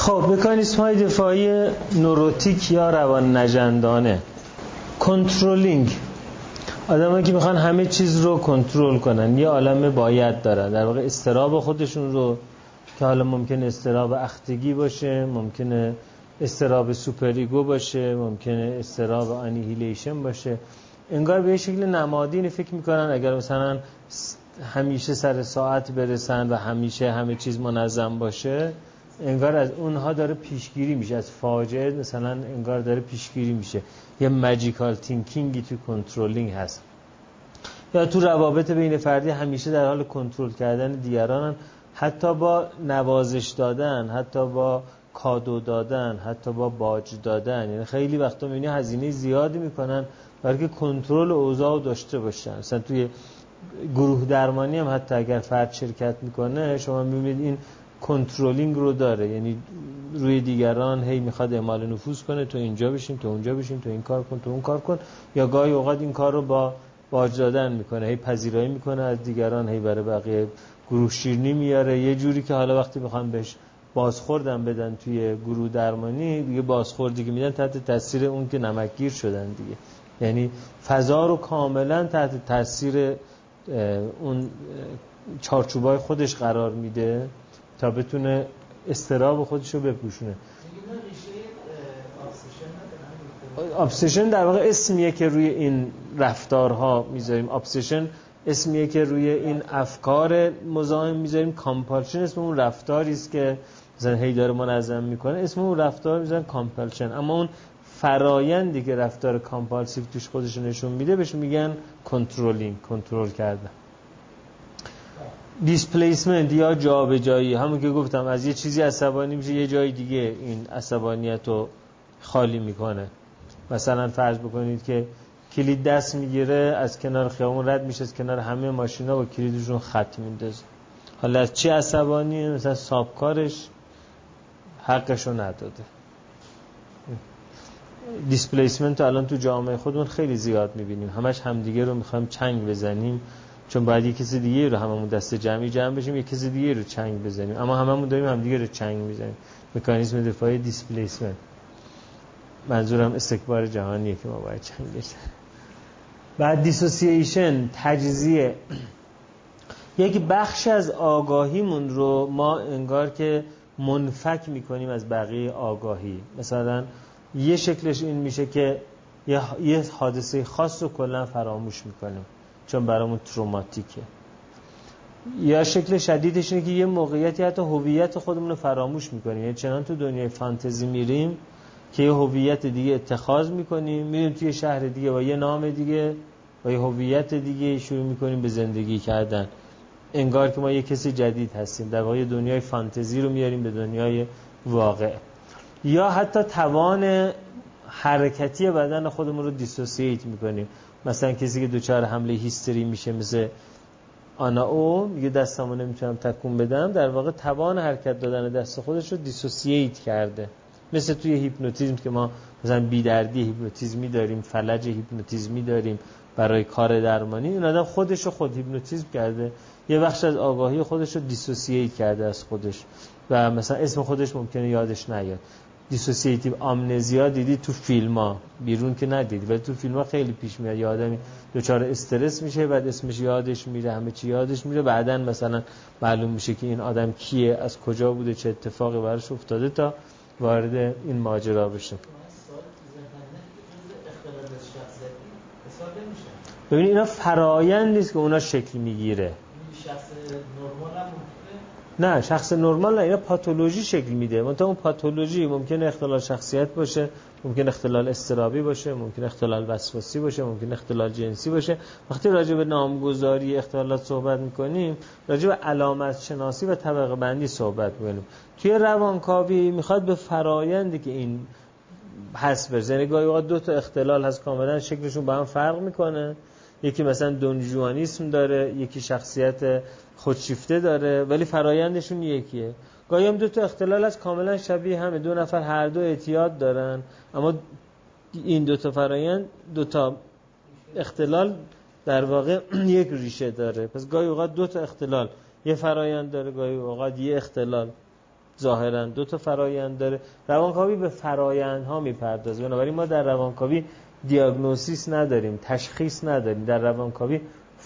خب مکانیسم های دفاعی neurotic یا روان نژندانه controlling آدمایی که می‌خوان همه چیز رو کنترل کنن. یه عالم باید دارن. در واقع اضطراب خودشون رو که حالا ممکن اضطراب اختگی باشه ممکنه اضطراب superego باشه ممکنه اضطراب annihilation باشه. انگار به شکل نمادین فکر می‌کنن. اگر مثلا همیشه سر ساعت برسن و همیشه همه چیز منظم باشه انگار از اونها داره پیشگیری میشه. از فاجعه مثلا انگار داره پیشگیری میشه. یه ماجیکال تینکینگی تو کنترلینگ هست. یا تو روابط بین فردی همیشه در حال کنترل کردن دیگرانن. حتی با نوازش دادن حتی با کادو دادن حتی با باج دادن. یعنی خیلی وقتا می‌بینی هزینه زیادی می‌کنن برای که کنترل اوضاع داشته باشن. مثلا توی گروه درمانی هم حتی اگر فرد شرکت می‌کنه شما می‌بینید این کنترلینگ رو داره. یعنی روی دیگران هی می‌خواد اعمال نفوذ کنه تو اینجا بشین تو اونجا بشین تو این کار کن تو اون کار کن. یا گاهی اوقات این کار رو با باج دادن می‌کنه هی پذیرایی می‌کنه از دیگران هی برای بقیه گروه شیرنی میاره. یه جوری که حالا وقتی بخوام بهش بازخوردم بدن توی گروه درمانی دیگه بازخوردی که میدن تحت تاثیر اون که نمکگیر شدن دیگه. یعنی فضا رو کاملا تحت تاثیر اون چارچوبای خودش قرار میده. تا بتونه اضطراب خودش رو بپوشونه. obsession در واقع اسمیه که روی این رفتارها می‌ذاریم. obsession اسمیه که روی این افکار مزاحم می‌ذاریم. compulsion اسم اون رفتاری است که مثلا هی داره منظم می‌کنه. اسم اون رفتار می‌ذارن compulsion اما اون فرایندی که رفتار compulsive توش خودش نشون میده بهش میگن کنترلینگ کنترل کردن. دیسپلیسمنت یا جابجایی. همون که گفتم از یه چیزی عصبانی میشه یه جای دیگه این عصبانیت رو خالی می‌کنه. مثلا فرض بکنید که کلید دست می‌گیره از کنار خیابون رد میشه از کنار همه ماشینا با کلیدشون خط میندازه. حالا از چی عصبانی مثلا سابکارش حقشو نداده. displacement الان تو جامعه خودمون خیلی زیاد می‌بینیم. همش همدیگه رو می‌خوایم چنگ بزنیم. چون باید یک کسی دیگه رو هممون دست جمعی جمع بشیم یک کسی دیگه رو چنگ بزنیم. اما هممون داریم همدیگه رو چنگ می‌زنیم. مکانیزم دفاعی displacement. منظورم استکبار جهانیه که ما باید چنگ بزنیم. بعد dissociation تجزیه. یک بخش از آگاهیمون رو ما انگار که منفک می‌کنیم از بقیه آگاهی. مثلا یه شکلش این میشه که یه حادثه خاص رو کلا فراموش می‌کنیم. چون برامون تروماتیکه. یا شکل شدیدش اینه که یه موقعیتی حتی هویت خودمون رو فراموش می‌کنیم. یعنی چنان تو دنیای فانتزی میریم که یه هویت دیگه اتخاذ می‌کنیم میریم توی شهر دیگه با یه نام دیگه با یه هویت دیگه شروع می‌کنیم به زندگی کردن. انگار که ما یه کسی جدید هستیم. در واقع دنیای فانتزی رو میاریم به دنیای واقع. یا حتی توان حرکتی بدن خودمون رو dissociate می‌کنیم. مثلا کسی که دوچار حمله هیستری میشه مثل آنا او میگه دستمو نمی‌تونم تکون بدم. در واقع توان حرکت دادن دست خودش رو dissociate کرده. مثل توی هیپنوتیزم که ما مثلا بیدردی هیپنوتیزمی داریم فلج هیپنوتیزمی داریم برای کار درمانی این آدم خودش رو خود هیپنوتیزم کرده. یه بخش از آگاهی خودش رو دیسوسییت کرده از خودش. و مثلا اسم خودش ممکنه یادش نیاد. دیسوسییتیو آمنزیا دیدی تو فیلم ها بیرون که ندیدی ولی تو فیلم ها خیلی پیش میاد. یه آدمی دچار استرس میشه بعد اسمش یادش میره همه چی یادش میره. بعدا مثلا معلوم میشه که این آدم کیه از کجا بوده چه اتفاقی براش افتاده تا وارد این ماجرا بشه. ببین اینا فرایند نیست که اونا شکل می‌گیره. نه شخص نرمال نه اینا پاتولوژی شکل میده. منتها اون پاتولوژی ممکن اختلال شخصیت باشه ممکن اختلال استرابی باشه ممکن اختلال وسواسی باشه ممکن اختلال جنسی باشه. وقتی راجع به نامگذاری اختلالات صحبت می‌کنیم راجع به علامت شناسی و طبقه بندی صحبت می‌کنیم. توی روانکاوی می‌خواد به فرایندی که این حس برسه یعنی گاهی دو تا اختلال هست کاملا شکلشون با هم فرق می‌کنه. یکی مثلا دونجوانیسم داره یکی شخصیت خودشیفته داره ولی فرایندشون یکیه. گاهی هم دو تا اختلال از کاملا شبیه همه. دو نفر هر دو اعتیاد دارن اما این دو تا فرایند دو تا اختلال در واقع یک ریشه داره. پس گاهی اوقات دو تا اختلال یه فرایند داره گاهی اوقات یه اختلال ظاهرا دو تا فرایند داره. روانکاوی به فرایندها می‌پردازه. بنابراین ما در روانکاوی diagnosis نداریم تشخیص نداریم. در روانکاوی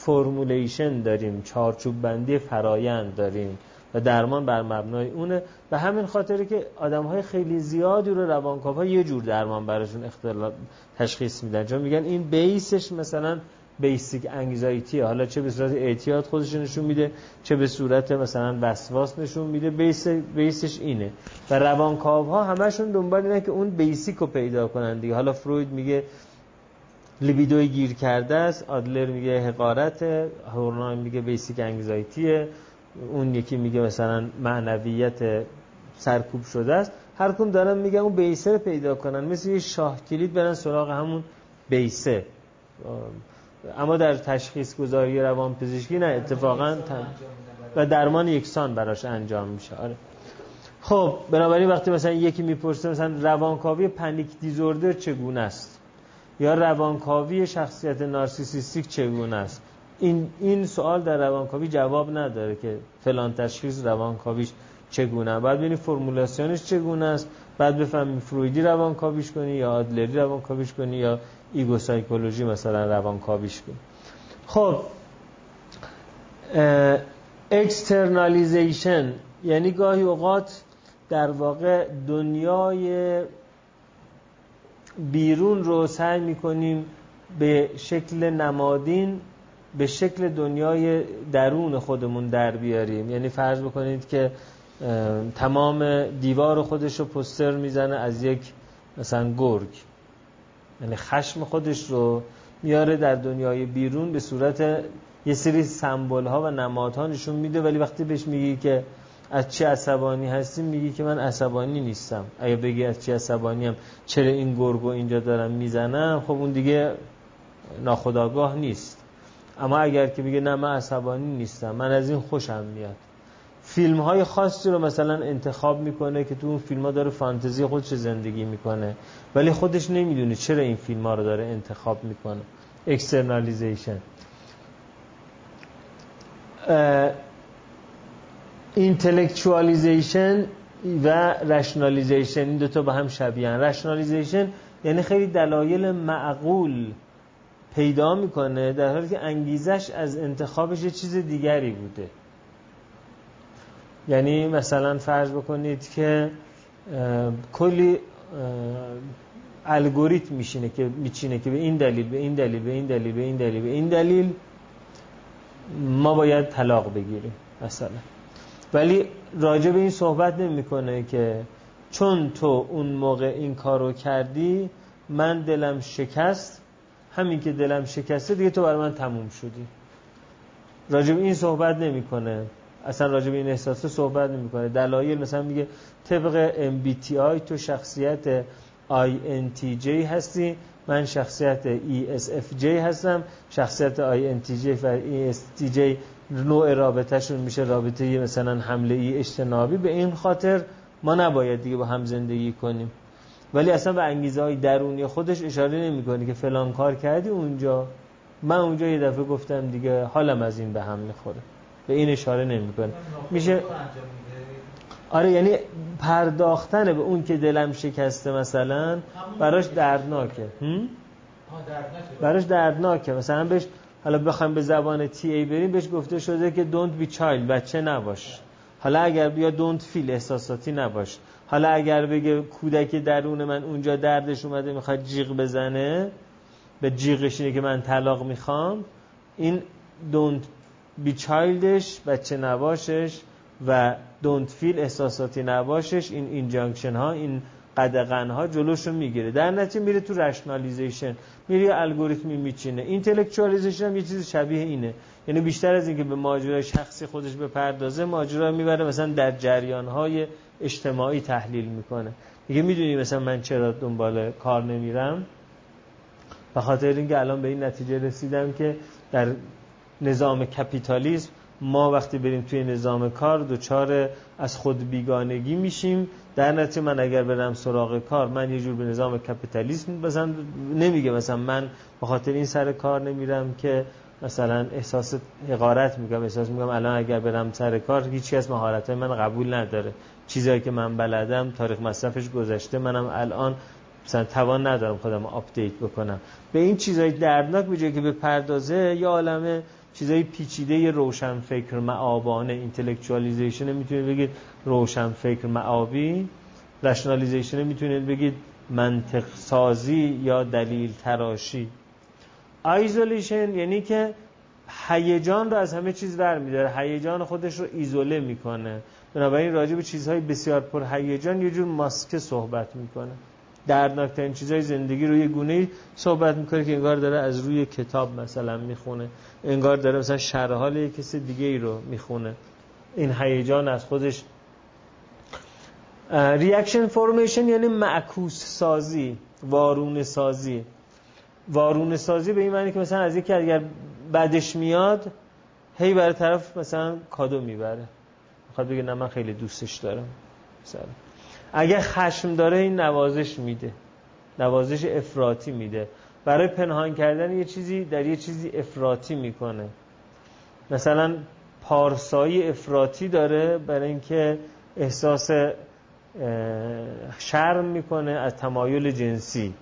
formulation داریم چارچوب بندی فرایند داریم و درمان بر مبنای اونه. و همین خاطری که آدم های خیلی زیادی رو روانکاو ها یه جور درمان براشون اختلاف تشخیص میدن. چون میگن این base ش مثلا basic anxiety حالا چه به صورت اعتیاد خودش نشون میده چه به صورت مثلا وسواس نشون میده. بیس بیسش اینه. و روانکاو ها همشون دنبال اینه که اون بیسیک رو پیدا کنن دیگه. حالا فروید میگه لیبیدوی گیر کرده است. آدلر میگه حقارت هورنایم میگه بیسیک انگزایتیه. اون یکی میگه مثلا معنویت سرکوب شده است. هر کم دارن میگه اون بیسه رو پیدا کنن. مثل یه شاه کلید برن سراغ همون بیسه. اما در تشخیص گذاری روان پزشکی نه اتفاقا و درمان یکسان براش انجام میشه. آره. خب بنابراین وقتی مثلا یکی می‌پرسه مثلا روانکاوی پنیک دیزوردر چگونه است؟ یا روانکاوی شخصیت نارسیسیستیک چگونه است؟ این این سوال در روانکاوی جواب نداره که فلان تشخیص روانکاویش چگونه بعد ببینی فرمولاسیونش چگونه است. بعد بفهمی فرویدی روانکاویش کنی یا آدلری روانکاویش کنی یا ego psychology مثلا روانکاویش کنی. خب externalization یعنی گاهی اوقات در واقع دنیای بیرون رو سعی می‌کنیم به شکل نمادین به شکل دنیای درون خودمون در بیاریم. یعنی فرض بکنید که تمام دیوار خودش رو پوستر می‌زنه از یک مثلا گرگ. یعنی خشم خودش رو میاره در دنیای بیرون به صورت یه سری سمبل ها و نمادها نشون میده ولی وقتی بهش میگی که از چه عصبانی هستی میگی که من عصبانی نیستم. اگه بگی از چه عصبانی هم چرا این گرگو اینجا دارم می‌زنم؟ خب اون دیگه ناخداگاه نیست. اما اگر که میگه نه من عصبانی نیستم من از این خوشم میاد. فیلم های خاصی رو مثلا انتخاب می‌کنه که تو اون فیلم ها داره فانتزی خودش زندگی می‌کنه. ولی خودش نمی‌دونه چرا این فیلم ها رو داره انتخاب می‌کنه. externalization intellectualization و rationalization این دوتا با هم شبیهن rationalization یعنی خیلی دلایل معقول پیدا می‌کنه در حالی که انگیزش از انتخابش یه چیز دیگری بوده. یعنی مثلا فرض بکنید که کلی الگوریتم میشینه که میچینه که به این دلیل به این دلیل به این دلیل به این دلیل به این دلیل ما باید طلاق بگیریم مثلا. ولی راجع به این صحبت نمی‌کنه که چون تو اون موقع این کارو کردی من دلم شکست. همین که دلم شکسته دیگه تو برای من تموم شدی. راجب این صحبت نمی‌کنه. اصلا راجب این احساس صحبت نمی‌کنه. دلایل مثلا میگه طبق MBTI تو شخصیت INTJ هستی. من شخصیت ESFJ هستم. شخصیت INTJ و ESTJ نوع رابطهشون میشه رابطه مثلا حمله ای اجتنابی. به این خاطر ما نباید دیگه با هم زندگی کنیم. ولی اصلا به انگیزه های درونی خودش اشاره نمی‌کنه که فلان کار کردی اونجا. من اونجا یه دفعه گفتم دیگه حالم از این به هم می‌خوره. به این اشاره نمی‌کنه. میشه آره یعنی پرداختن به اون که دلم شکسته مثلا براش دردناکه. براش دردناکه. مثلا بهش حالا بخوایم به زبان تی ای بریم بهش گفته شده که don't be child بچه نباش. حالا اگر بیا don't feel احساساتی نباش. حالا اگر بگه کودک درون من اونجا دردش اومده می‌خواد جیغ بزنه به جیغش اینه که من طلاق می‌خوام این don't be childish بچه نباشش و don't feel احساساتی نباشش این injunction ها این قدغن ها جلوشو می‌گیره. در نتیجه میره تو rationalization میره الگوریتمی میچینه. intellectualization هم یه چیز شبیه اینه. یعنی بیشتر از اینکه به ماجرای شخصی خودش بپردازه ماجرا می‌بره مثلا در جریان های اجتماعی تحلیل می‌کنه. دیگه می‌دونی مثلا من چرا دنبال کار نمیرم؟ به خاطر اینکه الان به این نتیجه رسیدم که در نظام کپیتالیسم ما وقتی بریم توی نظام کار دوچار از خود بیگانگی میشیم. در نتیجه من اگر برم سراغ کار من یه جور به نظام کپیتالیسم بزن نمیگه مثلا من به خاطر این سر کار نمیرم که مثلا احساس حقارت میگم احساس میگم الان اگر برم سر کار هیچ کس مهارت من قبول نداره. چیزایی که من بلدم تاریخ مصرفش گذشته منم الان مثلا توان ندارم خودم update بکنم. به این چیزای دردناک به که به پردازه یا عالمه چیزای پیچیده روشن فکر مآبانه intellectualization می‌تونید بگید روشن فکر مآبی rationalization می‌تونید بگید منطق سازی یا دلیل تراشی. isolation یعنی که هیجان رو از همه چیز ور میداره هیجان خودش رو ایزوله می‌کنه. بنابراین راجع به چیزهای بسیار پر هیجان یه جور ماسکه صحبت می‌کنه. دردناکترین چیزهای زندگی رو یه گونه صحبت می‌کنه که انگار داره از روی کتاب مثلا می‌خونه. انگار داره مثلا شرح حال یک کسی دیگه ای رو می‌خونه. این هیجان از خودش. reaction formation یعنی معکوس سازی وارون سازی. وارون سازی به این معنی که مثلا از یکی اگر بعدش میاد هی برای طرف مثلا کادو می‌بره. می‌خواد بگه نه من خیلی دوستش دارم. مثلا. اگه خشم داره این نوازش میده. نوازش افراطی میده. برای پنهان کردن یه چیزی در یه چیزی افراطی می‌کنه. مثلا پارسایی افراطی داره برای اینکه احساس شرم می‌کنه از تمایل جنسی.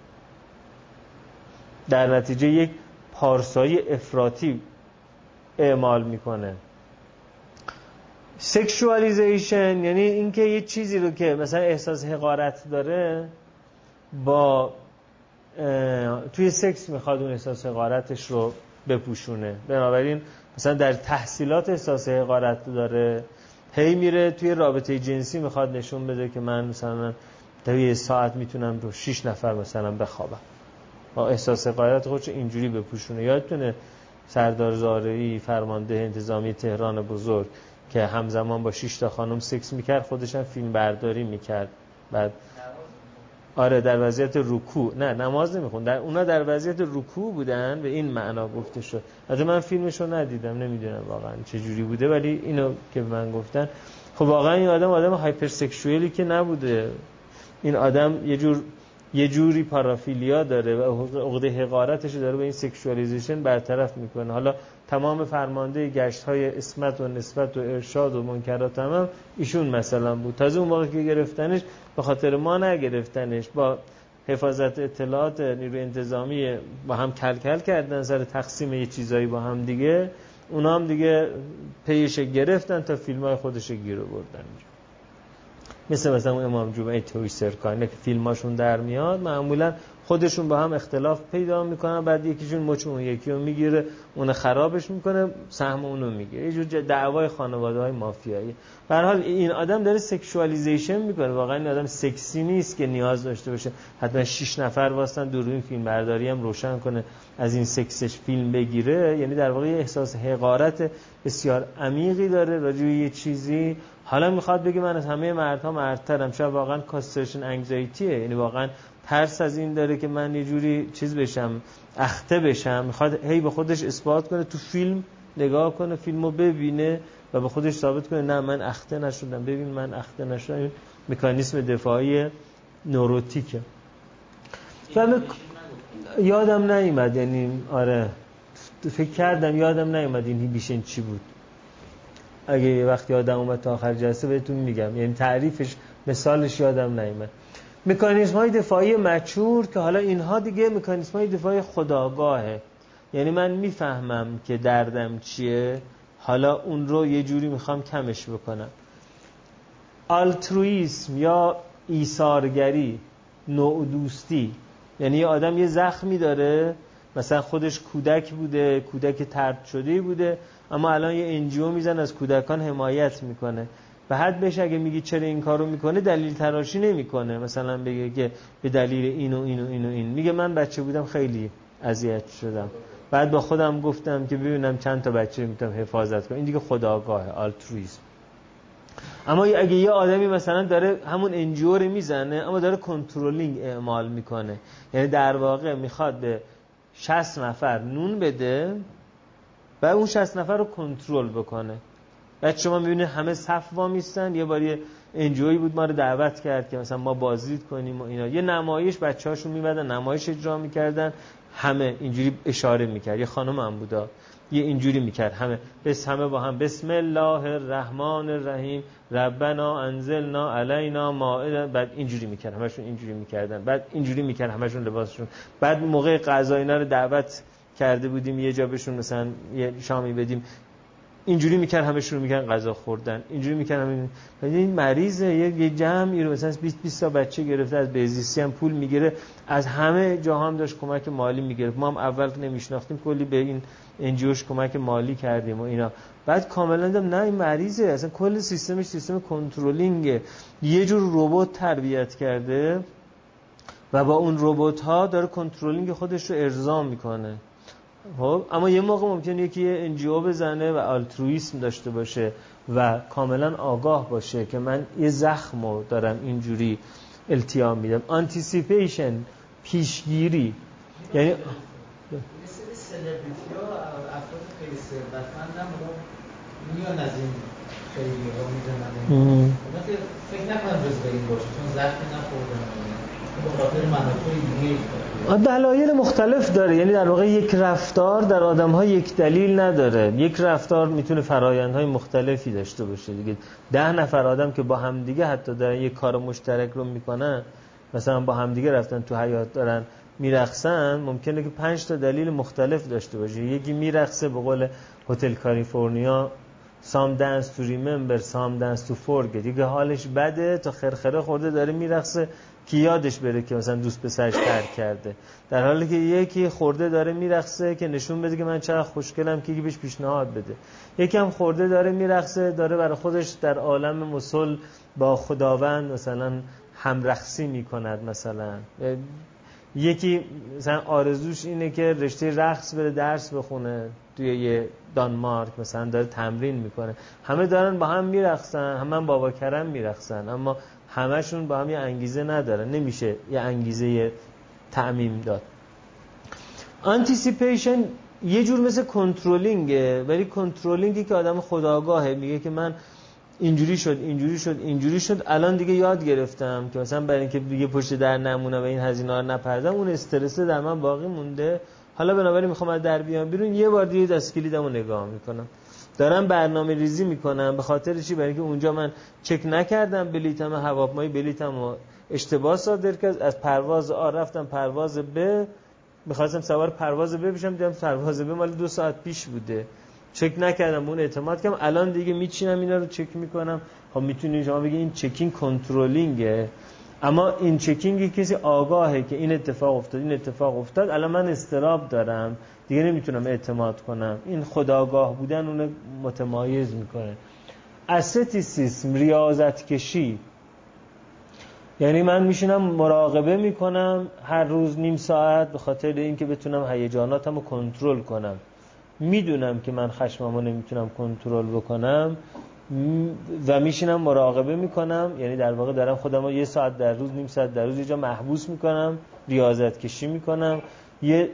در نتیجه یک پارسایی افراطی اعمال می‌کنه. sexualization یعنی اینکه یه چیزی رو که مثلا احساس حقارت داره با توی سکس می‌خواد اون احساس حقارتش رو بپوشونه. بنابراین مثلا در تحصیلات احساس حقارت داره. هی میره توی رابطه جنسی می‌خواد نشون بده که من مثلا در یه ساعت می‌تونم رو شیش نفر مثلا بخوابم. با احساس حقارت خودش اینجوری بپوشونه. یادتونه سردار زارعی فرمانده انتظامی تهران بزرگ. که همزمان با 6 تا خانم سکس می‌کرد خودش هم فیلم برداری می‌کرد. بعد آره در وضعیت رکوع. نه نماز نمیخون در اونا در وضعیت رکوع بودن به این معنا گفته شد البته من فیلمشو ندیدم نمی‌دونم واقعا چه جوری بوده ولی اینو که من گفتن. خب واقعا این آدم آدم hypersexual ی که نبوده. این آدم یه جور یه جوری paraphilia داره و عقده حقارتش داره به این sexualization برطرف می‌کنه. حالا تمام فرمانده گشت های اسمت و نسبت و ارشاد و منکرات هم, ایشون مثلا بود. تازه اون موقع که گرفتنش به خاطر ما نگرفتنش با حفاظت اطلاعات نیروی انتظامی با هم کل کل کردن سر تقسیم یه چیزایی با هم دیگه اونا هم دیگه پیش گرفتن تا فیلم های خودش گیر بردن مثل مثلا امام جمعه توی سرکانی که فیلماشون در میاد معمولا خودشون با هم اختلاف پیدا می‌کنن بعد یکیشون مچ اون یکی رو می‌گیره اون خرابش می‌کنه سهم اونو می‌گیره. یه جور دعوای خانواده های مافیایی. به حال این آدم داره sexualization می‌کنه. واقعا این آدم سکسی نیست که نیاز داشته باشه حتما 6 نفر وایستن دور این فیلم برداری هم روشن کنه از این سکسش فیلم بگیره. یعنی در واقع احساس حقارت بسیار عمیقی داره راجع یه چیزی. حالا می‌خواد بگه من از همه مردها مردترم شاید واقعا کاسترشن انگزایتیه یعنی واقعا ترس از این داره که من یه جوری چیز بشم اخته بشم. می‌خواد هی به خودش اثبات کنه تو فیلم نگاه کنه فیلمو ببینه و به خودش ثابت کنه نه من اخته نشدم. ببین من اخته نشدم. این مکانیسم دفاعی نوروتیکه. یادم نیومد یعنی آره. فکر کردم یادم نیومد این هیبیشن چی بود. اگه یه وقتی یادم اومد تا آخر جلسه بهتون میگم. یعنی تعریفش مثالش یادم نیومد. مکانیزم های دفاعی مچور که حالا اینها دیگه مکانیزم های دفاعی خداگاهه. یعنی من می‌فهمم که دردم چیه. حالا اون رو یه جوری می‌خوام کمش بکنم. آلترویسم یا ایثارگری نوع دوستی. یعنی یه آدم یه زخمی داره. مثلا خودش کودک بوده کودک ترد شده بوده اما الان یه انجیو میزن از کودکان حمایت می‌کنه. و حد بهش اگه میگی چرا این کارو می‌کنه دلیل تراشی نمی‌کنه. مثلا بگه که به دلیل اینو اینو اینو این میگه من بچه بودم خیلی اذیت شدم. بعد با خودم گفتم که ببینم چند تا بچه می‌تونم حفاظت کنم. این دیگه خداگاه آلترویسم اما اگه یه آدمی مثلا داره همون NGO می‌زنه اما داره controlling اعمال می‌کنه. یعنی در واقع می‌خواد به 60 نفر نون بده و اون 60 نفر رو کنترل بکنه. بعد شما می‌بینید همه صف وامیستن. یه باری NGO ی بود ما رو دعوت کرد که مثلا ما بازدید کنیم و اینا. یه نمایش بچه هاشون میمدن نمایش اجرا می‌کردن. همه اینجوری اشاره می‌کرد. یه خانم هم بودا یه اینجوری می‌کرد. همه بس همه با هم بسم الله الرحمن الرحیم. ربنا انزلنا علینا مائده بعد اینجوری می‌کرد. همشون اینجوری می‌کردن. بعد اینجوری می‌کرد همشون لباسشون. بعد موقع غذا اینا رو دعوت کرده بودیم. یه جا بهشون مثلا یه شامی بدیم. اینجوری می‌کرد همه شروع می‌کردن غذا خوردن. اینجوری می‌کرد همه این مریضه یه, یه جمعی رو مثلا 20 20 تا بچه گرفته از بهزیستی هم پول می‌گیره. از همه جا هم داشت کمک مالی می‌گرفت. ما هم اول نمیشناختیم کلی به این NGO ش کمک مالی کردیم و اینا. بعد کاملا دم نه این مریضه. اصلا کل سیستمش سیستم controlling ه. یه جور ربات تربیت کرده و با اون ربات ها داره controlling خودش رو ارضا می‌کنه. خب اما یه موقع ممکنه یکی یه NGO بزنه و altruism داشته باشه و کاملا آگاه باشه که من یه زخم دارم اینجوری التیام میدم. anticipation پیشگیری. یعنی سلبریتی ها افراد خیلی ثروتمند هم میان از این خیلی ها که فکر نکنم جزو این باشه چون زخمی نخوردن. دلایل مختلف داره. یعنی در واقع یک رفتار در آدم ها یک دلیل نداره. یک رفتار می‌تونه فرایندهای مختلفی داشته باشه. دیگه ده نفر آدم که با همدیگه حتی دارن یک کار مشترک رو می‌کنن مثلا با همدیگه رفتن تو حیات دارن میرقصن ممکنه که پنج تا دلیل مختلف داشته باشه. یکی میرقصه به قول هتل کالیفرنیا سام دنس تو ریممبر سام دنس تو فورگ دیگه حالش بده تا خرخره خورده داره میرقصه. که یادش بره که مثلا دوست پسرش ترک کرده. در حالی که یکی خورده داره میرقصه که نشون بده که من چقدر خوشگلم که یکی بهش پیشنهاد بده. یکی هم خورده داره میرقصه داره برای خودش در عالم مسل با خداوند مثلا همرقصی می‌کند مثلا. یکی مثلا آرزوش اینه که رشته رقص بره درس بخونه توی یه دانمارک مثلا داره تمرین می‌کنه. همه دارن با هم میرقصن هم بابا کرم میرقصن. اما همشون با هم یه انگیزه ندارن نمیشه یه انگیزه تعمیم داد. آنتیسیپیشن یه جور مثل کنترلینگه ولی کنترلینگی که آدم خداگاهه. میگه که من اینجوری شد اینجوری شد اینجوری شد. الان دیگه یاد گرفتم که مثلا برای اینکه دیگه پشت در نمونه و این هزینه رو نپردم اون استرس در من باقی مونده. حالا بنابراین می‌خوام از در بیام بیرون. یه بار دیگه دست کلیدمو نگاه می‌کنم. دارم برنامه ریزی می‌کنم به خاطر چی؟ برای اینکه اونجا من چک نکردم بلیتم هواپیمایی بلیتم اشتباه صادر کرد. از پرواز آ رفتم پرواز ب می‌خواستم سوار پرواز ب بشم دیدم پرواز ب مال دو ساعت پیش بوده. چک نکردم اون اعتماد کردم. الان دیگه میچینم اینا رو چک می‌کنم. خب می‌تونی شما بگی این چکینگ کنترلینگه. اما این چکینگی کسی آگاهه که این اتفاق افتاد این اتفاق افتاد. الان من استراب دارم. دیگه نمی‌تونم اعتماد کنم. این خداگاه بودن اون متمایز می‌کنه. استیسیسم ریاضت کشی یعنی من میشینم مراقبه می‌کنم هر روز نیم ساعت به خاطر اینکه بتونم هیجاناتم رو کنترل کنم. می‌دونم که من خشممو نمی‌تونم کنترل بکنم. و میشینم مراقبه می‌کنم. یعنی در واقع دارم خودم یه ساعت در روز نیم ساعت در روز یه جا محبوس می‌کنم. ریاضت کشی می‌کنم. یه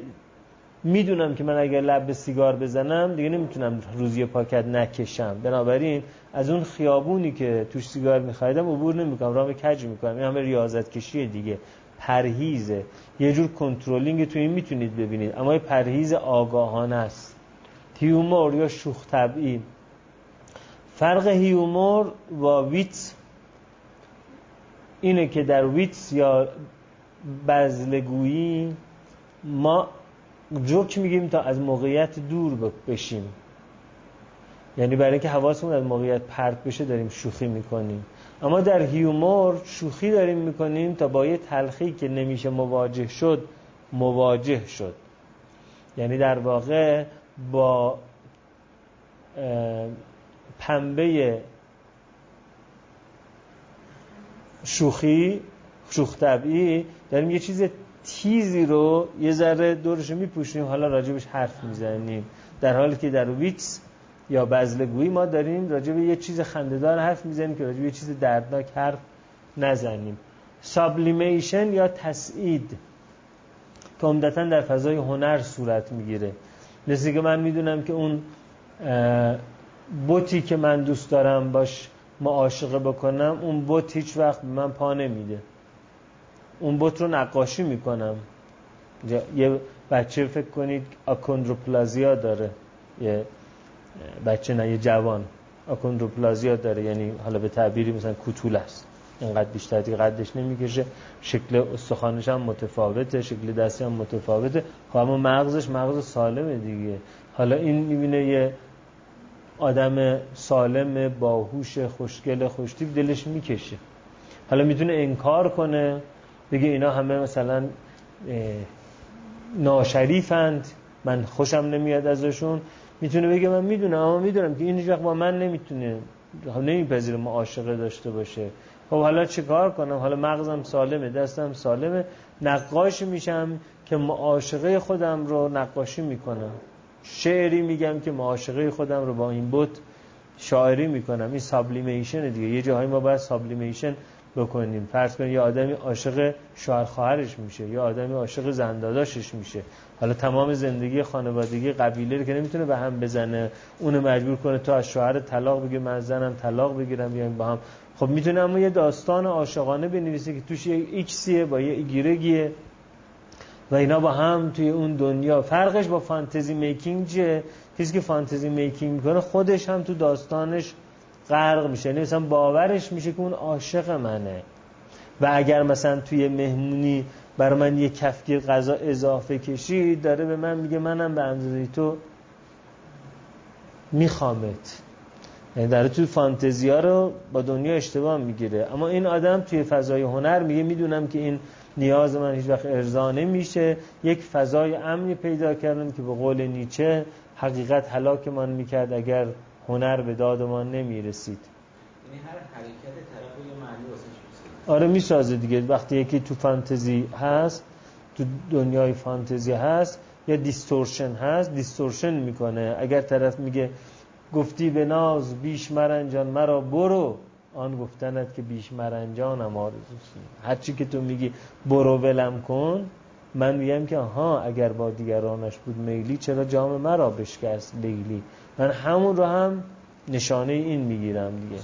می‌دونم که من اگر لب سیگار بزنم دیگه نمی‌تونم روز یه پاکت نکشم. بنابراین از اون خیابونی که توش سیگار میخریدم عبور نمی‌کنم راه کج می‌کنم. این همه ریاضت کشی دیگه پرهیزه. یه جور controlling تو این می‌تونید ببینید. اما یه پرهیز آگاهانه است. humor یا شوخ طبعی. فرق humor و Witz اینه که در Witz یا بذله‌گویی ما جوک میگیم تا از موقعیت دور بشیم؟ یعنی برای اینکه حواسمون از موقعیت پرت بشه داریم شوخی می‌کنیم. اما در هیومور شوخی داریم می‌کنیم تا با یه تلخی که نمیشه مواجه شد مواجه شد. یعنی در واقع با پنبه شوخی شوخ طبعی داریم یه چیز تیزی رو یه ذره دورش میپوشیم حالا راجبش حرف می‌زنیم. در حالی که در ویکس یا بزلگویی ما داریم راجب یه چیز خندهدار حرف می‌زنیم که راجب یه چیز دردناک حرف نزنیم. سابلیمیشن یا تسعید. که عمدتا در فضای هنر صورت می‌گیره. مثل که من می‌دونم که اون بوتی که من دوست دارم باش معاشقه بکنم اون بوت هیچ وقت من پا نمیده. اون بوت رو نقاشی می‌کنم. یه بچه فکر کنید آکندروپلازیا داره. یه بچه نه یه جوان. آکوندروپلازیا داره. یعنی حالا به تعبیری مثلا کوتول است. اینقدر بیشتر دیگه قدش نمی‌کشه. شکل استخوانش هم متفاوته شکل دستی هم متفاوته. خب اما مغزش مغز سالمه دیگه. حالا این می‌بینه یه آدم سالم باهوش خوشگل خوشتیب دلش می‌کشه. حالا می‌تونه انکار کنه. بگه اینا همه مثلا ناشریفند. من خوشم نمیاد ازشون. می‌تونه بگه من می‌دونم اما می‌دونم که این وقت با من نمی‌تونه نمیپذیره معاشقه داشته باشه. خب حالا چیکار کنم؟ حالا مغزم سالمه دستم سالمه. نقاش میشم که معاشقه خودم رو نقاشی می‌کنم. شعری میگم که معاشقه خودم رو با این بود شاعری می‌کنم. این sublimation دیگه. یه جاهایی ما باید sublimation بکنیم. فرض کنید یه آدمی عاشق شوهر خواهرش میشه یا آدمی عاشق زنداداشش میشه. حالا تمام زندگی خانوادگی قبیله رو که نمی‌تونه به هم بزنه اونو مجبور کنه تو از شوهر طلاق بگیر من زنم طلاق بگیرم بیایم با هم. خب می‌تونه اما یه داستان عاشقانه بنویسه که توش یه ایکسیه با یه ایگرگیه و اینا با هم توی اون دنیا. فرقش با fantasy making چیه؟ کسی که فانتزی میکینگ می‌کنه خودش هم تو داستانش غرق میشه. یعنی مثلا باورش میشه که اون عاشق منه. و اگر مثلا توی مهمونی بر من یه کفگیر غذا اضافه کشید داره به من میگه منم به اندازه تو میخوامت. یعنی در توی فانتزیا رو با دنیا اشتباه می‌گیره. اما این آدم توی فضای هنر میگه می‌دونم که این نیاز من هیچ وقت ارضا نمیشه. یک فضای امنی پیدا کردم که به قول نیچه حقیقت هلاک من می‌کرد اگر هنر به دادمان نمی‌رسید. یعنی هر حرکت طرف یه معنی آره می‌سازه دیگه. وقتی یکی تو فانتزی هست تو دنیای فانتزی هست یا دیستورشن هست دیستورشن می‌کنه. اگر طرف میگه گفتی به ناز بیش مرنجان مرا برو آن گفتنت که بیش مرنجانم آرزوسی هرچی که تو میگی برو ولم کن. من میگم که ها اگر با دیگرانش بود میلی چرا جام مرا بشکست لیلی؟ من همون رو هم نشانه این می‌گیرم دیگه.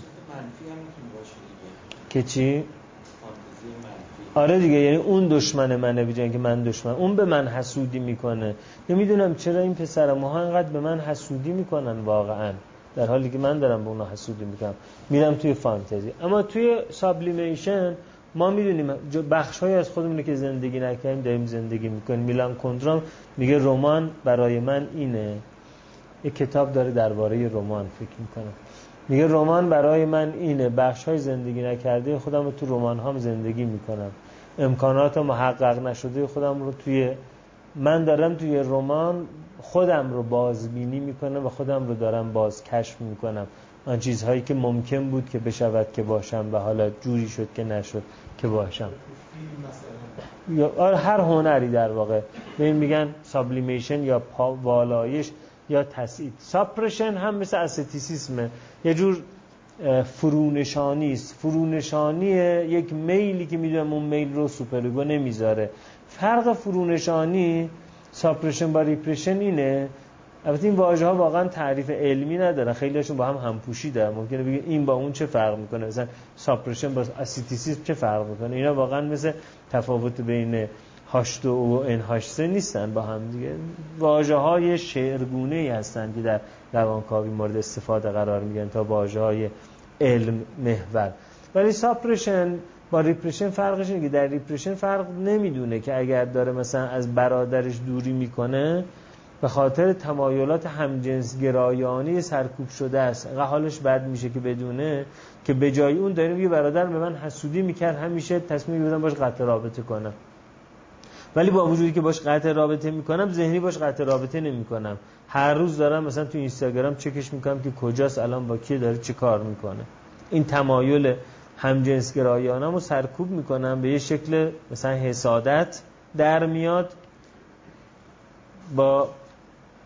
که چی؟ آره دیگه یعنی اون دشمن منه بیجن که من دشمن اون به من حسودی می‌کنه. نمی‌دونم چرا این پسر ما انقدر به من حسودی می‌کنن واقعا. در حالی که من دارم به اونا حسودی می‌کنم. میرم توی فانتزی. اما توی سابلیمیشن ما می‌دونیم بخش های از خودمون که زندگی نکردیم داریم زندگی می‌کنیم. میلان کندرام میگه رمان برای من اینه. یک کتاب داره درباره رمان فکر می‌کنم میگه رمان برای من اینه. بخش های زندگی نکرده خودم رو تو رمان هم زندگی می‌کنم. امکانات محقق نشده خودم رو توی من دارم توی رمان خودم رو بازبینی می‌کنم و خودم رو دارم باز کشف می‌کنم. آن چیزهایی که ممکن بود که بشود که باشم و حالا جوری شد که نشد. که باشم. یا آره، هر هنری در واقع. به این میگن sublimation یا والایش یا تسعید. suppression هم مثل asceticism ه یه جور فرونشانی است. فرونشانی یک میلی که می‌دونم اون میل رو superego نمی‌ذاره. فرق فرونشانی suppression با repression اینه البته این واژه ها واقعا تعریف علمی ندارن. خیلی هاشون با هم همپوشی دارن ممکنه بگه این با اون چه فرق می‌کنه؟ مثلا suppression با asceticism چه فرق می‌کنه؟ اینا واقعا مثل تفاوت بین هاشتو و انهاشته نیستن با هم دیگه. واژه های شعرگونه ای هستن که در روانکاوی مورد استفاده قرار می‌گیرن تا واژه های علم محور. ولی suppression با repression فرقش اینه که در repression فرد نمی‌دونه که اگر داره مثلا از برادرش دوری می‌کنه به خاطر تمایلات همجنس گرایانی سرکوب شده است. حالش بد میشه که بدونه که به جای اون داره میگه برادر به من حسودی می‌کرد همیشه تصمیم گرفتم باش قطع رابطه کنم. ولی با وجودی که باش قطع رابطه می‌کنم ذهنی باش قطع رابطه نمی‌کنم. هر روز دارم مثلا تو اینستاگرام چکش می‌کنم که کجاست الان با کی داره چه کار می‌کنه. این تمایل همجنسگرایانم رو سرکوب می‌کنم به یه شکل مثلا حسادت در میاد با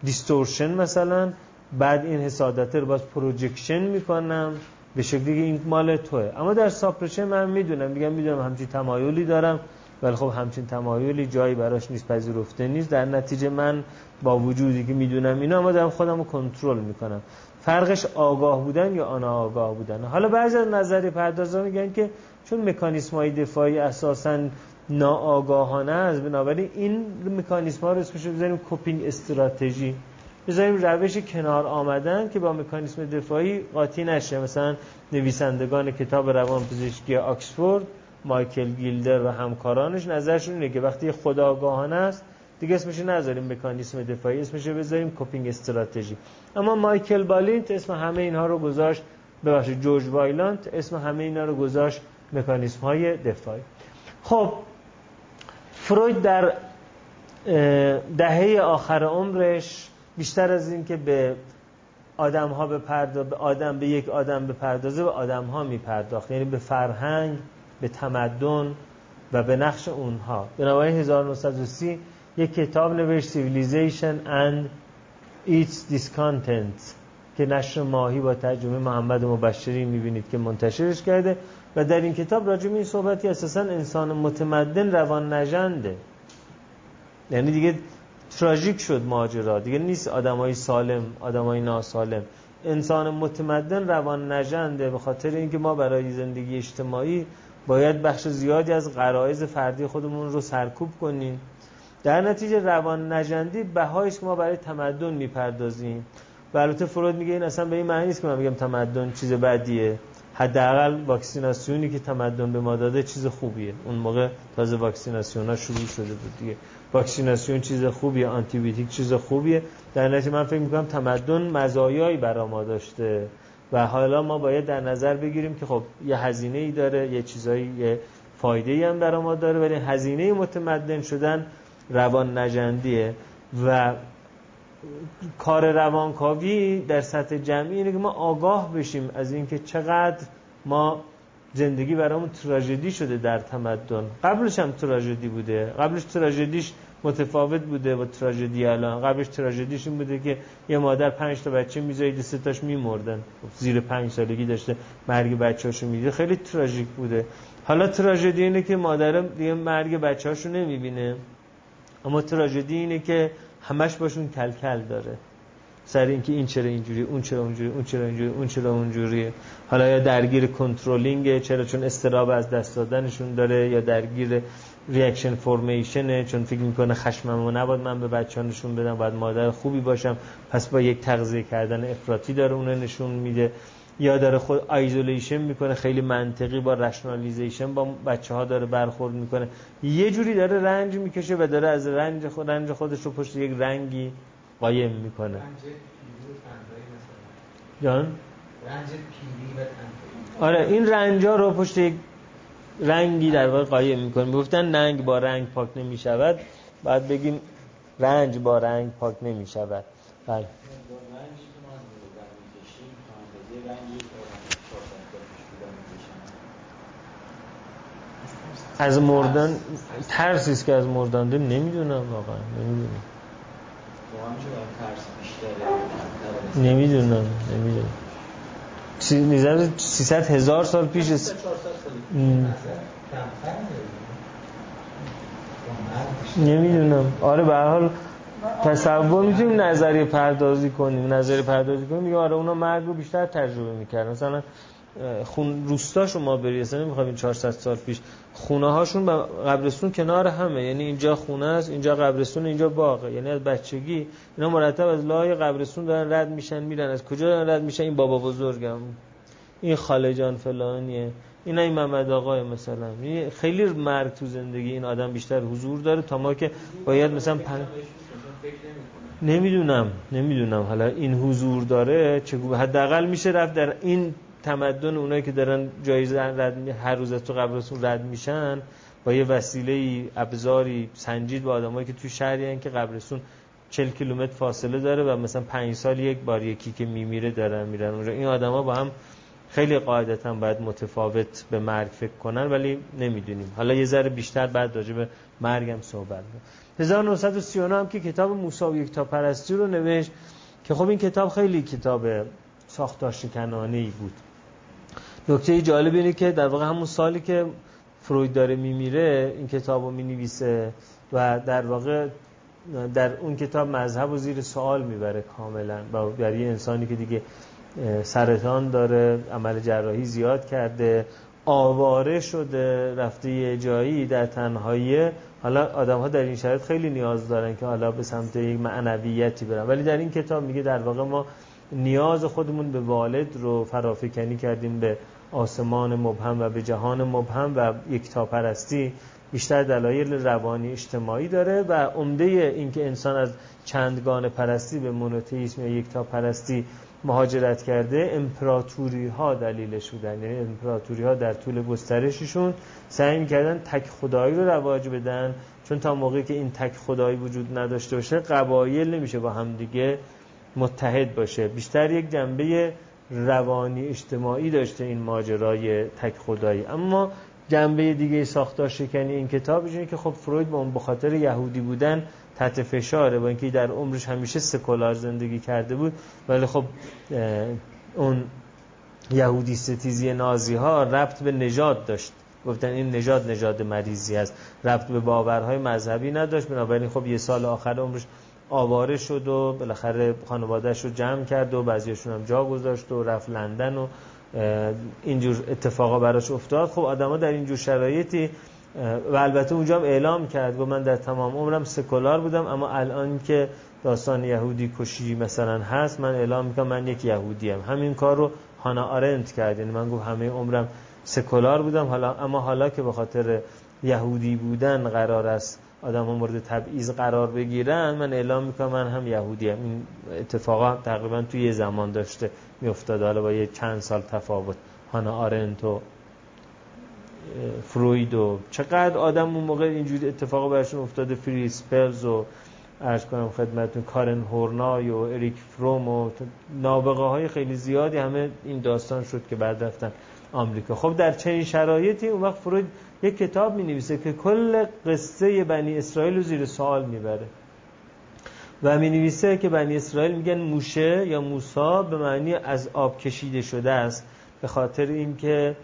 distortion مثلا بعد این حسادت رو باز projection می‌کنم. به شکلی که این مال توه. اما در suppression من می‌دونم. میگم می‌دونم همچین تمایلی دارم. ولی خب همچین تمایلی جایی براش نیست پذیرفته نیست. در نتیجه من با وجودی که می‌دونم اینا اما دارم خودم رو کنترل می‌کنم. فرقش آگاه بودن یا ناآگاه بودن؟ حالا بعضی از نظریه پردازان میگن که چون مکانیسم های دفاعی اساسا ناآگاهانه است. بنابراین این مکانیسم ها رو اسمش بزنیم کوپینگ استراتژی. بذاریم روش کنار آمدن که با مکانیسم دفاعی قاطی نشه. مثلا نویسندگان کتاب روانپزشکی آکسفورد مایکل گیلدر و همکارانش نظرشون اینه که وقتی خداگاهانه است دیگه اسمش نذاریم مکانیسم دفاعی اسمش بذاریم کوپینگ استراتژی. اما مایکل بالینت اسم همه اینها رو گذاشت ببخشید جورج وایلانت اسم همه اینا رو گذاشت مکانیسم های دفاعی. خب فروید در دهه آخر عمرش بیشتر از این که به آدم ها به به آدم به یک آدم به پردازه به آدم ها می پرداخت یعنی به فرهنگ به تمدن و به نقش اونها. بنابراین 1930 یک کتاب نوشت Civilization and its Discontent که نشر ماهی با ترجمه محمد مبشری می‌بینید که منتشرش کرده. و در این کتاب راجع این صحبتی اساسا انسان متمدن روان نجنده یعنی دیگه تراژیک شد ماجرا. دیگه نیست آدمای سالم آدمای ناسالم. انسان متمدن روان نجنده به خاطر اینکه ما برای زندگی اجتماعی باید بخش زیادی از غرایز فردی خودمون رو سرکوب کنیم. در نتیجه روان نجندی بهایش که ما برای تمدن می‌پردازیم. و البته فرود میگه این اصلا به این معنی نیست که من میگم تمدن چیز بدیه. حداقل واکسیناسیونی که تمدن به ما داده چیز خوبیه. اون موقع تازه واکسیناسیون ها شروع شده بود دیگه. واکسیناسیون چیز خوبیه آنتی بیوتیک چیز خوبیه. در نتیجه من فکر می‌کنم تمدن مزایایی برا ما داشته و حالا ما باید در نظر بگیریم که خب یه هزینه ای داره یه چیزایی یه فایده ای هم برا ما داره ولی هزینه متمدن شدن روان نجندیه و کار روانکاوی در سطح جمعی اینه که ما آگاه بشیم از اینکه چقدر ما زندگی برامون تراژدی شده در تمدن. قبلش هم تراژدی بوده. قبلش تراژدیش متفاوت بوده با تراژدی الان. قبلش تراژدیش این بوده که یه مادر پنج تا بچه میزایید سه تاش میمردن. زیر پنج سالگی داشته مرگ بچه‌هاشو می‌دیده خیلی تراژیک بوده. حالا تراژدی اینه که مادر دیگه مرگ بچه‌هاشو نمی‌بینه. اما تراژدی اینه که همش باشون کلکل داره. سر اینکه این چرا اینجوری اون چرا اونجوری اون چرا اینجوری اون چرا اونجوری حالا یا درگیر controlling چرا چون اضطراب از دست دادنشون داره یا درگیر reaction formation ه چون فکر می‌کنه خشممو نباید من به بچه نشون بدم باید مادر خوبی باشم. پس با یک تغذیه کردن افراطی داره اون نشون میده. یا داره خود isolation می‌کنه خیلی منطقی با rationalization با بچه ها داره برخورد می‌کنه. یه جوری داره رنج می‌کشه و داره از رنج, خود رنج خودش رو پشت یک رنگی قایم می‌کنه. جان؟ رنج پیری و آره این رنجا رو پشت یک رنگی در واقع قایم می‌کنه. گفتن ننگ با رنگ پاک نمی‌شود. بعد بگیم رنج با رنگ پاک نمی‌شود. بله. از مردن ترسی که از مردن داریم. نمی‌دونم واقعا. نمی‌دونم. نمی‌دونم. نمی‌دونم. سی 300 هزار سال پیش نمی‌دونم. آره به حال تصور می‌تونیم نظریه پردازی کنیم. نظریه پردازی کنیم. میگه آره اونا مرگ رو بیشتر تجربه می‌کردن. مثلا خون روستا شما بری اصلا نمی‌خوام 400 سال پیش. خونه هاشون با قبرستون کنار همه. یعنی اینجا خونه است اینجا قبرستون اینجا باغه یعنی از بچگی اینا مرتب از لای قبرستون دارن رد میشن میرن. از کجا دارن رد میشن؟ این بابا بزرگم. این خاله جان فلانیه. اینا این محمد آقای مثلا. خیلی مرگ تو زندگی این آدم بیشتر حضور داره تا ما که باید مثلا پن... نمی‌دونم نمی‌دونم. حالا این حضور داره چگونه حداقل میشه رفت در این تمدن اونایی که دارن جایزه رد هر روز تو قبرستون رد میشن با یه وسیله ابزاری سنجید با آدمایی که تو شهری که قبرستون 40 کیلومتر فاصله داره و مثلا 5 سال یک بار یکی که میمیره دارن میرن اونجا. این آدما با هم خیلی قاعدتا باید متفاوت به مرگ فکر کنن ولی نمی‌دونیم. حالا یه ذره بیشتر بعد راجع به مرگم صحبت کنیم. 1939 هم که کتاب موسی و یک تا پرستی رو نوشت که خب این کتاب خیلی کتاب ساختار شکنانه ای بود. نکته جالب اینه که در واقع همون سالی که فروید داره میمیره این کتاب رو می‌نویسه و در واقع در اون کتاب مذهب و زیر سوال می‌بره کاملا و برای انسانی که دیگه سرطان داره عمل جراحی زیاد کرده آواره شده رفته یه جایی در تنهایی. حالا آدم ها در این شرایط خیلی نیاز دارن که حالا به سمت یک معنویتی برن. ولی در این کتاب میگه در واقع ما نیاز خودمون به والد رو فرافکنی کردیم به آسمان مبهم و به جهان مبهم و یک پرستی بیشتر دلایل روانی اجتماعی داره و عمده اینکه انسان از چندگان پرستی به مونوتئیسم یا یک پرستی مهاجرت کرده امپراتوری ها دلیلش بودن یعنی امپراتوری ها در طول گسترششون سعی می‌کردن تک خدایی رو رواج بدن. چون تا موقعی که این تک خدایی وجود نداشته باشه قبایل نمیشه با همدیگه متحد باشه. بیشتر یک جنبه روانی اجتماعی داشته این ماجرای تک خدایی. اما جنبه دیگه ساختار شکنی این کتاب اینه که خب فروید با اون بخاطر یهودی بودن تحت فشاره با اینکه در عمرش همیشه سکولار زندگی کرده بود ولی خب اون یهودی ستیزی نازی ها ربط به نجات داشت. گفتن این نجات نجات مریضی است. ربط به باورهای مذهبی نداشت. بنابراین خب یه سال آخر عمرش آواره شد و بالاخره خانوادهش رو جمع کرد و بعضیشون هم جا گذاشت و رفت لندن و اینجور اتفاقا براش افتاد خب آدما در اینجور شرایطی و البته اونجا هم اعلام کرد و من در تمام عمرم سکولار بودم اما الان که داستان یهودی کشی مثلا هست من اعلام می‌کنم من یک یهودی هم. همین کار رو هانا آرنت کرد یعنی من گفت همه عمرم سکولار بودم حالا اما حالا که به خاطر یهودی بودن قرار است آدم ها مورد تبعیض قرار بگیرن من اعلام می‌کنم من هم یهودی هم. این اتفاقا تقریبا توی یه زمان داشته میافتاد حالا با یه چند سال تفاوت. هانا آرنت و فروید و چقدر آدم اون موقع اینجوری اتفاقا برشون افتاده. فری سپلز و ارز کنم خدمتون کارن هورنای و اریک فروم و نابغه های خیلی زیادی همه این داستان شد که بعد رفتن آمریکا. خب در چنین شرایطی اون وقت فروید یک کتاب می نویسه که کل قصه بنی اسرائیل رو زیر سوال می‌بره. و می نویسه که بنی اسرائیل میگن موشه یا موسا به معنی از آب کشیده شده است به خاطر اینکه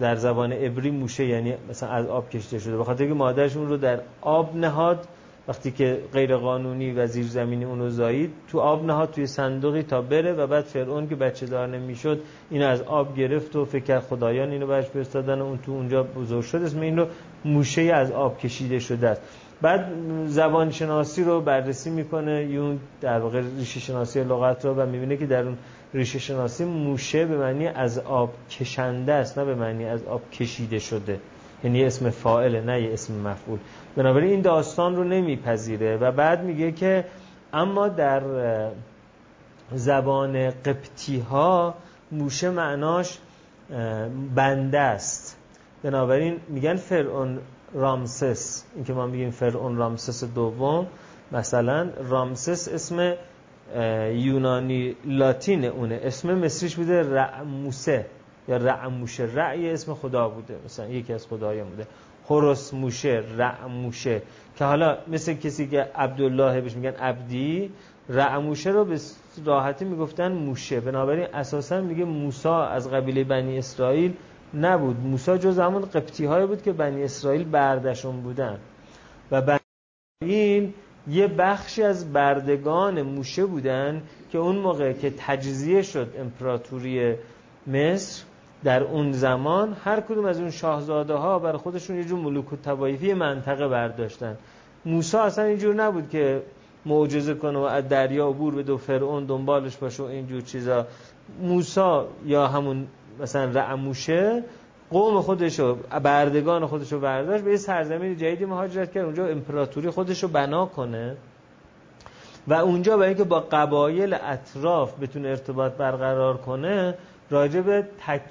در زبان عبری موشه یعنی مثلا از آب کشیده شده به خاطر اینکه مادرشون رو در آب نهاد وقتی که غیر قانونی و زیر زمینی اونو زایید تو آب نهاد توی صندوقی تا بره و بعد فرعون که بچه دار نمی‌شد اینو از آب گرفت و فکر خدایان اینو برش فرستادن اون تو اونجا بزرگ شد اسم این رو موشه از آب کشیده شده است. بعد زبان شناسی رو بررسی می‌کنه. یون در واقع ریشه شناسی لغت رو و می‌بینه که در اون ریشه شناسی موشه به معنی از آب کشنده است نه به معنی از آب کشیده شده. یعنی اسم فاعله نه یه اسم مفعول. بنابراین این داستان رو نمیپذیره و بعد میگه که اما در زبان قبطی ها موشه معناش بنده است. بنابراین میگن فرعون رامسس. این که ما میگیم فرعون رامسس دوم مثلا رامسس اسم یونانی لاتین اونه. اسم مصریش بوده رعموسه. یا رعموشه رعی اسم خدا بوده. مثلا یکی از خدایان بوده. هورس موشه رعموشه که حالا مثل کسی که عبدالله بهش میگن عبدی رعموشه رو به راحتی می‌گفتن موشه. بنابراین اساسا میگه موسا از قبیله بنی اسرائیل نبود. موسا جز همون قبطی های بود که بنی اسرائیل بردشون بودن. و بنی یه بخشی از بردگان موشه بودن که اون موقع که تجزیه شد امپراتوری مصر در اون زمان هر کدوم از اون شاهزاده ها برای خودشون یه جور ملوک و تبایفی منطقه برداشتن. موسی اصلا اینجور نبود که معجزه کنه و از دریا عبور به دو فرعون دنبالش باشه و اینجور چیزا. موسی یا همون مثلا رعموشه قوم خودشو بردگان خودشو برداشت به یه سرزمین جدیدی مهاجرت کرد. اونجا امپراتوری خودشو بنا کنه. و اونجا برای اینکه با قبایل اطراف بتونه ارتباط برقرار کنه راجع به تک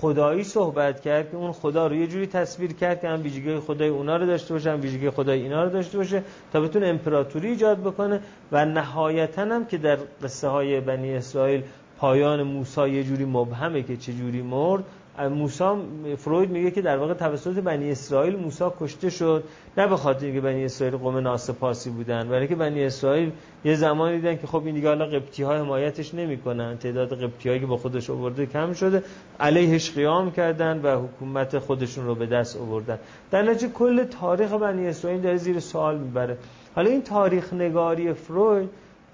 خدایی صحبت کرد که اون خدا رو یه جوری تصویر کرد که هم ویژگی خدای اونا رو داشته باشه هم ویژگی خدای اینا رو داشته باشه تا بتونه امپراتوری ایجاد بکنه و نهایتا هم که در قصه های بنی اسرائیل پایان موسی یه جوری مبهمه که چه جوری مرد موسا فروید میگه که در واقع توسط بنی اسرائیل موسی کشته شد. نه به خاطر اینکه بنی اسرائیل قوم ناسپاسی بودن برای که بنی اسرائیل یه زمانی دیدن که خب این دیگه حالا قبطی ها حمایتش نمی‌کنن. تعداد قبطی هایی که با خودش آورده کم شده. علیهش قیام کردن و حکومت خودشون رو به دست آوردن. در نتیجه کل تاریخ بنی اسرائیل داره زیر سوال می‌بره. حالا این تاریخ نگاری فروید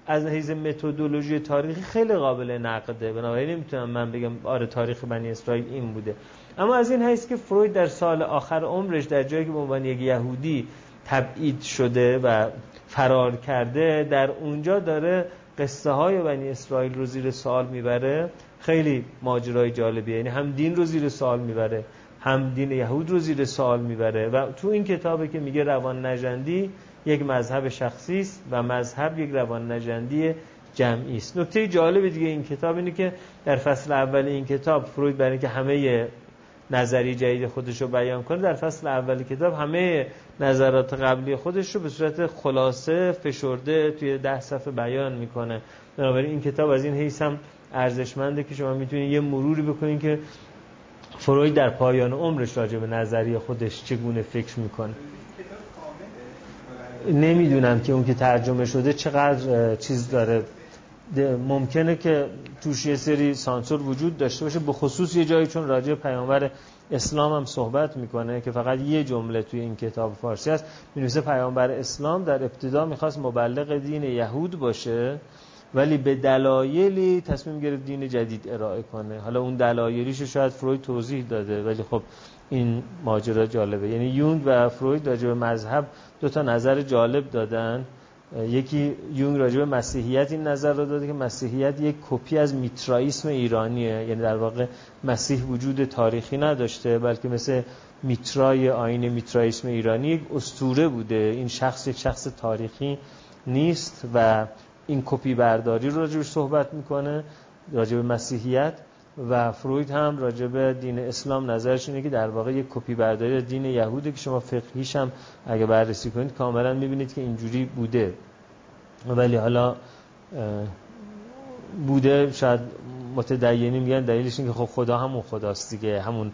از حیث متدولوژی تاریخی خیلی قابل نقده. بنابراین نمی‌تونم من بگم آره تاریخ بنی اسرائیل این بوده. اما از این حیث که فروید در سال آخر عمرش در جایی که به عنوان یک یهودی تبعید شده و فرار کرده در اونجا داره قصه های بنی اسرائیل رو زیر سوال می‌بره. خیلی ماجرای جالبیه. یعنی هم دین رو زیر سوال می‌بره هم دین یهود رو زیر سوال می‌بره. و تو این کتابه که میگه روان نجندی یک مذهب شخصی است و مذهب یک روان نجندی جمعی است. نکته جالب دیگه این کتاب اینه که در فصل اول این کتاب فروید برای اینکه همه نظری جدید خودش رو بیان کنه در فصل اول کتاب همه نظرات قبلی خودش رو به صورت خلاصه فشرده توی ده صفحه بیان می‌کنه. بنابراین این کتاب از این حیث هم ارزشمنده که شما می‌تونید یه مروری بکنید که فروید در پایان عمرش راجع به نظریه خودش چگونه فکر می‌کنه. نمی‌دونم که اون که ترجمه شده چقدر چیز داره. ممکنه که توش یه سری سانسور وجود داشته باشه به خصوص یه جایی چون راجع پیامبر اسلام هم صحبت می‌کنه که فقط یه جمله توی این کتاب فارسی هست می‌نویسه پیامبر اسلام در ابتدا می‌خواست مبلغ دین یهود باشه ولی به دلایلی تصمیم گرفت دین جدید ارائه کنه. حالا اون دلایلیش شاید فروید توضیح داده ولی خب این ماجرا جالبه. یعنی یونگ و فروید راجع به مذهب دو تا نظر جالب دادن. یکی یونگ راجع به مسیحیت این نظر رو داده که مسیحیت یک کپی از میترائیسم ایرانیه. یعنی در واقع مسیح وجود تاریخی نداشته بلکه مثل میترای آین میترائیسم ایرانی یک استوره بوده. این شخص یک شخص تاریخی نیست و این کپی برداری رو راجبش صحبت می‌کنه راجب مسیحیت. و فروید هم راجب دین اسلام نظرش اینه که در واقع یک کپی برداری دین یهوده که شما فقهیش هم اگه بررسی کنید کاملا می‌بینید که اینجوری بوده. ولی حالا بوده شاید متدینی میگن دلیلش اینه که خب خدا همون خداست دیگه همون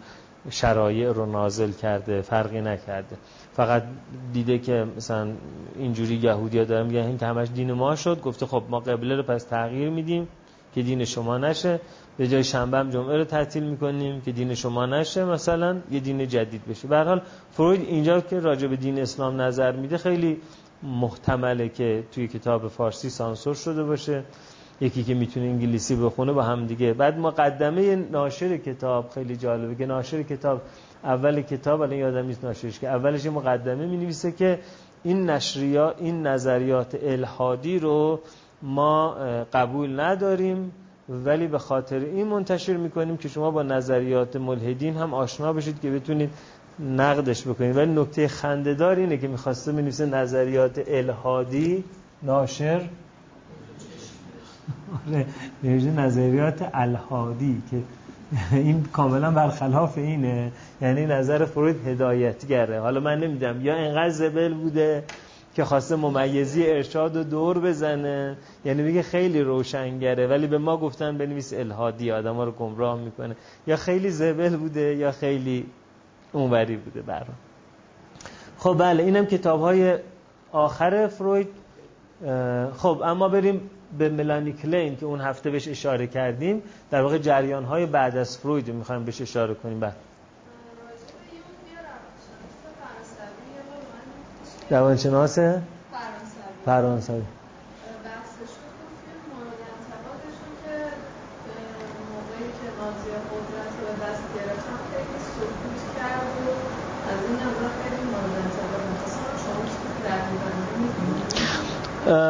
شرایع رو نازل کرده فرقی نکرده. فقط دیده که مثلا اینجوری یهودی ها دارن میگن این که همش دین ما شد گفته خب ما قبله رو پس تغییر میدیم که دین شما نشه. به جای شنبه هم جمعه رو تعطیل می‌کنیم که دین شما نشه مثلا یه دین جدید بشه. به حال فروید اینجا که راجع به دین اسلام نظر میده خیلی محتمله که توی کتاب فارسی سانسور شده باشه. یکی که می‌تونه انگلیسی بخونه با هم دیگه. بعد مقدمه ناشر کتاب خیلی جالبه که ناشر کتاب اول کتاب الان یادم نیست ناشرش که اولش مقدمه می نویسه که این نشریات این نظریات الهادی رو ما قبول نداریم. ولی به خاطر این منتشر می‌کنیم که شما با نظریات ملحدین هم آشنا بشید که بتونید نقدش بکنید. ولی نکته خندهدار اینه که می‌خواسته بنویسه نظریات الهادی ناشر. آره، نظریات الهادی که این کاملا برخلاف اینه. یعنی نظر فروید هدایتگره. حالا من نمیدم یا انقدر زبل بوده که خواسته ممیزی ارشاد و دور بزنه. یعنی میگه خیلی روشنگره ولی به ما گفتن بنویس الهادی آدم ها رو گمراه می‌کنه. یا خیلی زبل بوده یا خیلی اونوری بوده برام. خب بله اینم کتاب های آخر فروید. خب اما بریم به ملانی کلین که اون هفته بهش اشاره کردیم. در واقع جریان های بعد از فروید می‌خوایم بهش اشاره کنیم. بعد روانشناس فرانسوی.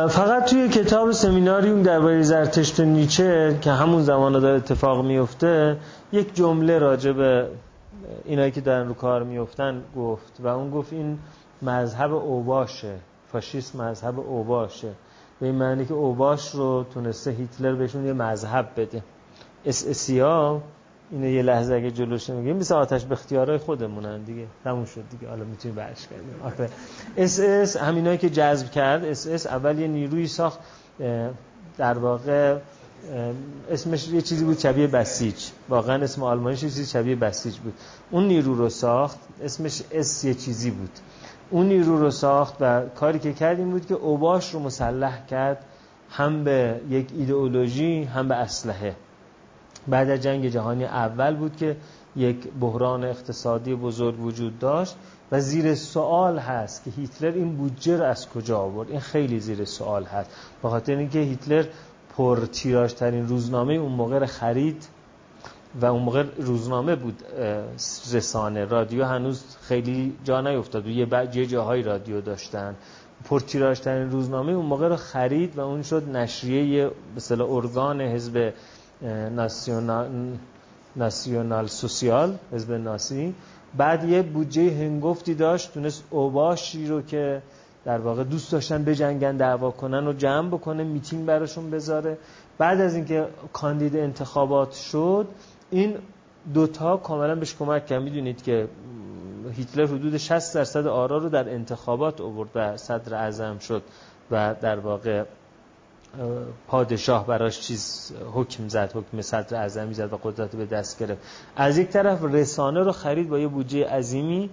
فقط توی کتاب سمیناریوم درباره زرتشت و نیچه که همون زمان داره اتفاق میفته یک جمله راجع به اینایی که دارن رو کار میفتن گفت و اون گفت این مذهب اوباشه. فاشیسم مذهب اوباشه. به این معنی که اوباش رو تونسته هیتلر بهشون یه مذهب بده. اس اسیا اینو یه لحظه اگه جلوش نمیگیم مثل آتش به اختیارای خودمونن دیگه. تموم شد دیگه. حالا می‌تونیم برش کردیم آخه اس اس همینایی که جذب کرد اس اس اول یه نیروی ساخت در واقع اسمش یه چیزی بود شبیه بسیج. واقعا اسم آلمانیش یه چیزی شبیه بسیج بود. اون نیرو رو ساخت اسمش اس یه چیزی بود. اون نیرو رو ساخت و کاری که کرد این بود که اوباش رو مسلح کرد هم به یک ایدئولوژی هم به اسلحه. بعد از جنگ جهانی اول بود که یک بحران اقتصادی بزرگ وجود داشت و زیر سوال هست که هیتلر این بودجه رو از کجا آورد. این خیلی زیر سوال هست. به خاطر اینکه هیتلر پر ترین روزنامه اون موقع رو خرید و اون موقع روزنامه بود رسانه. رادیو هنوز خیلی جا نیفتاد. و یه جاهای رادیو داشتن. پرتیراژ ترین روزنامه اون موقع رو خرید و اون شد نشریه به ارگان حزب ناسیونال ناسیونال سوسیال حزب ناسی. بعد یه بودجه هنگفتی داشت تونست اوباشی رو که در واقع دوست داشتن بجنگن دعوا کنن و جمع بکنه میتینگ براشون بذاره. بعد از اینکه کاندید انتخابات شد این دوتا کاملا بهش کمک کرد. می‌دونید که هیتلر حدود 60 درصد آرا رو در انتخابات اوورد و صدر اعظم شد و در واقع پادشاه براش چیز حکم زد حکم صدر اعظمی زد و قدرت به دست گرفت. از یک طرف رسانه رو خرید با یه بودجه عظیمی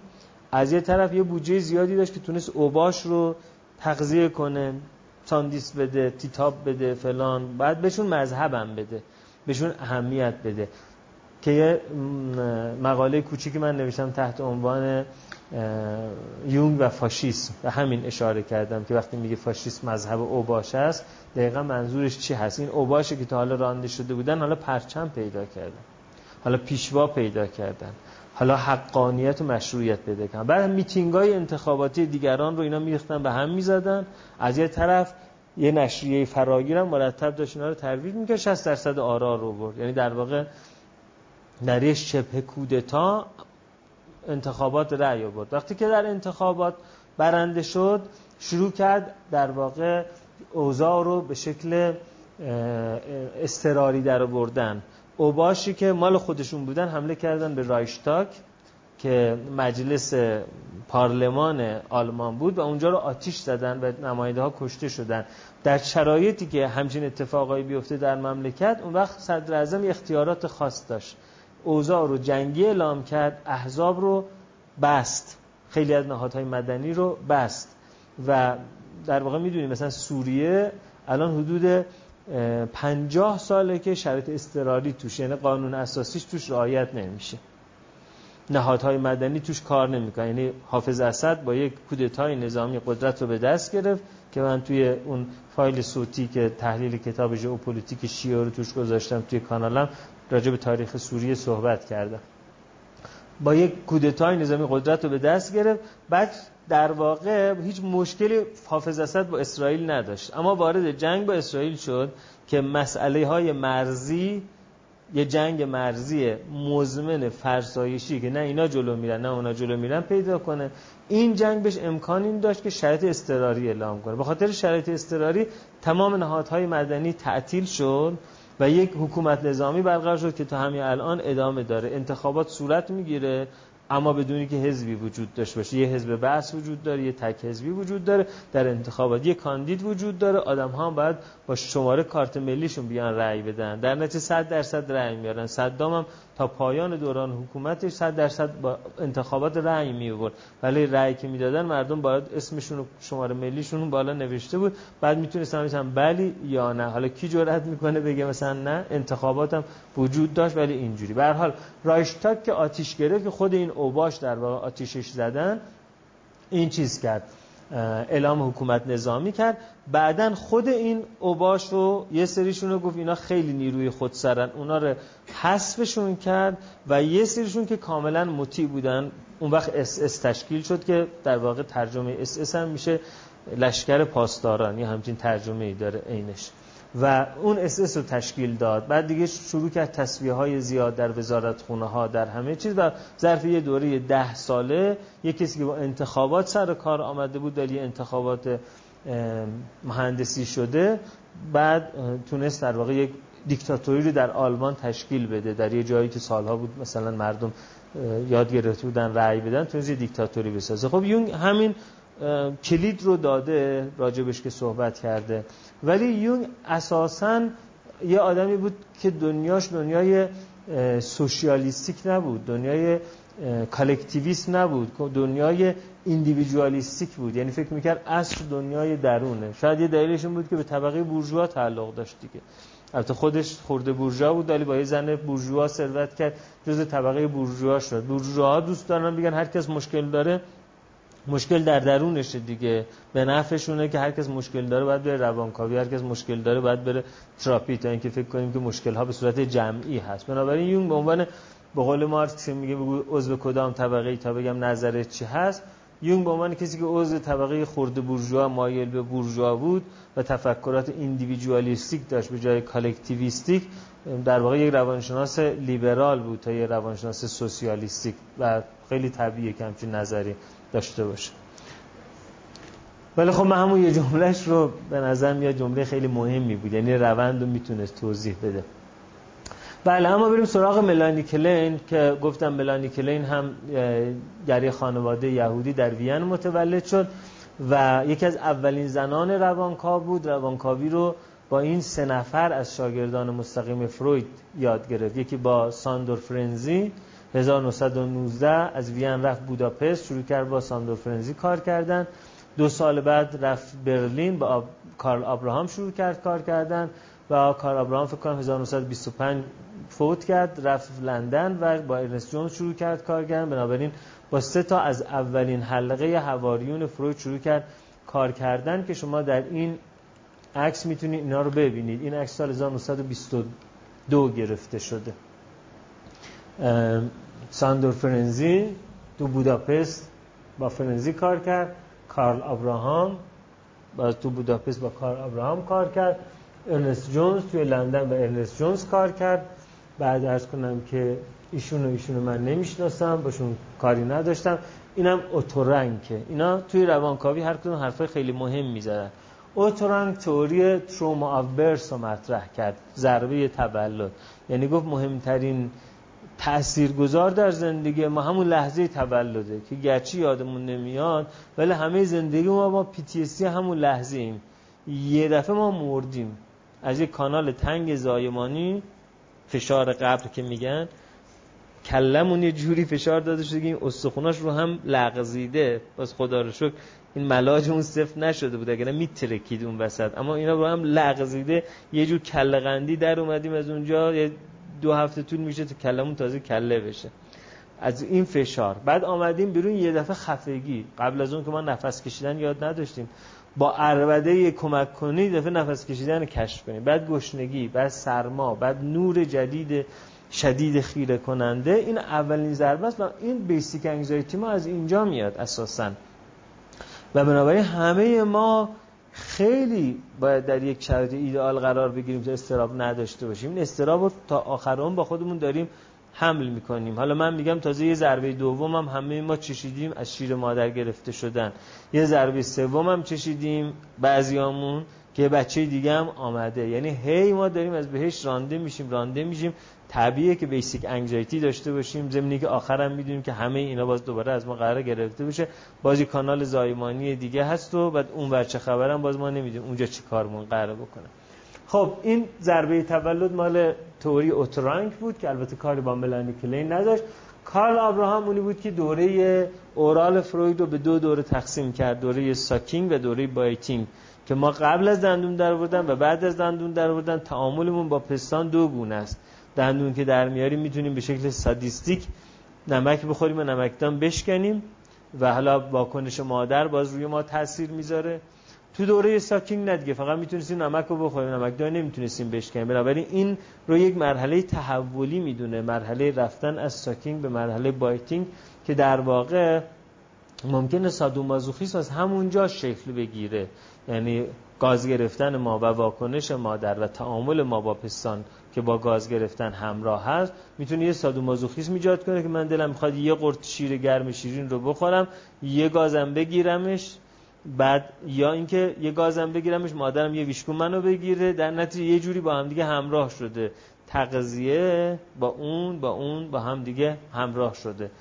از یک طرف یه بودجه زیادی داشت که تونست اوباش رو تغذیه کنه ساندیس بده تیتاب بده فلان بعد بهشون مذهبم بده بهشون اهمیت بده. که یه مقاله کوچیکی من نوشتم تحت عنوان یونگ و فاشیسم. و همین اشاره کردم که وقتی میگه فاشیسم مذهب اوباش است دقیقا منظورش چی هست؟ این اوباشه که تا حالا رانده شده بودن حالا پرچم پیدا کردن. حالا پیشوا پیدا کردن. حالا حقانیت و مشروعیت پیدا کردن. بعد میتینگ های انتخاباتی دیگران رو اینا میریختن به هم می‌زدن. از یه طرف یه نشریه فراگیرم مرتب داشت اینا رو ترویج می‌کرد 60 درصد آرا رو برد. یعنی در واقع در یه شبه کودتا انتخابات رأی آورد. وقتی که در انتخابات برنده شد شروع کرد در واقع اوضاع رو به شکل استراری در آوردن. اوباشی که مال خودشون بودن حمله کردن به رایشتاک که مجلس پارلمان آلمان بود و اونجا رو آتیش زدن و نماینده ها کشته شدن. در شرایطی که همچین اتفاقایی بیفته در مملکت اون وقت صدر اعظم اختیارات خاص داشت. اوضاع رو جنگی اعلام کرد احزاب رو بست. خیلی از نهادهای مدنی رو بست. و در واقع می‌دونیم مثلا سوریه الان حدود پنجاه ساله که شرایط اضطراری توش یعنی قانون اساسیش توش رعایت نمیشه. نهادهای مدنی توش کار نمی‌کنه یعنی حافظ اسد با یک کودتای نظامی قدرت رو به دست گرفت که من توی اون فایل صوتی که تحلیل کتاب ژئوپلیتیک شیعه رو توش گذاشتم توی کانالم راجع به تاریخ سوریه صحبت کردم. با یک کودتای نظامی قدرت رو به دست گرفت. بعد در واقع هیچ مشکلی حافظ اسد با اسرائیل نداشت. اما وارد جنگ با اسرائیل شد که مسئله های مرزی یه جنگ مرزی مزمن فرسایشی که نه اینا جلو میرن نه اونا جلو میرن پیدا کنه. این جنگ بهش امکان این داشت که شرایط استراری اعلام کنه. به خاطر شرایط استراری تمام نهادهای مدنی تعطیل شد. و یک حکومت نظامی برقرار شد که تا همین الان ادامه داره. انتخابات صورت می‌گیره اما بدونی که حزبی وجود داشته باشه. یه حزب بحث وجود داره یه تک حزبی وجود داره. در انتخابات یه کاندید وجود داره. آدم ها باید با شماره کارت ملیشون بیان رأی بدن. در نتیجه 100 درصد رأی میارن. صدام هم تا پایان دوران حکومتش 100 درصد با انتخابات رأی می آورد ولی رأی که می‌دادن مردم باید اسمشون و شماره ملیشون بالا نوشته بود. بعد می‌تونستن بگن بلی یا نه. حالا کی جرئت می‌کنه بگه مثلا نه؟ انتخاباتم وجود داشت ولی اینجوری. به هر حال رایشتاگ که آتیش گرفت خود این اوباش در واقع آتیشش زدن این چیز کرد. اعلام حکومت نظامی کرد بعدا خود این اوباش رو یه سریشون رو گفت اینا خیلی نیروی خودسرن. اونا رو حذفشون کرد و یه سریشون که کاملا مطیع بودن. اون وقت اس اس تشکیل شد که در واقع ترجمه اس اس هم میشه لشکر پاسداران. یا همچین ترجمه ای داره عینش. و اون اس رو تشکیل داد. بعد دیگه شروع کرد تصویه های زیاد در وزارت خونه ها در همه چیز و ظرف یه دوره ده ساله یه کسی که با انتخابات سر کار آمده بود ولی انتخابات مهندسی شده بعد تونست در واقع یک دیکتاتوری رو در آلمان تشکیل بده. در یه جایی که سالها بود مثلا مردم یاد گرفته بودن رأی بدن تونست یه دیکتاتوری بسازه. خب یون همین کلید رو داده راجبش که صحبت کرده. ولی یونگ اساسا یه آدمی بود که دنیاش دنیای socialistic نبود دنیای collectivist نبود دنیای individualistic بود. یعنی فکر می‌کرد اصل دنیای درونه. شاید یه دلیلش این بود که به طبقه بورژوا تعلق داشت دیگه. البته خودش خرده بورژوا بود ولی با یه زن بورژوا وصلت کرد جز طبقه بورژوا شد. بورژوا دوست دارن بگن هر کس مشکل داره مشکل در درونشه دیگه. به نفعشونه که هر کس مشکل داره باید بره روانکاوی هر کس مشکل داره باید بره تراپی تا اینکه فکر کنیم که مشکل ها به صورت جمعی هست. بنابراین یونگ به عنوان به قول مارکس میگه بگو عضو کدام طبقه تا بگم نظرت چی هست یونگ به عنوان کسی که عضو طبقه خرده بورژوا مایل به بورژوا بود و تفکرات individualistic داشت به جای collectivistic در واقع یک روانشناس لیبرال بود تا یک روانشناس socialistic و خیلی طبیعیه که همچین نظری داشته باشه. ولی خب من همون یه جملهش رو به نظر میاد جمله خیلی مهمی بود. یعنی روند رو می‌تونست توضیح بده. بله اما بریم سراغ ملانی کلین که گفتم ملانی کلین هم در یه خانواده یهودی در وین متولد شد و یکی از اولین زنان روانکاو بود. روانکاوی رو با این سه نفر از شاگردان مستقیم فروید یاد گرفت. یکی با ساندور فرنزی 1919 از وین رفت بوداپست شروع کرد با ساندور فرنزی کار کردن. دو سال بعد رفت برلین با کارل آبراهام شروع کرد کار کردن و کارل آبراهام فکر کنم 1925 فوت کرد رفت لندن و با ارنست جونز شروع کرد کار کردن. بنابراین با سه تا از اولین حلقه هواریون فروید شروع کرد کار کردن که شما در این عکس می‌تونید اینا رو ببینید. این عکس سال 1922 گرفته شده. ساندور فرنزی تو بوداپست با فرنزی کار کرد. کارل ابراهام با تو بوداپست با کارل ابراهام کار کرد. ارنست جونز توی لندن با ارنست جونز کار کرد. بعد عرض کنم که ایشون و ایشون من نمی‌شناسم باشون کاری نداشتم. اینم اتو رنکه اینا توی روانکاوی هر کدوم حرفای خیلی مهم می‌زدن اتو رنک تئوری trauma of birth رو مطرح کرد. ضربه تولد. یعنی گفت مهمترین تاثیرگذار در زندگی ما همون لحظه تولده که گرچه یادمون نمیاد ولی همه زندگی ما در پی همون لحظه ایم. یه دفعه ما مردیم. از یک کانال تنگ زایمانی فشار قبر که میگن کله‌مون یه جوری فشار داده شده که این استخوناش رو هم لغزیده. باز خدا رو شکر این ملاج اون صفر نشده بود اگر میترکید اون وسط. اما اینا رو هم لغزیده. یه جور کلغندی در اومدیم از اونجا یه دو هفته طول میشه تا کلمون تازه کله بشه. از این فشار. بعد آمدیم بیرون یه دفعه خفگی. قبل از اون که ما نفس کشیدن یاد نداشتیم. با عربده کمک کنی دفعه نفس کشیدن کشف کنیم بعد گشنگی بعد سرما بعد نور جدید شدید خیره کننده این اولین ضربه است و این بیسیک انگزایتی ما از اینجا میاد اساسا. و بنابراین همه ما خیلی باید در یک شرایط ایدئال قرار بگیریم تا استراب نداشته باشیم. این استراب رو تا آخرون با خودمون داریم حمل می‌کنیم. حالا من میگم تازه یه ضربه دوم هم همه ما چشیدیم از شیر مادر گرفته شدن. یه ضربه سوم هم چشیدیم بعضیامون که بچه دیگه هم آمده. یعنی هی ما داریم از بهش رانده میشیم رانده میشیم. طبیعیه که بیسیک انگزایتی داشته باشیم. زمینی که آخرم می‌دونیم که همه اینا باز دوباره از ما قرار گرفته بشه. باز یه کانال زایمانی دیگه هست و بعد اون ور چه خبره باز ما نمی‌دونیم اونجا چی کارمون قرار بکنه. خب این ضربه تولد مال تئوری اتو رنک بود که البته کاری با ملانی کلین نداشت. کارل آبراهام اونی بود که دوره oral فروید رو به دو دوره تقسیم کرد دوره sucking و دوره biting که ما قبل از دندون در و بعد از دندون در تعاملمون با پستان دو گونه است. دندون که در میاریم می‌تونیم به شکل sadistic نمک بخوریم و نمکدان بشکنیم و حالا واکنش مادر باز روی ما تاثیر می‌ذاره. تو دوره sucking نه دیگه فقط می‌تونستیم نمک رو بخوریم. نمکدان نمی‌تونستیم بشکنیم. بنابراین این رو یک مرحله تحولی می‌دونه. مرحله رفتن از sucking به مرحله biting که در واقع ممکنه سادومازوخیسم از همونجا شکل بگیره. یعنی گاز گرفتن ما و واکنش مادر و تعامل ما با پستان که با گاز گرفتن همراه هست می‌تونه یه سادومازوخیسم ایجاد کنه که من دلم می‌خواد یه قرط شیر گرم شیرین رو بخورم یه گازم بگیرمش بعد یا اینکه یه گازم بگیرمش مادرم یه ویشکون منو بگیره در نتیجه یه جوری با هم دیگه همراه شده. تغذیه با اون با اون با هم دیگه همراه شده.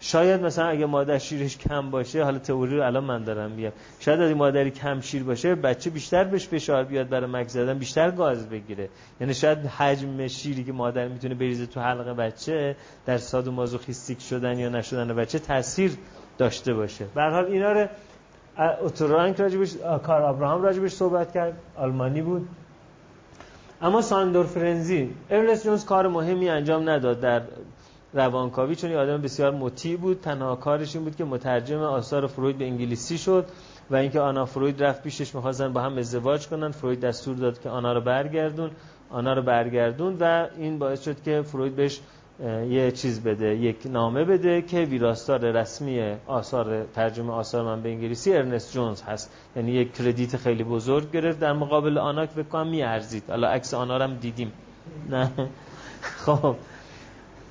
شاید مثلا اگه مادر شیرش کم باشه حالا تئوری رو الان من دارم میگم. شاید اگه مادری کم شیر باشه بچه بیشتر بهش فشار بیاد برای مک زدن بیشتر گاز بگیره. یعنی شاید حجم شیری که مادر می‌تونه بریزه تو حلقه بچه در سادومازوخیستیک شدن یا نشدن بچه تاثیر داشته باشه. به حال اینا رو اوتورانک راجبش کار ابراهام راجبش صحبت کرد. آلمانی بود. اما ساندور فرنزی ارنست جونز کار مهمی انجام نداد در روانکاوی چون یه آدم بسیار مطیع بود. تنها کارش این بود که مترجم آثار فروید به انگلیسی شد و اینکه آنا فروید رفت پیشش می‌خواستن با هم ازدواج کنن. فروید دستور داد که آنا رو برگردون. آنا رو برگردون و این باعث شد که فروید بهش یه چیز بده یک نامه بده که ویراستار رسمی آثار ترجمه آثار من به انگلیسی ارنست جونز هست. یعنی یک کردیت خیلی بزرگ گرفت. در مقابل آنا که فکر کنم میارزید. حالا عکس آنا رو هم دیدیم. نه؟ خب.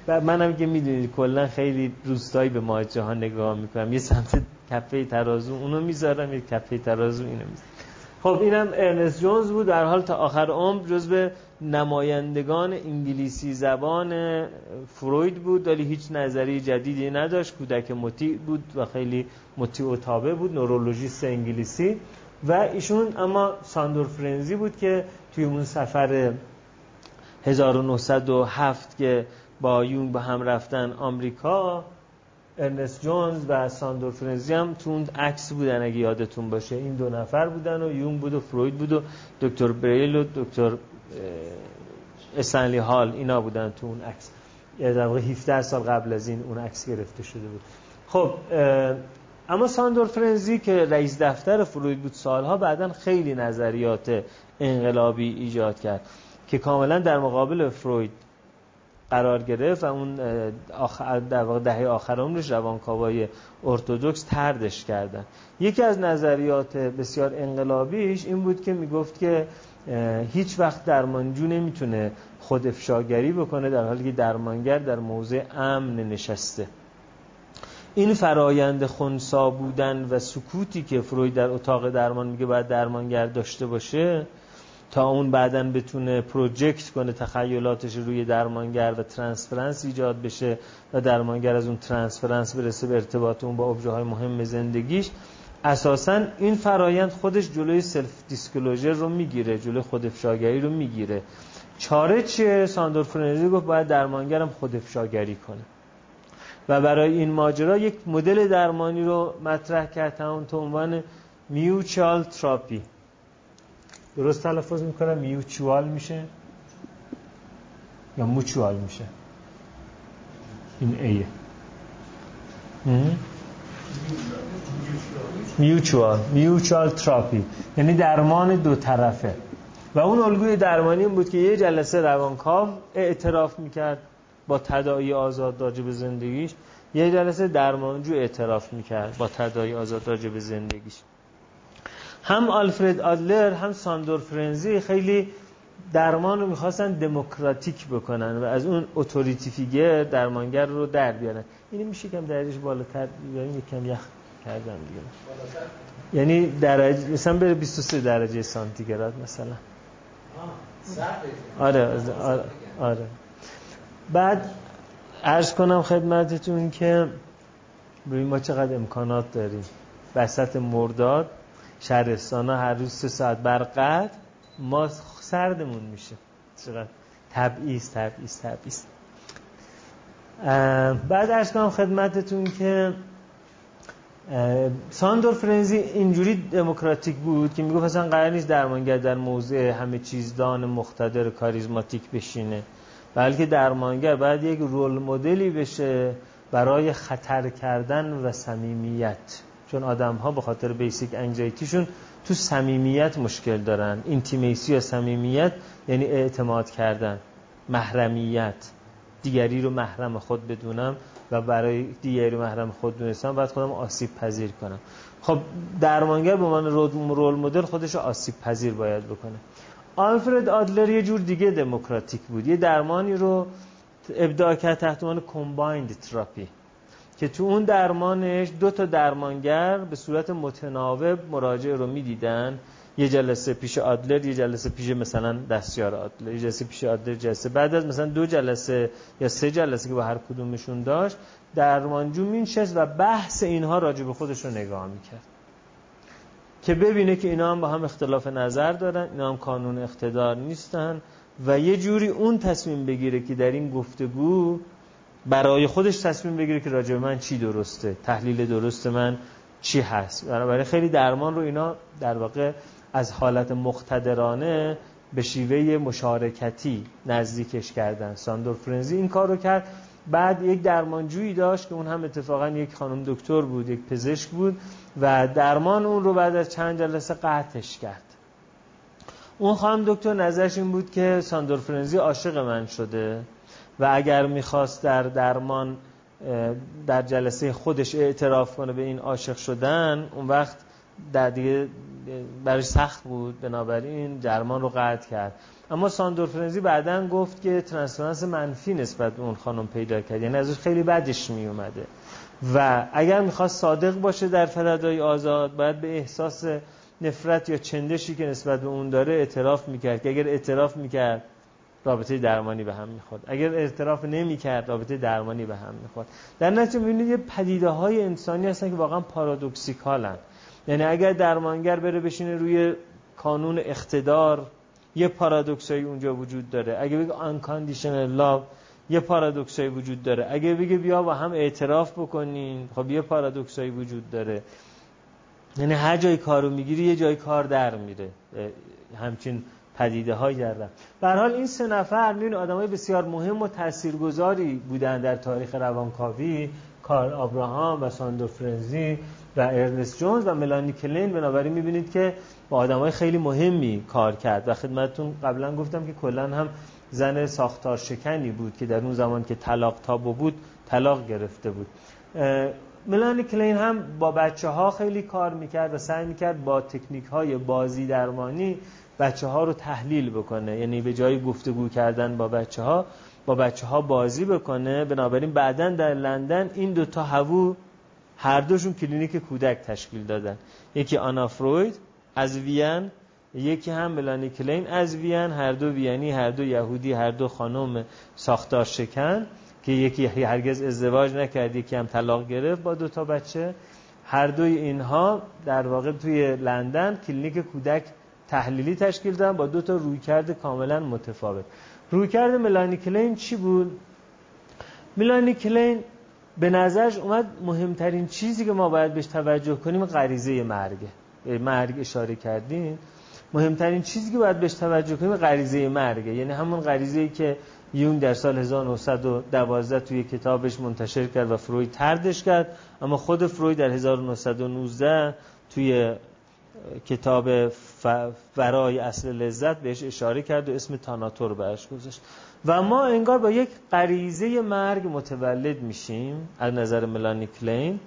و منم که می‌دونید کلا خیلی روستایی به ماهیچه ها نگاه می‌کنم. یه سمت کفه ترازو اونو می‌ذارم یه کفه ترازو اینو می‌ذارم. خب اینم ارنست جونز بود. در حال تا آخر عمر جزو نمایندگان انگلیسی زبان فروید بود. ولی هیچ نظری جدیدی نداشت. کودک مطیع بود و خیلی مطیع و تابع بود. نورولوژیست انگلیسی. و ایشون اما ساندور فرنزی بود که توی اون سفر 1907 که با یونگ با هم رفتن آمریکا ارنست جونز و ساندور فرنزی هم تو اون عکس بودن اگه یادتون باشه. این دو نفر بودن و یونگ بود و فروید بود و دکتر بریل و دکتر اسنلی هال اینا بودن تو اون عکس. در واقع 17 سال قبل از این اون عکس گرفته شده بود. خب اما ساندور فرنزی که رئیس دفتر فروید بود سالها بعدا خیلی نظریات انقلابی ایجاد کرد که کاملا در مقابل فروید قرار گرفت و اون آخر در واقع دهه آخر عمرش روانکاوای ارتودکس تردش کردن. یکی از نظریات بسیار انقلابیش این بود که می‌گفت که هیچ وقت درمانجو نمی‌تونه خود افشاگری بکنه در حالی که درمانگر در موضع امن نشسته. این فرایند خونسا بودن و سکوتی که فروید در اتاق درمان میگه باید درمانگر داشته باشه تا اون بعدا بتونه پروژکت کنه تخیلاتش روی درمانگر و ترانسفرنس ایجاد بشه و درمانگر از اون transference برسه به ارتباط اون با ابژه های مهم زندگیش. اساسا این فرایند خودش جلوی self-disclosure رو می‌گیره جلوی خودافشاگری رو می‌گیره. چاره چیه ساندور فرنزی گفت باید درمانگرم خودافشاگری کنه. و برای این ماجرا یک مدل درمانی رو مطرح کرد تحت عنوان mutual therapy درست تلفظ می‌کنم mutual میشه؟ یا موچوال میشه؟ این ایه میوچوال. میوچوال تراپی. یعنی درمان دو طرفه. و اون الگوی درمانی این بود که یه جلسه روانکاو اعتراف می‌کرد با تدایی آزاد راجع به زندگیش. یه جلسه درمانجو اعتراف می‌کرد با تدایی آزاد راجع به زندگیش. هم آلفرد آدلر هم ساندور فرنزی خیلی درمان رو می‌خواستن دموکراتیک بکنن و از اون اتوریتی فیگر درمانگر رو در بیارن. اینی میشه کم درجهش بالاتر بیاریم یکم یخ کردم دیگه. یعنی درجه مثلا بره 23 درجه سانتیگراد مثلا. آره آره, آره. بعد عرض کنم خدمتتون که ببین ما چقدر امکانات داریم. وسط مرداد شهرستان ها هر روز سه ساعت برقد ما سردمون میشه. چقدر؟ تبعیض تبعیض تبعیض. بعد ارز کنم خدمتتون که ساندور فرنزی اینجوری دموکراتیک بود که می‌گفت اصلا قرار نیست درمانگر در موضع همه چیزدان مقتدر کاریزماتیک بشینه. بلکه درمانگر باید یک رول مدلی بشه برای خطر کردن و صمیمیت. چون آدم ها به خاطر basic anxiety شون تو صمیمیت مشکل دارن. intimacy یا صمیمیت یعنی اعتماد کردن. محرمیت. دیگری رو محرم خود بدونم و برای دیگری محرم خود دونستم باید خودم آسیب پذیر کنم. خب درمانگر به من role model خودش آسیب پذیر باید بکنه. آلفرد آدلر یه جور دیگه دموکراتیک بود. یه درمانی رو ابداع کرد تحت عنوان combined therapy که تو اون درمانش دو تا درمانگر به صورت متناوب مراجعه رو می‌دیدن. یه جلسه پیش آدلر یه جلسه پیش مثلا دستیار آدلر یه جلسه پیش آدلر جلسه بعد از مثلا دو جلسه یا سه جلسه که با هر کدومشون داشت درمانجو مینشست و بحث اینها راجع به خودش رو نگاه می‌کرد. که ببینه که اینا هم با هم اختلاف نظر دارن اینا هم کانون اقتدار نیستن و یه جوری اون تصمیم بگیره که در این گفتگو برای خودش تصمیم بگیره که راجع من چی درسته تحلیل درست من چی هست. برای خیلی درمان رو اینا در واقع از حالت مقتدرانه به شیوه مشارکتی نزدیکش کردن. ساندور فرنزی این کار رو کرد. بعد یک درمانجویی داشت که اون هم اتفاقا یک خانم دکتر بود یک پزشک بود و درمان اون رو بعد از چند جلسه قطعش کرد. اون خانم دکتر نظرش این بود که ساندور فرنزی عاشق من شده. و اگر می‌خواست در درمان در جلسه خودش اعتراف کنه به این عاشق شدن اون وقت در دیگه برای سخت بود بنابراین درمان رو قطع کرد. اما ساندور فرنزی بعدا گفت که ترانسفرنس منفی نسبت به اون خانم پیدا کرد یعنی ازش خیلی بدش می اومده و اگر می‌خواست صادق باشه در فردای آزاد باید به احساس نفرت یا چندشی که نسبت به اون داره اعتراف می‌کرد که اگر اعتراف می‌کرد رابطه درمانی به هم می‌خورد. اگر اعتراف نمی‌کرد رابطه درمانی به هم می‌خورد. در نتیجه می‌بینید یه پدیده های انسانی هستن که واقعا پارادوکسیکالن. یعنی اگر درمانگر بره بشینه روی کانون اقتدار یه پارادوکسایی اونجا وجود داره. اگه بگه unconditional love یه پارادوکسایی وجود داره. اگه بگه بیا با هم اعتراف بکنین خب یه پارادوکسایی وجود داره. یعنی هر جای کارو می‌گیری یه جای کار در میره. همچین پدیده های در به حال این سه نفر میون آدمای بسیار مهم و تاثیرگذاری بودن در تاریخ روانکاوی کار آبراهام و ساندو فرنزی و ارنست جونز و ملانی کلین. بنابراین می‌بینید که با آدمای خیلی مهمی کار کرد و خدمتتون قبلا گفتم که کلا هم زن ساختار شکنی بود که در اون زمان که طلاق تابو بود طلاق گرفته بود. ملانی کلین هم با بچه ها خیلی کار می‌کرد و سعی می‌کرد با تکنیک های بازی درمانی بچه ها رو تحلیل بکنه. یعنی به جای گفتگو کردن با بچه ها با بچه ها بازی بکنه. بنابراین بعدا در لندن این دوتا هوو هر دوشون کلینیک کودک تشکیل دادن. یکی آنا فروید از وین یکی هم ملانی کلین از وین. هر دو وینی هر دو یهودی هر دو خانم ساختار شکن که یکی هرگز ازدواج نکرد یکی هم طلاق گرفت با دو تا بچه. هر دوی اینها در واقع توی لندن کلینیک کودک تحلیلی تشکیل دادن با دو تا رویکرد کاملا متفاوت. رویکرد ملانی کلین چی بود؟ ملانی کلین به نظرش اومد مهمترین چیزی که ما باید بهش توجه کنیم غریزه مرگه. مرگ اشاره کردین مهمترین چیزی که باید بهش توجه کنیم غریزه مرگه. یعنی همون غریزه که یون در سال 1912 توی کتابش منتشر کرد و فروید تردش کرد. اما خود فروید در 1919 توی کتاب ورای اصل لذت بهش اشاره کرد و اسم تاناتور برش گذاشت. و ما انگار با یک غریزه مرگ متولد میشیم از نظر ملانی کلین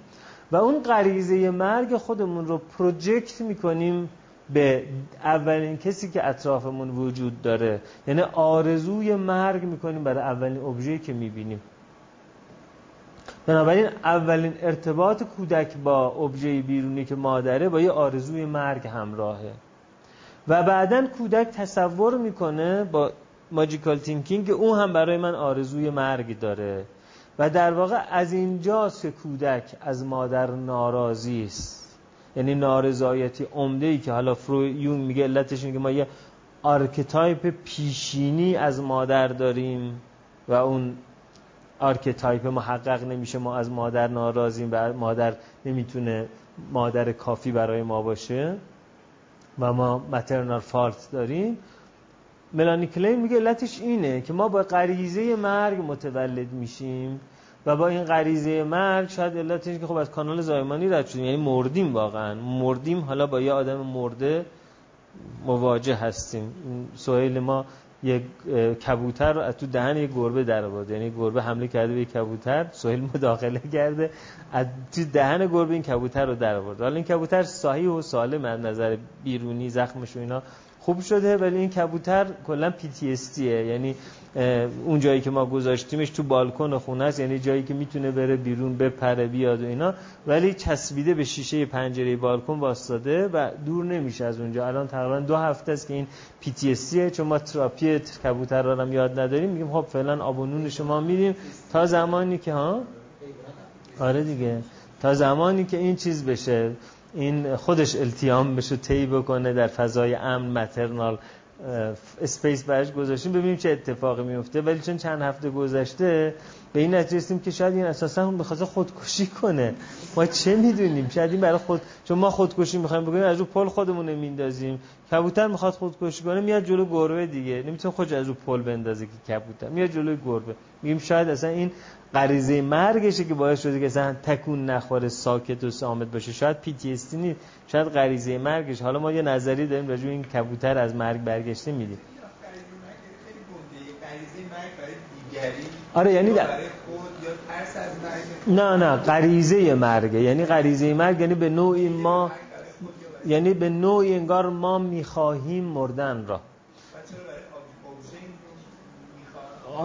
و اون غریزه مرگ خودمون رو پروژکت می‌کنیم به اولین کسی که اطرافمون وجود داره. یعنی آرزوی مرگ می‌کنیم برای اولین ابژه‌ای که می‌بینیم. بنابراین اولین ارتباط کودک با ابژه بیرونی که مادره با یه آرزوی مرگ همراهه. و بعدا کودک تصور می‌کنه با magical thinking که اون هم برای من آرزوی مرگ داره. و در واقع از اینجاست که کودک از مادر ناراضی است. یعنی نارضایتی عمده ای که حالا فرو یونگ میگه علتش اینه که ما یه archetype پیشینی از مادر داریم و اون archetype محقق نمیشه. ما از مادر ناراضیم و مادر نمی‌تونه مادر کافی برای ما باشه. و ما maternal fault داریم ملانی کلین میگه علتش اینه که ما با غریزه مرگ متولد میشیم و با این غریزه مرگ شاید علتش که خب از کانال زایمانی رد شدیم یعنی مردیم واقعا. مردیم حالا با یه آدم مرده مواجه هستیم. سوهیل ما یک کبوتر رو از تو دهن یک گربه در آورد. یعنی گربه حمله کرده به یک کبوتر سهیل مداخله کرده از تو دهن گربه این کبوتر رو در آورد. حالا این کبوتر صحیح و سالم از نظر بیرونی زخمش و اینا خوب شده ولی این کبوتر کلا پی یعنی اون جایی که ما گذاشتیمش تو بالکن خونه است یعنی جایی که می‌تونه بره بیرون بپره بیاد و اینا. ولی چسبیده به شیشه پنجره بالکن واسطاده و دور نمیشه از اونجا. الان تقریبا دو هفته است که این پی چون ما تراپی کبوتر رو هم یاد نداریم. میگیم خب فعلا آب و شما میدیم. تا زمانی که ها؟ آره دیگه. تا زمانی که این چیز بشه. این خودش التیام بشه طی بکنه در فضای امن مترنال اسپیس برش گذاشتیم. ببینیم چه اتفاقی میفته. ولی چون چند هفته گذشته به این نتیجه رسیدیم که شاید این اساسا هم بخواد خودکشی کنه. ما چه می‌دونیم؟ شاید این برای خود چون ما خودکشی می‌خوایم بکنیم از رو پل خودمون میندازیم کبوتر می‌خواد خودکشی کنه میاد جلو گربه دیگه. نمی‌تونه خودش از رو پل بندازه که کبوتر. میاد جلو گربه میگیم شاید اصلا این غریزه مرگشه که باعث شده که اصلا تکون نخوره ساکت و سامت باشه. شاید پی تی نیست. شاید غریزه مرگش حالا ما یه نظری داریم راجع این کبوتر از مرگ برگشته میدیم. آره یعنی در... نه نه غریزه مرگه یعنی غریزه مرگ یعنی به نوعی ما یعنی به نوعی انگار ما می‌خواهیم مردن را.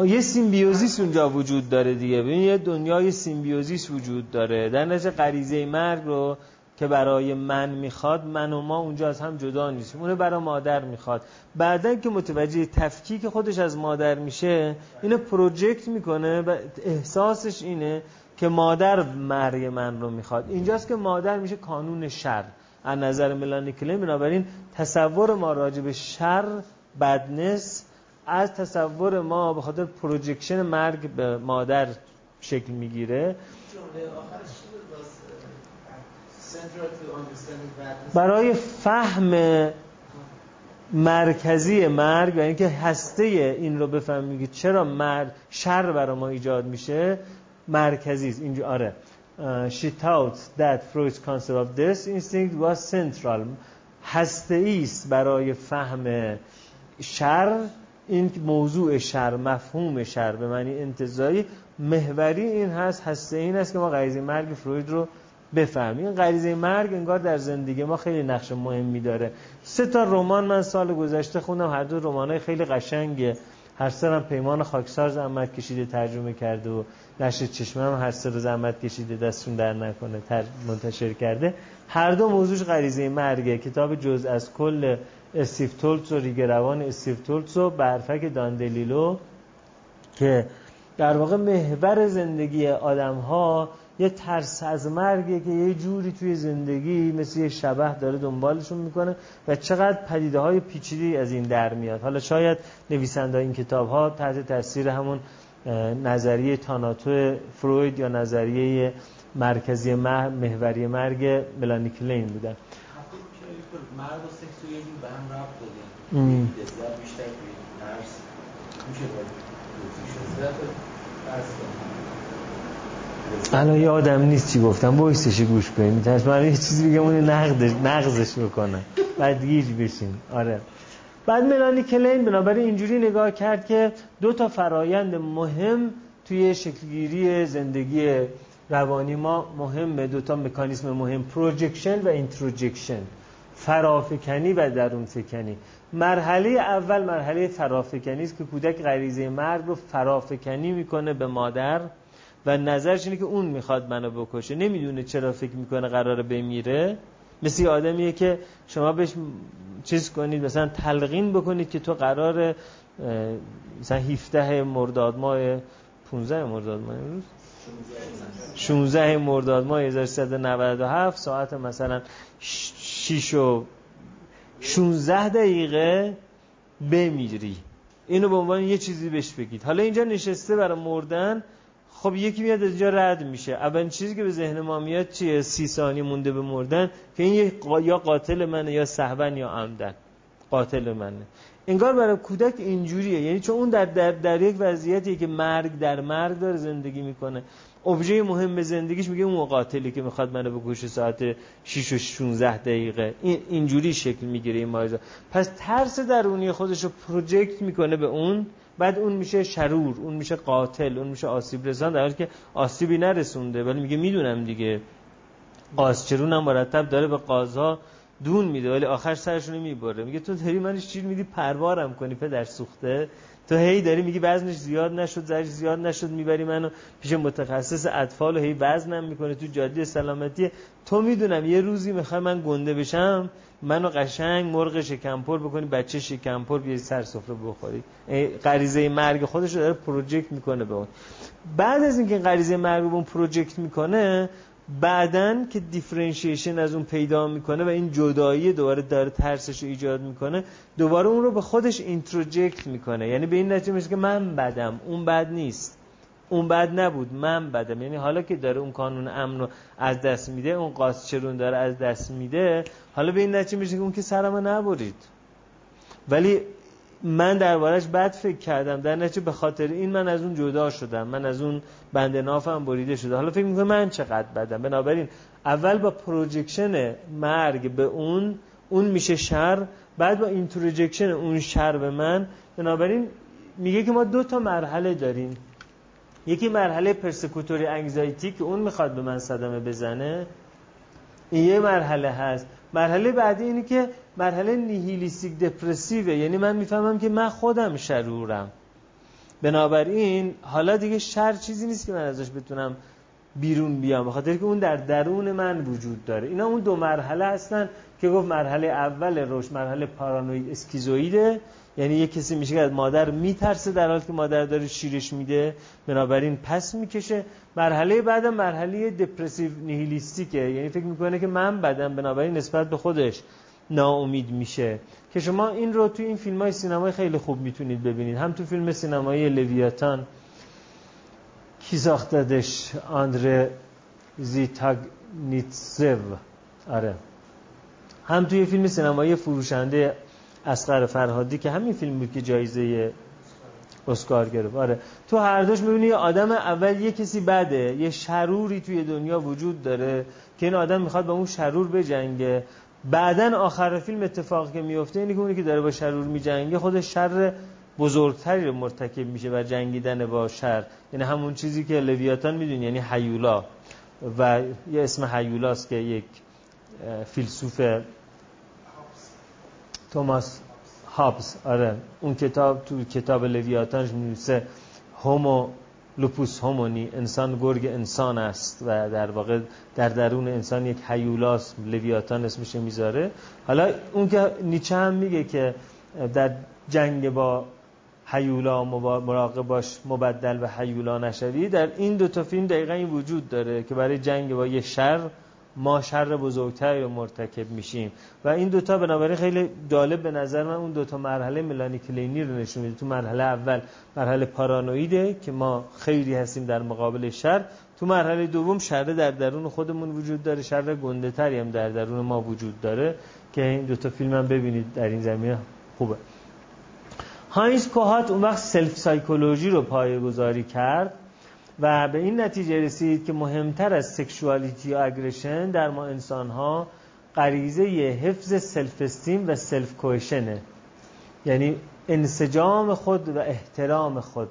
یه symbiosis اونجا وجود داره دیگه. ببین یه دنیای symbiosis وجود داره. در نتیجه غریزه مرگ رو که برای من می‌خواد من و ما اونجا از هم جدا نیستیم. اونو برای مادر می‌خواد. بعدا که متوجه تفکیک خودش از مادر میشه اینو project می‌کنه و احساسش اینه که مادر مرگ من رو می‌خواد. اینجاست که مادر میشه کانون شر. از نظر ملانی کلیم بنابراین تصور ما راجع به شر بدنس از تصور ما به خاطر پروژکشن مرگ به مادر شکل می‌گیره. برای فهم مرکزی مرگ و اینکه هسته این رو بفهمیم که چرا مرگ شر برای ما ایجاد میشه مرکزی است. اینجا آره. She thought that Freud's concept of death instinct was central. هسته است برای فهم شر. این موضوع شر مفهوم شر به معنی انتظایی. محوری این هست هسته این است که ما غریزه مرگ فروید رو بفهمیم این غریزه مرگ انگار در زندگی ما خیلی نقش مهمی داره. سه تا رمان من سال گذشته خوندم. هر دو رمانای خیلی قشنگه. هر سرم پیمان خاکسار زحمت کشیده ترجمه کرده و نشر چشمه هم هر سر زحمت کشیده دستون در نکنه منتشر کرده. هر دو موضوعش غریزه مرگه. کتاب جز از کل استیف تولتس و ریگروان استیف تولتس و برفک داندلیلو که در واقع محور زندگی آدم ها یه ترس از مرگه که یه جوری توی زندگی مثل یه شبه داره دنبالشون می‌کنه و چقدر پدیده های پیچیدی از این در میاد. حالا شاید نویسنده این کتاب ها تحت تاثیر همون نظریه تاناتو فروید یا نظریه مرکزی محوری مرگ ملانی کلین بودن مرگ و سکس یه به هم ربط دادن. بیشتر ترس میشه الان آدم نیست چی گفتم. بایستش گوش کنیم. می‌تونست من یه چیزی بگم اون نقدش نقضش بکنه بعد گیج بشین. آره. بعد ملانی کلین بنابراین اینجوری نگاه کرد که دو تا فرایند مهم توی شکلگیری زندگی روانی ما مهمه. دو تا مکانیسم مهم. projection و introjection. فرافکنی و درون فکنی مرحله اول مرحله فرافکنی است که کودک غریزه مرگ رو فرافکنی می‌کنه به مادر. و نظرش اینه که اون می‌خواد منو بکشه. نمی‌دونه چرا فکر می‌کنه قراره بمیره. مثل آدمیه که شما بهش چیز کنید مثلا تلقین بکنید که تو قرار مثلا 17 مرداد ماه 15 مرداد ماه امروز؟ 16 مرداد ماه 1397 ساعت مثلا 6 و 16 دقیقه بمیری. اینو به عنوان یه چیزی بهش بگید. حالا اینجا نشسته برای مردن خب یکی میاد از اینجا رد میشه. اولین چیزی که به ذهن ما میاد چیه؟ سی ثانیه مونده به مردن که این یا قاتل منه یا صحبن یا عمدن. قاتل منه. انگار برای کودک اینجوریه. یعنی چون اون در, در, در یک وضعیتی که مرگ در مرگ داره زندگی می‌کنه. ابژه مهم زندگیش میگه اون قاتلی که می‌خواد منو بکشه ساعت 6 و 16 دقیقه. این اینجوری شکل می‌گیره این ماجرا. پس ترس درونی خودش رو پروژکت می‌کنه به اون بعد اون میشه شرور اون میشه قاتل اون میشه آسیب رسان. در حالی که آسیبی نرسونده ولی میگه می‌دونم دیگه. قازچرون هم مرتب داره به قازها دون میده ولی آخر سرشونو می‌بره. میگه تو داری منش چیر میدی؟ پروارم کنی پدر سوخته. تو هی داری میگی وزنش زیاد نشد زرش زیاد نشد می‌بری منو پیش متخصص اطفال و هی وزنم می‌کنه تو جاده سلامتی. تو می‌دونم یه روزی می‌خوای من گنده بشم منو قشنگ مرغ شکمپر بکنی بچه شکمپر بیای سر سفره بخوری. غریزه مرگ خودش رو داره project می‌کنه به اون. بعد از اینکه غریزه مرگ به اون project می‌کنه بعدن که differentiation از اون پیدا می‌کنه و این جدایی دوباره داره ترسش رو ایجاد می‌کنه دوباره اون رو به خودش introject می‌کنه. یعنی به این نتیجه میشه که من بدم اون بد نیست. اون بد نبود من بدم. یعنی حالا که داره اون کانون امن رو از دست میده اون قاسچرون داره از دست میده حالا به این نتیجه میشه که اون که سرمو نبرید. ولی من دربارش بد فکر کردم. در نتیجه به خاطر این من از اون جدا شدم. من از اون بند نافم بریده شده. حالا فکر می‌کنم من چقدر بدم. بنابراین اول با projection مرگ به اون اون میشه شر. بعد با introjection اون شر به من. بنابراین میگه که ما دو تا مرحله داریم. یکی مرحله persecutory anxiety که اون می‌خواد به من صدمه بزنه. این یه مرحله هست. مرحله بعدی اینه که مرحله نیهیلیستیک دپرسیوه. یعنی من می‌فهمم که من خودم شرورم. بنابراین حالا دیگه شر چیزی نیست که من ازش بتونم بیرون بیام. بخاطر که اون در درون من وجود داره. اینا اون دو مرحله هستن که گفت مرحله اول رشد مرحله پارانوید اسکیزویده یعنی یه کسی میشه که مادر میترسه در حالی که مادر داره شیرش میده بنابراین پس می‌کشه. مرحله بعد مرحله دپرسیو نیهیلیستیکه. یعنی فکر می‌کنه که من بدم بنابراین نسبت به خودش. ناامید میشه. که شما این رو تو این فیلم های سینمایی خیلی خوب می‌تونید ببینید. هم تو فیلم سینمایی لویاتان کی ساختدش آندره زیتاگنیتسو. آره. هم توی فیلم سینمایی فروشنده اسقر فرهادی که همین فیلم بود که جایزه اسکار گرفت. آره. تو هر دوش می‌بینی یه آدم اول یه کسی بده. یه شروری توی دنیا وجود داره که این آدم می‌خواد با اون شرور بجنگه. بعدا آخر فیلم اتفاقی که میفته اینه که اونی که داره با شرور میجنگه خودش شر بزرگتری رو مرتکب میشه و جنگیدن با شر. یعنی همون چیزی که لویاتان میدون یعنی حیولا و یه اسم حیولاست که یک فیلسوف توماس هابز. آره اون کتاب تو کتاب لویاتانش می‌نویسه هومو لوپوس هومونی انسان گرگ انسان است و در واقع در درون انسان یک حیولاس لویاتان اسمش می‌ذاره. حالا اون که نیچه هم میگه که در جنگ با حیولا مراقب باش مبدل به حیولا نشوی در این دو تا فیلم دقیقا این وجود داره که برای جنگ با یه شر ما شر بزرگتری رو مرتکب میشیم. و این دوتا بنابراین خیلی جالب به نظر من اون دوتا مرحله ملانی کلینی رو نشون میده. تو مرحله اول مرحله پارانویده که ما خیلی هستیم در مقابل شر. تو مرحله دوم شر در درون خودمون وجود داره. شر گنده تری هم در درون ما وجود داره که این دوتا فیلم هم ببینید در این زمینه. خوبه. هاینز کوهات اون وقت self psychology رو پایه کرد. و به این نتیجه رسید که مهمتر از sexuality و aggression در ما انسان ها غریزه حفظ self-esteem و self-cohesion ه یعنی انسجام خود و احترام خود.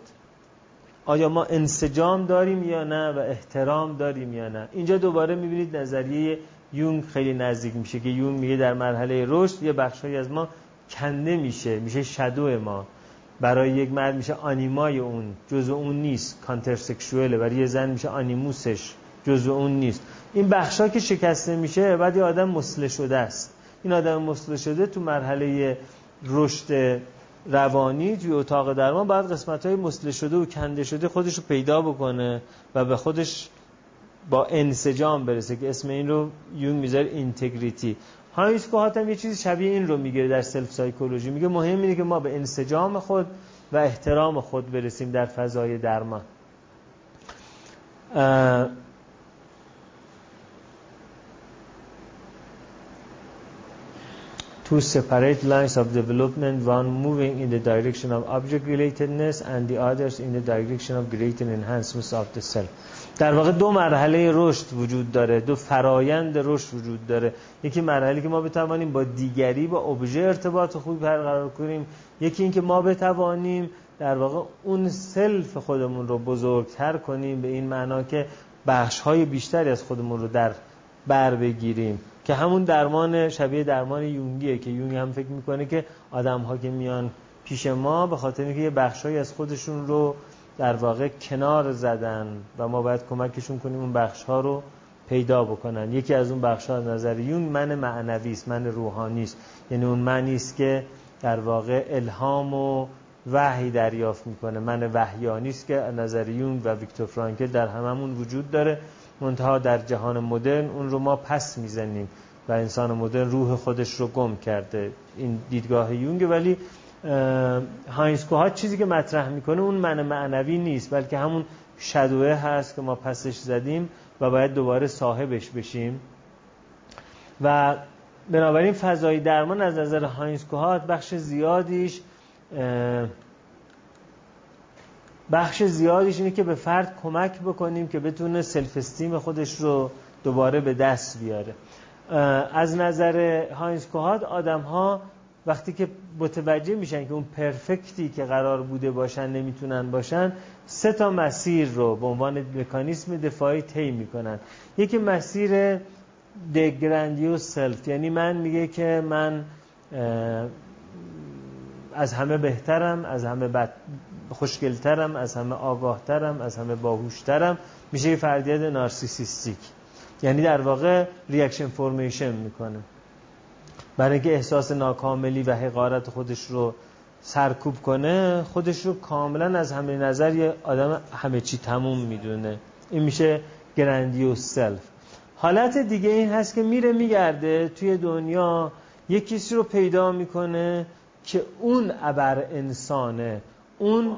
آیا ما انسجام داریم یا نه و احترام داریم یا نه؟ اینجا دوباره می‌بینید نظریه یونگ خیلی نزدیک میشه که یونگ میگه در مرحله رشد یه بخشی از ما کنده میشه میشه shadow ما. برای یک مرد میشه آنیمای اون جزء اون نیست contrasexual ه برای یه زن میشه animus ش جزء اون نیست. این بخشا که شکسته میشه بعد یه آدم مثله شده است. این آدم مثله شده تو مرحله رشد روانی توی اتاق درمان باید قسمت های مثله شده و کنده شده خودش رو پیدا بکنه و به خودش با انسجام برسه که اسم این رو یونگ می‌ذاره integrity. هاینز هم یه چیزی شبیه این رو میگه در self psychology میگه مهم اینه که ما به انسجام خود و احترام خود برسیم در فضای درمان two separate lines of development, one moving in the direction of object relatedness and the others in the direction of greater enhancement of the self. در واقع دو مرحله رشد وجود داره دو فرایند رشد وجود داره. یکی مرحله که ما بتوانیم با دیگری با ابژه ارتباط خوبی برقرار کنیم. یکی اینکه ما بتوانیم در واقع اون سلف خودمون رو بزرگتر کنیم به این معنا که بخش های بیشتری از خودمون رو در بر بگیریم. که همون درمان شبیه درمان یونگیه که یونگ هم فکر می‌کنه که آدم ها که میان پیش ما به خاطر اینکه یه بخشهایی از خودشون رو در واقع کنار زدن و ما باید کمکشون کنیم اون بخش ها رو پیدا بکنن. یکی از اون بخش ها نظر یون من معنوی است من روحانی است. یعنی اون معنی است که در واقع الهام و وحی دریافت می‌کنه. من وحیانی است که نظر یون و ویکتور فرانکل در هممون وجود داره. منتها در جهان مدرن اون رو ما پس می‌زنیم و انسان مدرن روح خودش رو گم کرده. این دیدگاه یونگ ولی هاینز کوهات چیزی که مطرح می‌کنه اون من معنوی نیست بلکه همون شدوه هست که ما پسش زدیم و باید دوباره صاحبش بشیم. و بنابراین فضای درمان از نظر هاینز کوهات بخش زیادیش بخش زیادیش اینه که به فرد کمک بکنیم که بتونه self-esteem خودش رو دوباره به دست بیاره. از نظر هاینز کوهات آدم ها وقتی که متوجه میشن که اون perfect ی که قرار بوده باشن نمی‌تونن باشن سه تا مسیر رو به عنوان مکانیسم دفاعی طی می‌کنن. یکی مسیر the grandiose self یعنی من میگه که من از همه بهترم از همه بد خوشگلترم از همه آگاهترم از همه باهوشترم. میشه یه فردیت narcissistic. یعنی در واقع reaction formation می‌کنه. برای اینکه احساس ناکاملی و حقارت خودش رو سرکوب کنه خودش رو کاملا از همه نظر یه آدم همه چی تموم می‌دونه. این میشه گرندیوس سلف حالت دیگه این هست که میره میگرده توی دنیا یه کسی رو پیدا می‌کنه که اون ابر انسانه. اون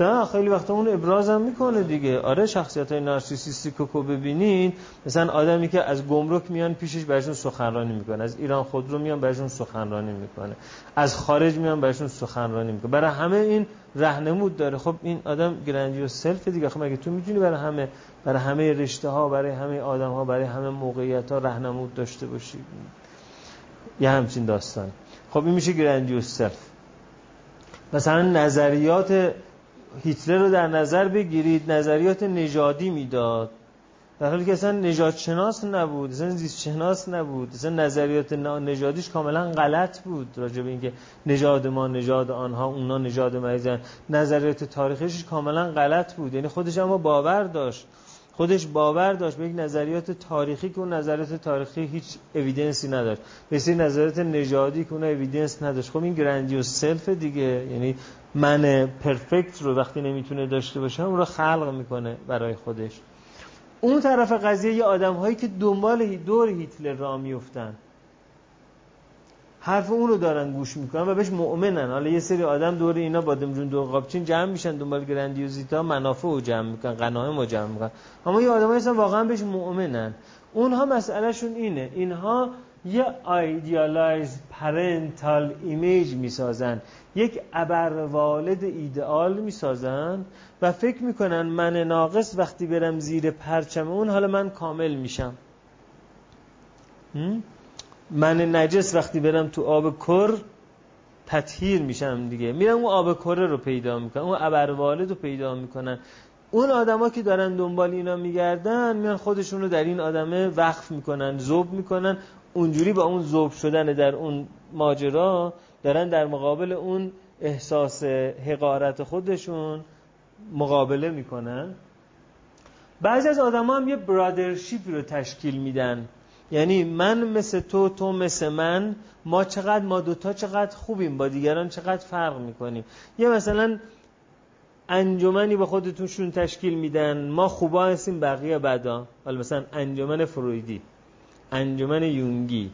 نه خیلی وقتا اون ابراز هم می‌کنه دیگه. آره شخصیت های نارسیسیستی که ببینید مثلا آدمی که از گمرک میان پیشش برشون سخنرانی می‌کنه از ایران خودرو میان برشون سخنرانی می‌کنه از خارج میان برشون سخنرانی می‌کنه. برای همه این رهنمود داره. خب این آدم grandiose self دیگه. خب مگه تو می‌تونی برای همه برای همه رشته ها برای همه آدم ها برای همه موقعیت ها رهنمود داشته باشی؟ یه همچین داستان. خب این میشه grandiose self. مثلا نظریات هیتلر رو در نظر بگیرید نظریات نژادی می‌داد. در حالی که اصلا نژاد شناس نبود اصلا زیست شناس نبود اصلا نظریات نژادیش کاملا غلط بود راجع به اینکه نژاد ما نژاد آنها اونا نژاد ما نظریات تاریخیش کاملا غلط بود. یعنی خودش اما باور داشت. خودش باور داشت به یک نظریات تاریخی که اون نظریات تاریخی هیچ اویدنسی نداشت. به سری نظریات نژادی که اون اویدنس نداشت. خب این گرندیوس سلف دیگه. یعنی من پرفکت رو وقتی نمی‌تونه داشته باشه اون رو خلق می‌کنه برای خودش. اون طرف قضیه یه آدم هایی که دنبال دور هیتلر را میفتن حرف اون رو دارن گوش می‌کنن و بهش مؤمنن. حالا یه سری آدم دور اینا بادمجون دور قاب‌چین جمع میشن دنبال grandiose ها منافع رو جمع می‌کنن غنایم رو جمع می‌کنن. اما یه آدم هستن واقعا بهش مؤمنن. اونها مسئلهشون اینه. اینها یه idealized parental image می‌سازن. یک ابر والد ایدئال می‌سازن و فکر می‌کنن من ناقص وقتی برم زیر پرچم اون حالا من کامل میشم. من نجس وقتی برم تو آب کر تطهیر میشم دیگه. میرم اون آب کره رو پیدا می‌کنن اون ابروالد رو پیدا می‌کنن. اون آدما که دارن دنبال اینا میگردن میان خودشون رو در این آدمه وقف می‌کنن زوب می‌کنن. اونجوری با اون زوب شدن در اون ماجرا دارن در مقابل اون احساس حقارت خودشون مقابله می‌کنن. بعضی از آدما هم یه برادرشیپ رو تشکیل میدن. یعنی من مثل تو تو مثل من ما چقدر ما دوتا چقدر خوبیم با دیگران چقدر فرق می‌کنیم. یه مثلا انجمنی به خودتونشون تشکیل میدن ما خوبا هستیم بقیه بدا. حالا مثلا انجمن فرویدی. انجمن یونگی.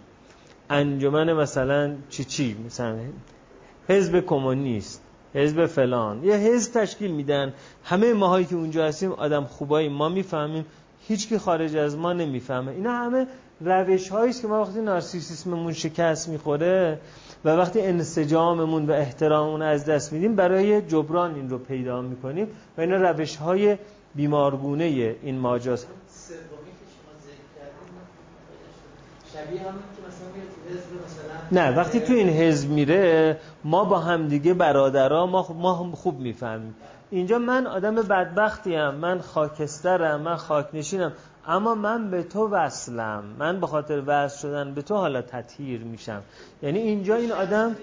انجمن مثلا چی چی؟ مثلا حزب کمونیست حزب فلان. یه حزب تشکیل میدن. همه ماهایی که اونجا هستیم آدم خوبایی. ما می‌فهمیم. هیچ که خارج از ما نمی‌فهمه. اینا همه روش است که ما وقتی نارسیسیسممون شکست می‌خوره و وقتی انسجاممون و احتراممون از دست میدیم برای جبران این رو پیدا می‌کنیم و اینا روش های بیمارگونه این ماجاست نه وقتی تو این حزب میره ما با همدیگه برادرها ما, ما خوب می‌فهمیم. اینجا من آدم بدبختیم من خاکسترم من خاکنشینم اما من به تو وصلم. من به خاطر وصل شدن به تو حالا تطهیر میشم. یعنی اینجا این آدم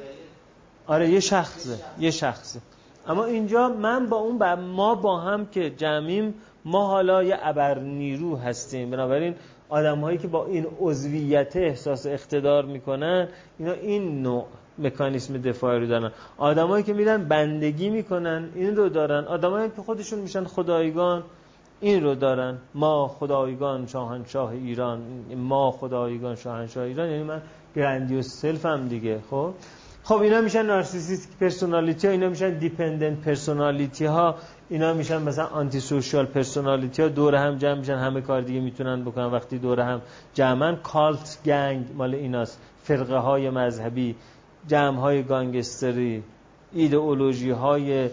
آره یه شخصه یه شخصه. اما اینجا من با اون با ما با هم که جمعیم ما حالا یه ابر نیرو هستیم. بنابراین آدم هایی که با این عضویت احساس اقتدار می‌کنن اینا این نوع مکانیسم دفاعی رو دارن. آدمایی که میرن بندگی می‌کنن این رو دارن. آدمایی که خودشون میشن خدایگان این رو دارن. ما خدایگان شاهنشاه ایران ما خدایگان شاهنشاه ایران. یعنی من grandiose self م دیگه خب؟ خب اینا میشن narcissistic personality ها اینا میشن dependent personality ها اینا میشن مثلا antisocial personality ها. دور هم جمع میشن همه کار دیگه می‌تونن بکنن. وقتی دور هم جمعن کالت گنگ مال ایناست. فرقه های مذهبی جمع های گانگستری ایدئولوژی های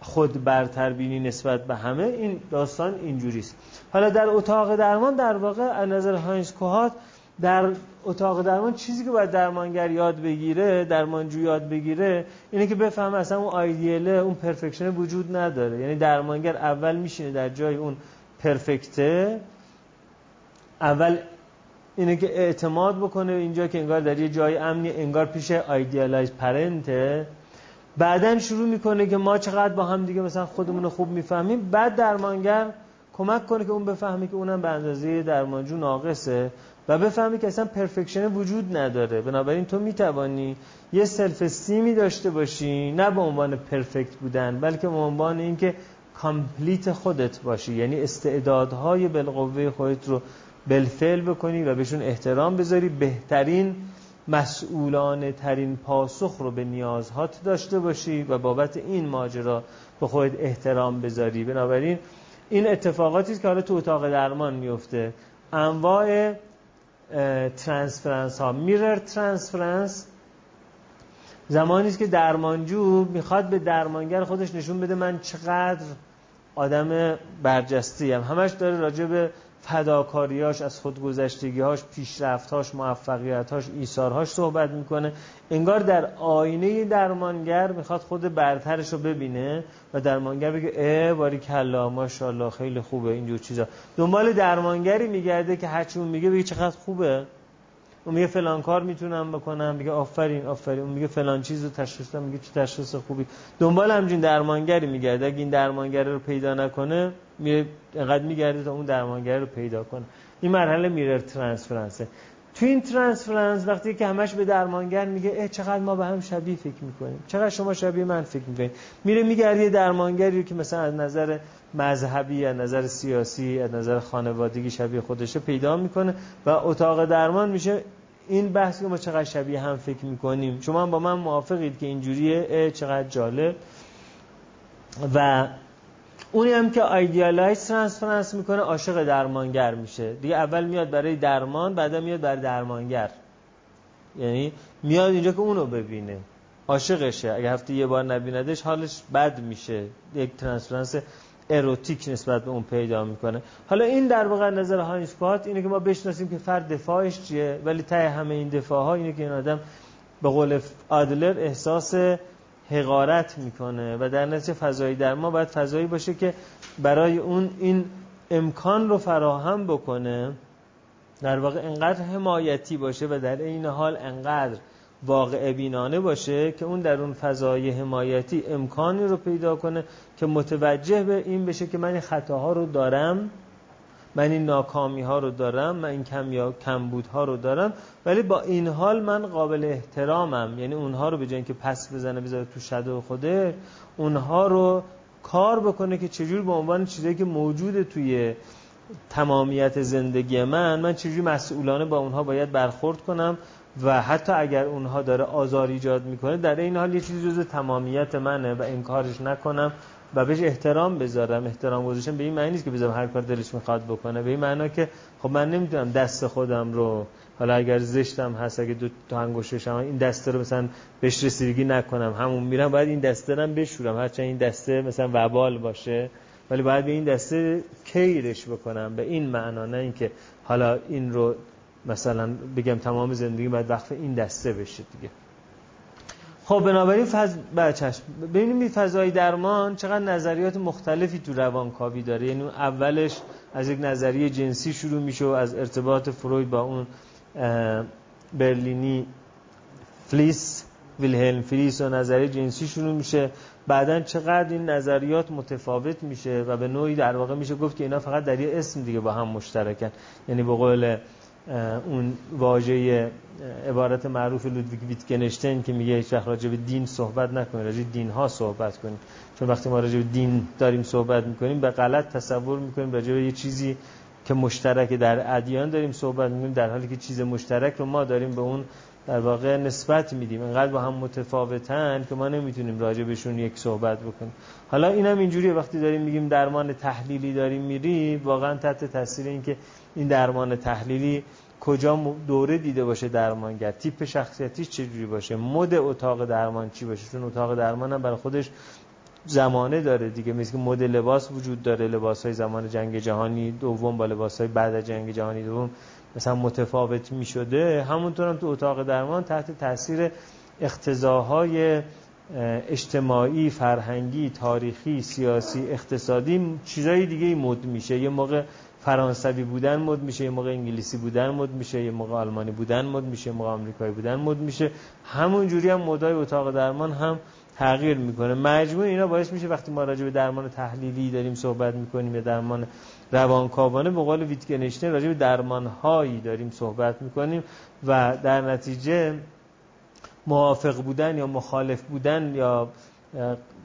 خود برتربینی نسبت به همه این داستان اینجوریست. حالا در اتاق درمان در واقع از نظر هاینز کوهات در اتاق درمان چیزی که باید درمانگر یاد بگیره درمانجو یاد بگیره اینه که بفهمه اصلا اون آیدیله اون پرفکشن وجود نداره. یعنی درمانگر اول میشینه در جای اون perfect ه. اول اینه که اعتماد بکنه اینجا که انگار در یه جای امنی انگار پیش idealized parent ه. بعدا شروع می‌کنه که ما چقدر با هم دیگه مثلا خودمون خوب می‌فهمیم. بعد درمانگر کمک کنه که اون بفهمه که اونم به اندازه درمانجو ناقصه. و بفهمی که اصلا perfection وجود نداره. بنابراین تو می‌توانی یه self-esteem ی داشته باشی نه به عنوان perfect بودن بلکه به عنوان اینکه complete خودت باشی. یعنی استعدادهای بالقوه خودت رو بالفعل بکنی و بهشون احترام بذاری. بهترین مسئولانه ترین پاسخ رو به نیازهات داشته باشی و بابت این ماجرا به خودت احترام بذاری. بنابراین این اتفاقاتی که حالا تو اتاق درمان میفته. انواع transference ها. mirror transference زمانی است که درمانجو می‌خواد به درمانگر خودش نشون بده من چقدر آدم برجسته هم همش داره راجع به فداکاریاش از خودگذشتگیهاش پیشرفتهاش موفقیتهاش ایثارهاش صحبت می‌کنه. انگار در آینه درمانگر می‌خواد خود برترش رو ببینه و درمانگر بگه اه باری کلا ماشاءالله خیلی خوبه اینجور چیزا. دنبال درمانگری میگرده که هرچی میگه بگه چقدر خوبه. اون میگه فلان کار می‌تونم بکنم. میگه آفرین آفرین. اون میگه فلان چیز رو تشخیص میگه چه تشخیص خوبی. دنبال همچین درمانگری میگرده. اگه این درمانگر رو پیدا نکنه میره انقدر میگرده تا اون درمانگر رو پیدا کنه. این مرحله میرر ترانسفرنسه تو این ترانسفرنس وقتی که همش به درمانگر میگه اه چقدر ما به هم شبیه فکر می‌کنیم. چقدر شما شبیه من فکر می‌کنیم میره میگرده یه درمانگری که مثلا از نظر مذهبی از نظر سیاسی از نظر خانوادگی شبیه خودشه پیدا می‌کنه و اتاق درمان میشه. این بحث که ما چقدر شبیه هم فکر می‌کنیم. شما با من موافقید که اینجوریه. چقدر جالب. و اونی هم که idealized transference می‌کنه عاشق درمانگر میشه. دیگه اول میاد برای درمان بعدا میاد برای درمانگر. یعنی میاد اینجا که اونو ببینه. عاشقشه. اگه هفته یه بار نبیندش حالش بد میشه. یک transference اروتیک نسبت به اون پیدا می‌کنه. حالا این در واقع نظر هاینسپات اینه که ما بشناسیم که فرد دفاعش چیه ولی ته همه این دفاع ها اینه که این آدم به قول آدلر احساس حقارت می‌کنه و در نتیجه فضایی در ما باید فضایی باشه که برای اون این امکان رو فراهم بکنه در واقع انقدر حمایتی باشه و در این حال انقدر واقع بینانه باشه که اون در اون فضای حمایتی امکانی رو پیدا کنه که متوجه به این بشه که من خطاها رو دارم. من این ناکامی ها رو دارم من این کم یا کمبود ها رو دارم ولی با این حال من قابل احترامم. یعنی اونها رو به جای که پس بزنه بذاره تو شده خوده اونها رو کار بکنه که چجور به عنوان چیزایی که موجود توی تمامیت زندگی من من چجوری مسئولانه با اونها باید برخورد کنم و حتی اگر اونها داره آزار ایجاد می‌کنه در این حال یه چیزی جز تمامیت منه و انکارش نکنم و بهش احترام بذارم. احترام گذاشتم به این معنی نیست که بذارم هر کار دلش می‌خواد بکنه. به این معنا که خب من نمی‌تونم دست خودم رو حالا اگر زشتم هست اگه دو تا انگشتشم این دسته رو مثلا بهش رسیدگی نکنم همون میرم باید این دسته رو بشورم. هرچند این دسته مثلا وبال باشه ولی باید به این دسته کیرش بکنم. به این معنا نه اینکه حالا این رو مثلا بگم تمام زندگی باید وقف این دسته بشه دیگه. خب بنابراین فض... بچش ببینیم فضای درمان چقدر نظریات مختلفی تو روانکاوی داره. یعنی اولش از یک نظریه جنسی شروع میشه از ارتباط فروید با اون برلینی فلیس ویلهلم فلیس و نظریه جنسی شروع میشه. بعدا چقدر این نظریات متفاوت میشه و به نوعی در واقع میشه گفت که اینا فقط در یه اسم دیگه با هم مشترکن. یعنی به قول اون واژه عبارت معروف لودویگ ویتگنشتین که میگه هیچ وقت راجع به دین صحبت نکنید راجع دین ها صحبت کنید. چون وقتی ما راجع به دین داریم صحبت می‌کنیم به غلط تصور می‌کنیم راجع به یه چیزی که مشترک در ادیان داریم صحبت می‌کنیم در حالی که چیز مشترک رو ما داریم به اون در واقع نسبت میدیم. انقدر با هم متفاوتن که ما نمی‌تونیم راجع بهشون یک صحبت بکنیم. حالا اینم اینجوریه. وقتی داریم میگیم درمان تحلیلی داریم میری واقعا تحت تاثیر اینکه این درمان تحلیلی کجا دوره دیده باشه درمانگر تیپ شخصیتیش چجوری باشه مد اتاق درمان چی باشه؟ چون اتاق درمان هم برای خودش زمانه داره دیگه. مثل مد لباس وجود داره. لباس های زمان جنگ جهانی دوم با لباس های بعد از جنگ جهانی دوم مثلا متفاوت می شده همونطور هم تو اتاق درمان تحت تاثیر اختزاهای اجتماعی، فرهنگی، تاریخی، سیاسی، اقتصادی چیزای دیگه مد میشه. یه موقع فرانسوی بودن مد میشه یه موقع انگلیسی بودن مد میشه یه موقع آلمانی بودن مد میشه یه موقع آمریکایی بودن مد میشه. همون جوری هم مدای اتاق درمان هم تغییر می‌کنه. مجموع اینا باعث میشه وقتی ما راجع به درمان تحلیلی داریم صحبت می‌کنیم یا درمان روانکاوانه به قول ویتگنشتین راجع به درمان هایی داریم صحبت می‌کنیم و در نتیجه موافق بودن یا مخالف بودن یا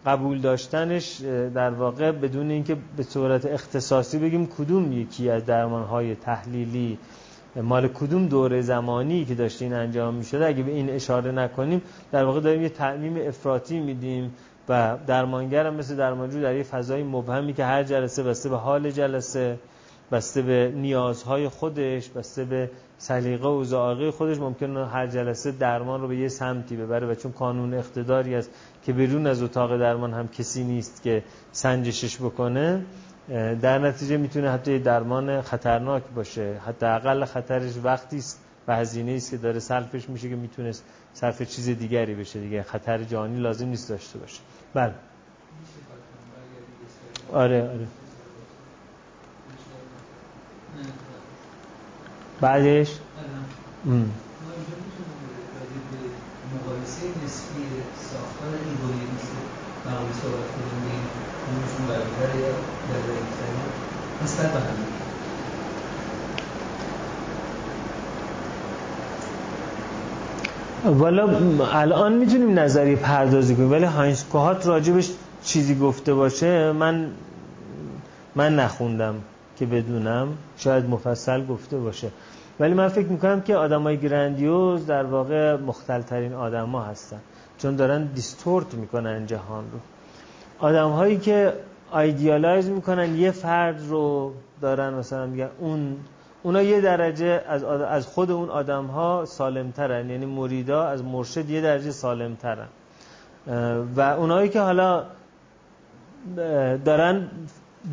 قبول داشتنش در واقع بدون اینکه به صورت اختصاصی بگیم کدوم یکی از درمان های تحلیلی مال کدوم دوره زمانی که داشته این انجام می شده اگه به این اشاره نکنیم در واقع داریم یه تعمیم افراطی میدیم. و درمانگر هم مثل درمانجو در یه فضای مبهمی که هر جلسه بسته به حال جلسه بسته به نیازهای خودش بسته به سلیقه و ذائقه خودش ممکنه هر جلسه درمان رو به یه سمتی ببره و چون قانون اقتداری است که بیرون از اتاق درمان هم کسی نیست که سنجشش بکنه در نتیجه می‌تونه حتی درمان خطرناک باشه. حتی اقل خطرش وقتی است و هزینه است که داره صرفش میشه که می‌تونست صرف چیز دیگری بشه. دیگه خطر جانی لازم نیست داشته باشه. بله. آره آره. بعدش؟ مقایسه نسبی ساختار مثل مقایسه صحبت کنیم. اونشون برتر یا نسبت به هم والا الان می‌تونیم نظری پردازی کنیم ولی هاینس کوهات راجبش چیزی گفته باشه من من نخوندم که بدونم شاید مفصل گفته باشه. ولی من فکر می‌کنم که آدمای grandiose در واقع مختلترین آدما هستن چون دارن distort می‌کنن جهان رو. آدم هایی که idealize می‌کنن یه فرد رو دارن مثلا میگن اون اونا یه درجه از, از خود اون آدم ها سالمترن. یعنی مریدا از مرشد یه درجه سالمترن. و اونایی که حالا دارن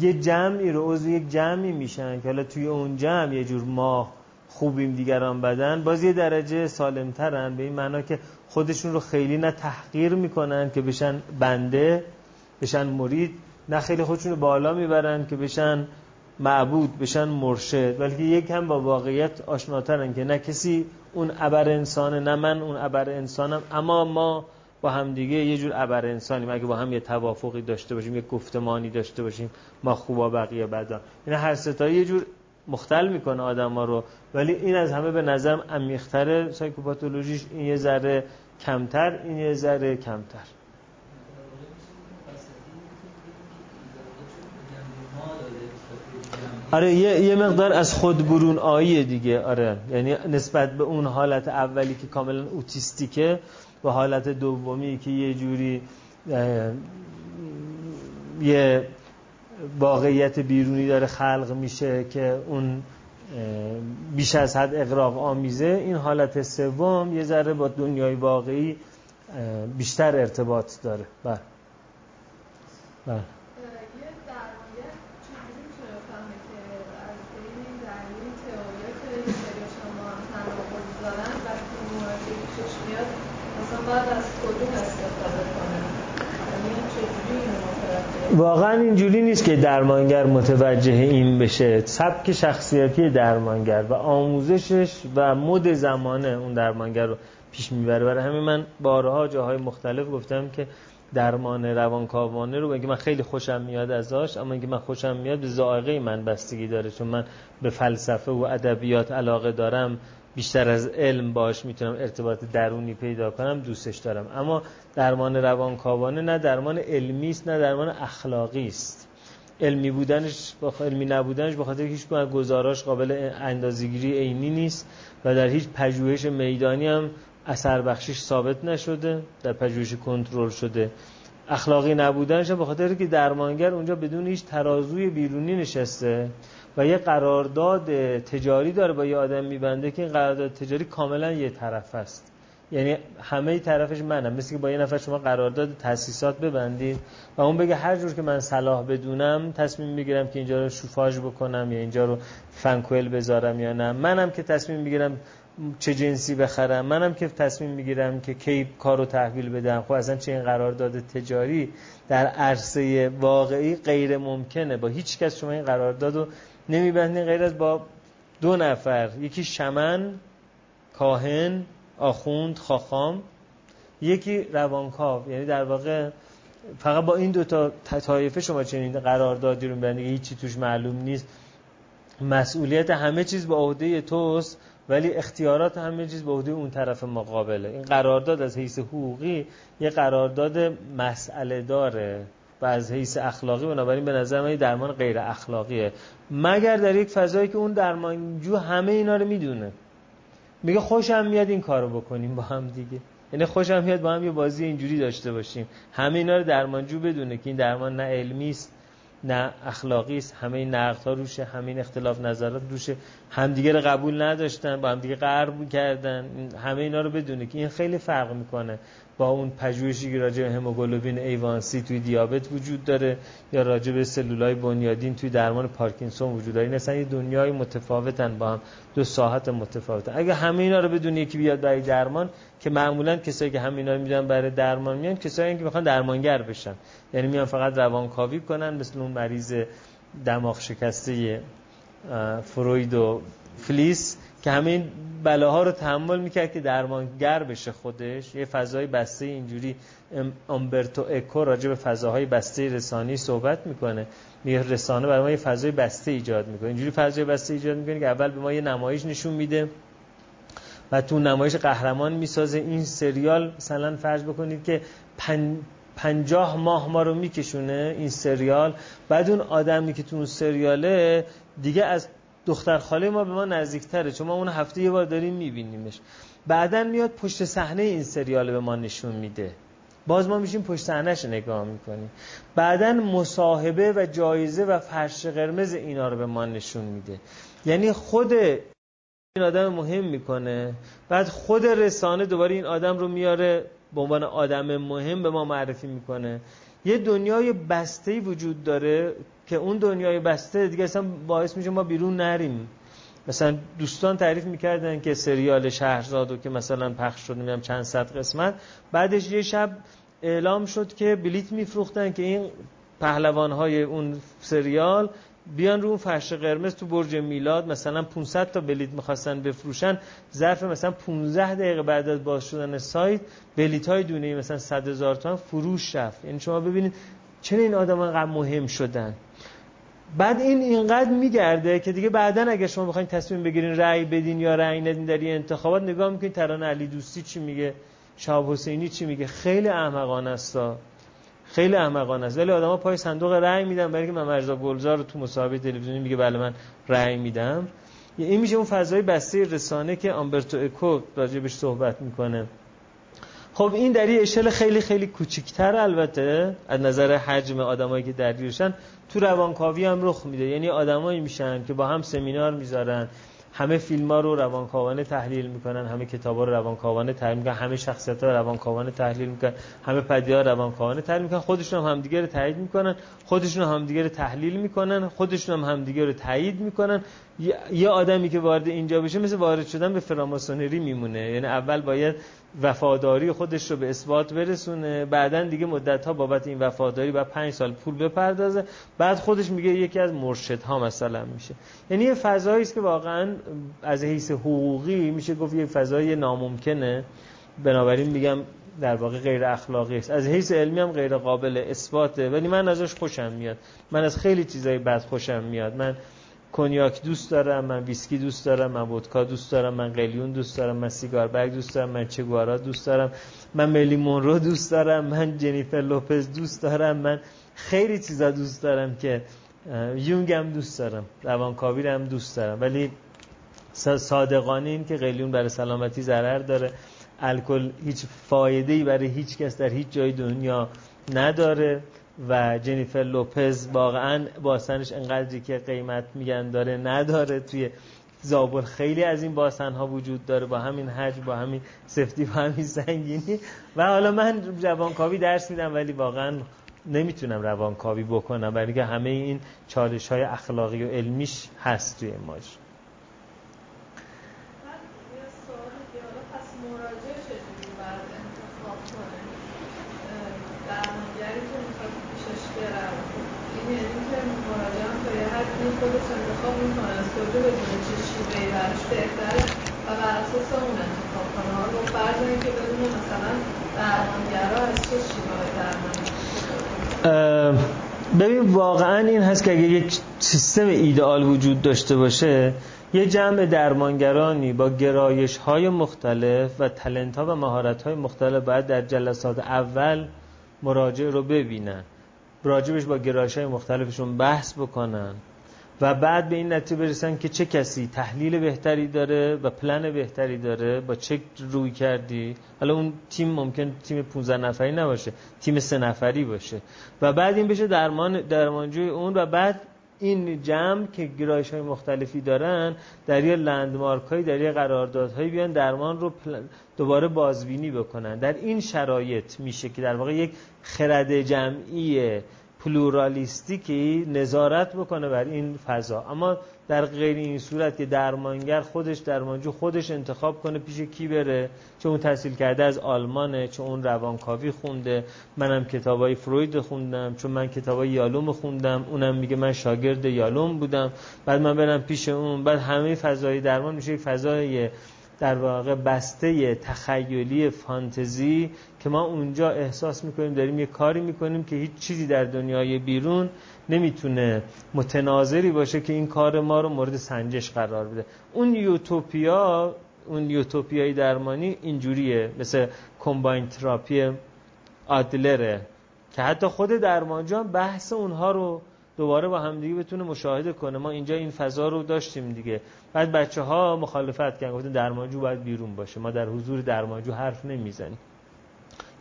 یه جمعی رو عضو یک جمعی میشن که حالا توی اون جمع یه جور ما خوبیم دیگران بدن باز یه درجه سالمترن. به این معنا که خودشون رو خیلی نه تحقیر می‌کنن که بشن بنده بشن مرید نه خیلی خودشون رو بالا می‌برن که بشن معبود بشن مرشد بلکه یک هم با واقعیت آشناترن که نه کسی اون ابر انسانه نه من اون ابر انسانم اما ما با هم دیگه یه جور ابر انسانیم. اگه با هم یه توافقی داشته باشیم یه گفتمانی داشته باشیم ما خوبا بقیه بدا این هر ستا یه جور مختل می‌کنه آدم ها رو. ولی این از همه به نظرم عمیق‌تره. سایکوپاتولوژیش این یه ذره کمتر این یه ذره کمتر. آره یه, یه مقدار از خود برون آیه دیگه آره. یعنی نسبت به اون حالت اولی که کاملا اوتیستیکه و حالت دومی که یه جوری یه واقعیت بیرونی داره خلق میشه که اون بیش از حد اقراق آمیزه این حالت سوم یه ذره با دنیای واقعی بیشتر ارتباط داره. بله. بله. واقعا اینجوری نیست که درمانگر متوجه این بشه. سبک شخصیتی درمانگر و آموزشش و مد زمانه اون درمانگر رو پیش می‌بره. برای همین من بارها جاهای مختلف گفتم که درمان روانکاوانه رو بگه من خیلی خوشم میاد ازش اما اینکه من خوشم میاد به ذائقه من بستگی داره. چون من به فلسفه و ادبیات علاقه دارم. بیشتر از علم باش می‌تونم ارتباط درونی پیدا کنم دوستش دارم. اما درمان روانکاوانه نه درمان علمی است نه درمان اخلاقی است. علمی بودنش با علمی نبودنش به خاطر هیچ گزاراش قابل اندازه‌گیری عینی نیست و در هیچ پژوهش میدانی هم اثر بخشش ثابت نشده در پژوهش کنترل شده. اخلاقی نبودنش به خاطر که درمانگر اونجا بدون هیچ ترازوی بیرونی نشسته و یه قرارداد تجاری داره با یه آدم میبنده که این قرارداد تجاری کاملا یه طرف است. یعنی همه طرفش منم. مثل که با یه نفر شما قرارداد تاسیسات ببندید و اون بگه هر جور که من صلاح بدونم تصمیم می‌گیرم که اینجا رو شوفاژ بکنم یا اینجا رو فنکوئل بذارم یا نه. منم که تصمیم می‌گیرم چه جنسی بخرم. منم که تصمیم می‌گیرم که کی کارو تحویل بدم. خب اصلا چه این قرارداد تجاری در عرصه واقعی غیر ممکنه. با هیچ کس شما این قرارداد رو نمیبندین غیر از با دو نفر. یکی شمن کاهن آخوند خاخام. یکی روانکاو. یعنی در واقع فقط با این دو تا طایفه شما چنین قراردادی رو میبندید هیچی توش معلوم نیست. مسئولیت همه چیز به عهده توست ولی اختیارات همه چیز به عهده اون طرف مقابله. این قرارداد از حیث حقوقی یه قرارداد مسئله داره. و از حیث اخلاقی بنابراین به نظر من درمان غیر اخلاقیه. مگر در یک فضایی که اون درمانجو همه اینا رو می‌دونه. میگه خوشم میاد این کارو بکنیم با هم دیگه. یعنی خوشم میاد با هم یه بازی اینجوری داشته باشیم. همه اینا رو درمانجو بدونه که این درمان نه علمی است نه اخلاقی است. همه این نقدها روشه همه این اختلاف نظرات روشه. همدیگه رو قبول نداشتن با همدیگه قرب کردن. همه اینا رو بدونه که این خیلی فرق می‌کنه. با اون پژوهشی که راجع به هموگلوبین ایوانسی توی دیابت وجود داره یا راجع به سلولای بنیادین توی درمان پارکینسون وجود داره. این اصلا یه دنیای متفاوتن با هم دو ساحت متفاوتن. اگه همه اینا رو بدون یکی بیاد برای درمان که معمولا کسایی که همه اینا میدن برای درمان میان کسایی که می‌خوان درمانگر بشن. یعنی میان فقط روانکاوی کنن مثل اون مریض دماغ شکسته فروید و فلیس. که همه این بلاها رو تحمل می‌کرد که درمانگر بشه خودش. یه فضای بسته اینجوری. امبرتو اکو راجع به فضاهای بسته رسانی صحبت می‌کنه. میگه رسانه برای ما یه فضای بسته ایجاد می‌کنه. اینجوری فضای بسته ایجاد می‌کنه که اول به ما یه نمایش نشون میده و تو نمایش قهرمان می‌سازه. این سریال مثلا فرض بکنید که پن... پنجاه ماه ما رو میکشونه این سریال. بعد اون آدمی که تو اون سریاله دیگه از دختر خاله ما به ما نزدیکتره چون ما اون هفته یه بار داریم میبینیمش. بعدا میاد پشت صحنه این سریال به ما نشون میده. باز ما میشیم پشت صحنهش نگاه می‌کنیم. بعدا مصاحبه و جایزه و فرش قرمز اینا رو به ما نشون میده. یعنی خود این آدم مهم می‌کنه. بعد خود رسانه دوباره این آدم رو میاره به عنوان آدم مهم به ما معرفی می‌کنه. یه دنیای بسته وجود داره که اون دنیای بسته دیگه اصلا باعث میشه ما بیرون نریم. مثلا دوستان تعریف می‌کردن که سریال شهرزادو که مثلا پخش شد نمی‌دونم چند صد قسمت. بعدش یه شب اعلام شد که بلیت میفروختن که این پهلوان اون سریال بیان رو اون فرش قرمز تو برج میلاد مثلا 500 تا بلیت می‌خواستن بفروشن. ظرف مثلا 15 دقیقه بعد از باز شدن سایت بلیت های دونه مثلا 100 هزار تومان فروش رفت. یعنی شما ببینید چرا این آدم انقدر مهم شدن. بعد این اینقدر میگرده که دیگه بعدا اگه شما بخواید تصمیم بگیرین رأی بدین یا رأی ندین در این انتخابات نگاه می‌کنین ترانه علی دوستی چی میگه شهاب حسینی چی میگه؟ خیلی احمقانه است. خیلی احمقانه است. ولی آدما پای صندوق رأی میدن. برای که من مرزا گلزار رو تو مسابقه تلویزیونی میگه بله من رأی میدم. این میشه اون فضای بسته رسانه که آمبرتو اکو راجبش صحبت می‌کنه. خب این در یه اشل خیلی خیلی کوچیکتر البته. از نظر حجم آدمایی که درگیرشن تو روانکاوی هم رخ میده. یعنی آدمایی میشن که با هم سمینار می‌ذارن. همه فیلم ها رو روانکاوانه تحلیل می‌کنن همه کتاب ها رو روانکاوانه تحلیل می‌کنن همه شخصیت ها رو روانکاوانه تحلیل می‌کنن همه پدیده ها روانکاوانه تحلیل می‌کنن خودشون هم همدیگه رو تایید می‌کنن خودشون هم همدیگه رو تحلیل می‌کنن خودشون هم همدیگه رو تایید می‌کنن. یه آدمی که وارد اینجا بشه مثل وارد شدن به فراماسونری میمونه. یعنی اول باید وفاداری خودش رو به اثبات برسونه. بعدا دیگه مدت ها بابت این وفاداری و پنج سال پول بپردازه. بعد خودش میگه یکی از مرشدها مثلا میشه. یعنی یه فضایی است که واقعا از حیث حقوقی میشه گفت یه فضای ناممکنه. بنابراین میگم در واقع غیر اخلاقی است. از حیث علمی هم غیر قابل اثباته. ولی من ازش خوشم میاد. من از خیلی چیزای بد خوشم میاد. من کنیاک دوست دارم من ویسکی دوست دارم من ودکا دوست دارم من قلیون دوست دارم من سیگار برگ دوست دارم من چگوارا دوست دارم من ملی مونرو دوست دارم من جنیفر لوپز دوست دارم من خیلی چیزا دوست دارم که یونگ هم دوست دارم روانکاوی هم دوست دارم. ولی صادقانه این که قلیون برای سلامتی ضرر داره. الکل هیچ فایده ای برای هیچ کس در هیچ جای دنیا نداره. و جنیفر لوپز واقعا باسنش انقدری که قیمت میگن داره نداره توی زابل. خیلی از این باسن ها وجود داره با همین حج با همین سفتی با همین سنگینی. و حالا من روانکاوی درس میدم ولی واقعا نمی‌تونم روانکاوی بکنم. برای که همه این چالش های اخلاقی و علمیش هست توی ماجرا خودش انتخاب می‌کنه از کجا بدونه چه شیوهی براش بهتره اساس اون انتخاب کنه حالا فرض که بدونه مثلا درمانگرا از چه شیوه درمانی ببین واقعا این هست که اگه یک سیستم ایدئال وجود داشته باشه یه جمع درمانگرانی با گرایش های مختلف و تلنت ها و مهارت های مختلف باید در جلسات اول مراجع رو ببینن. راجبش با گرایش های مختلفشون بحث بکنن. و بعد به این نتیجه برسن که چه کسی تحلیل بهتری داره و پلن بهتری داره با چه روی کردی؟ حالا اون تیم ممکن تیم 15 نفری نباشه تیم سه نفری باشه. و بعد این بشه درمان درمانجوی اون و بعد این جمع که گرایش های مختلفی دارن در یه لندمارک هایی در یه قراردادهایی بیان درمان رو دوباره بازبینی بکنن. در این شرایط میشه که در واقع یک خرد جمعی پلورالیستیکی نظارت بکنه بر این فضا. اما در غیر این صورت که درمانگر خودش درمانجو خودش انتخاب کنه پیش کی بره چه اون تحصیل کرده از آلمانه چه اون روانکاوی خونده. منم کتابای فروید خوندم چون من کتابای یالوم خوندم. اونم میگه من شاگرد یالوم بودم. بعد من برم پیش اون. بعد همه فضای درمان میشه یک فضای در واقع بسته تخیلی فانتزی که ما اونجا احساس می‌کنیم داریم یه کاری می‌کنیم که هیچ چیزی در دنیای بیرون نمی‌تونه متناظری باشه که این کار ما رو مورد سنجش قرار بده. اون یوتوپیا اون یوتوپیای درمانی اینجوریه مثل کمباین تراپی آدلره که حتی خود درمانجو هم بحث اونها رو دوباره با همدیگه بتونه مشاهده کنه. ما اینجا این فضا رو داشتیم دیگه. بعد بچه ها مخالفت کردن گفتن درمانجو باید بیرون باشه. ما در حضور درمانجو حرف نمی‌زنیم.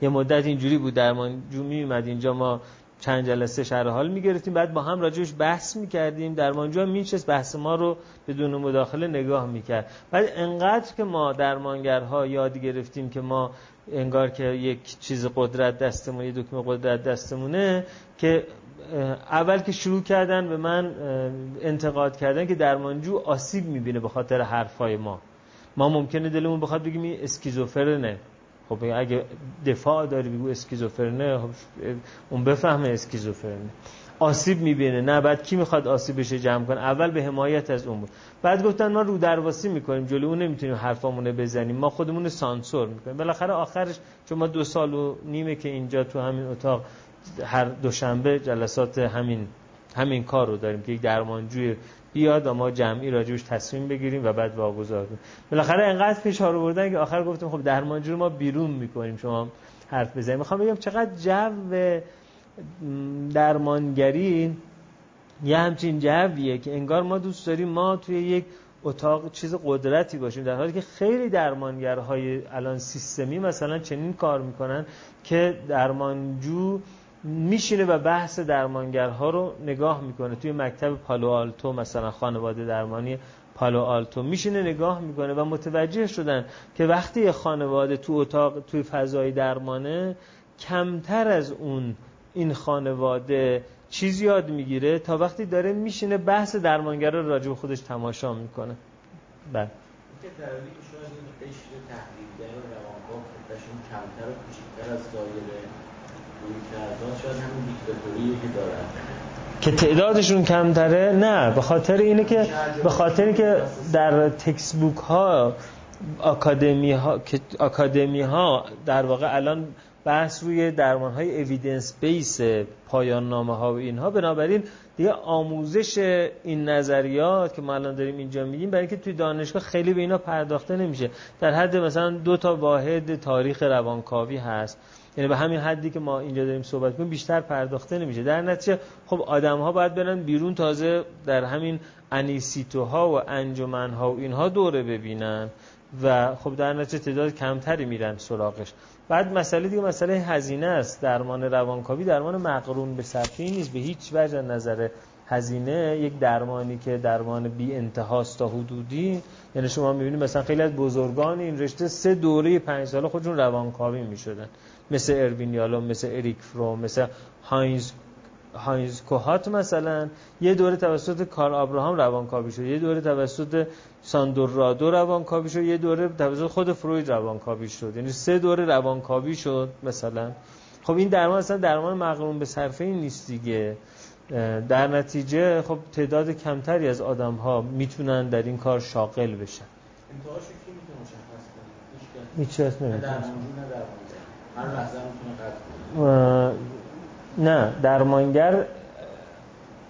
یه مدت اینجوری بود. درمانجو میومد اینجا ما چند جلسه شهر حال می‌گرفتیم. بعد با هم راجعش بحث می‌کردیم. درمانجو هم میچست بحث ما رو بدون مداخله نگاه می‌کرد. بعد انقدر که ما درمانگرها یاد گرفتیم که ما انگار که یک چیز قدرت دستمون یه دکمه قدرت دستمونه که اول که شروع کردن به من انتقاد کردن که درمانجو آسیب می‌بینه به خاطر حرفای ما. ما ممکنه دلمون بخواد بگیم این اسکیزوفرنه. خب اگه دفاع داری بگو اسکیزوفرنه خب اون بفهمه اسکیزوفرنه. آسیب می‌بینه. نه بعد کی می‌خواد آسیب بشه جمع کنه؟ اول به حمایت از اون بود. بعد گفتن ما رو درواسی می‌کنیم جلو اون نمی‌تونیم حرفامونه بزنیم. ما خودمون سانسور می‌کنیم. بالاخره آخرش چون ما دو سال و نیمه که اینجا تو همین اتاق هر دوشنبه جلسات همین همین کار رو داریم که یک درمانجوی بیاد و ما جمعی راجبش تصمیم بگیریم و بعد واگذار کنیم. بالاخره انقدر فشار آوردن که آخر گفتیم خب درمانجو رو ما بیرون می‌کنیم شما حرف بزنیم می‌خوام بگم چقدر جو درمانگری یه همچین جویه که انگار ما دوست داریم ما توی یک اتاق چیز قدرتی باشیم در حالی که خیلی درمانگرهای الان سیستمی مثلا چنین کار می‌کنن که درمانجو میشینه و بحث درمانگرها رو نگاه می‌کنه. توی مکتب پالو آلتو مثلا خانواده درمانی پالو آلتو میشینه نگاه می‌کنه و متوجه شدن که وقتی خانواده تو اتاق توی فضای درمانه کمتر از اون این خانواده چیز یاد می‌گیره تا وقتی داره میشینه بحث درمانگر رو راجع خودش تماشا می‌کنه. بله. که در حالی که شاید از دایره که تعدادشون کمتره؟ نه به خاطر اینه که به خاطر که در تکس بوک ها آکادمی ها آکادمی ها در واقع الان بحث روی درمان های اویدنس بیس پایان نامه ها و اینها بنابراین دیگه آموزش این نظریات که ما الان داریم اینجا میگیم برای اینکه توی دانشگاه خیلی به اینا پرداخته نمیشه. در حد مثلا دو تا واحد تاریخ روانکاوی هست. یعنی به همین حدی که ما اینجا داریم صحبت کنیم بیشتر پرداخته نمیشه. در نتیجه خب آدم ها باید برن بیرون تازه در همین انیسیتو ها و انجمن ها و اینها دوره ببینن و خب در نتیجه تعداد کمتری میرن سراغش. بعد مسئله دیگه مسئله هزینه است. درمان روانکاوی درمان مقرون به صرفه نیست. به هیچ وجه نظر هزینه یک درمانی که درمان بی انتهاست تا حدودی یعنی شما می‌بینید مثلا خیلی از بزرگان این رشته سه دوره پنج ساله خودشون روانکاوی می‌شدن. مثل اروین یالوم مثل اریک فروم مثل هاینز هاینز کوهات مثلا. یه دوره توسط کارل آبراهام روانکاوی شد. یه دوره توسط ساندور رادو روانکاوی شد. یه دوره توسط خود فروید روانکاوی شد. یعنی سه دوره روانکاوی شد مثلا. خب این درمان اصلا درمان مقرون به صرفه ای نیست دیگه. در نتیجه خب تعداد کمتری از آدم ها می‌تونن در این کار شاغل بشن. هیچ کس. نه درمانگر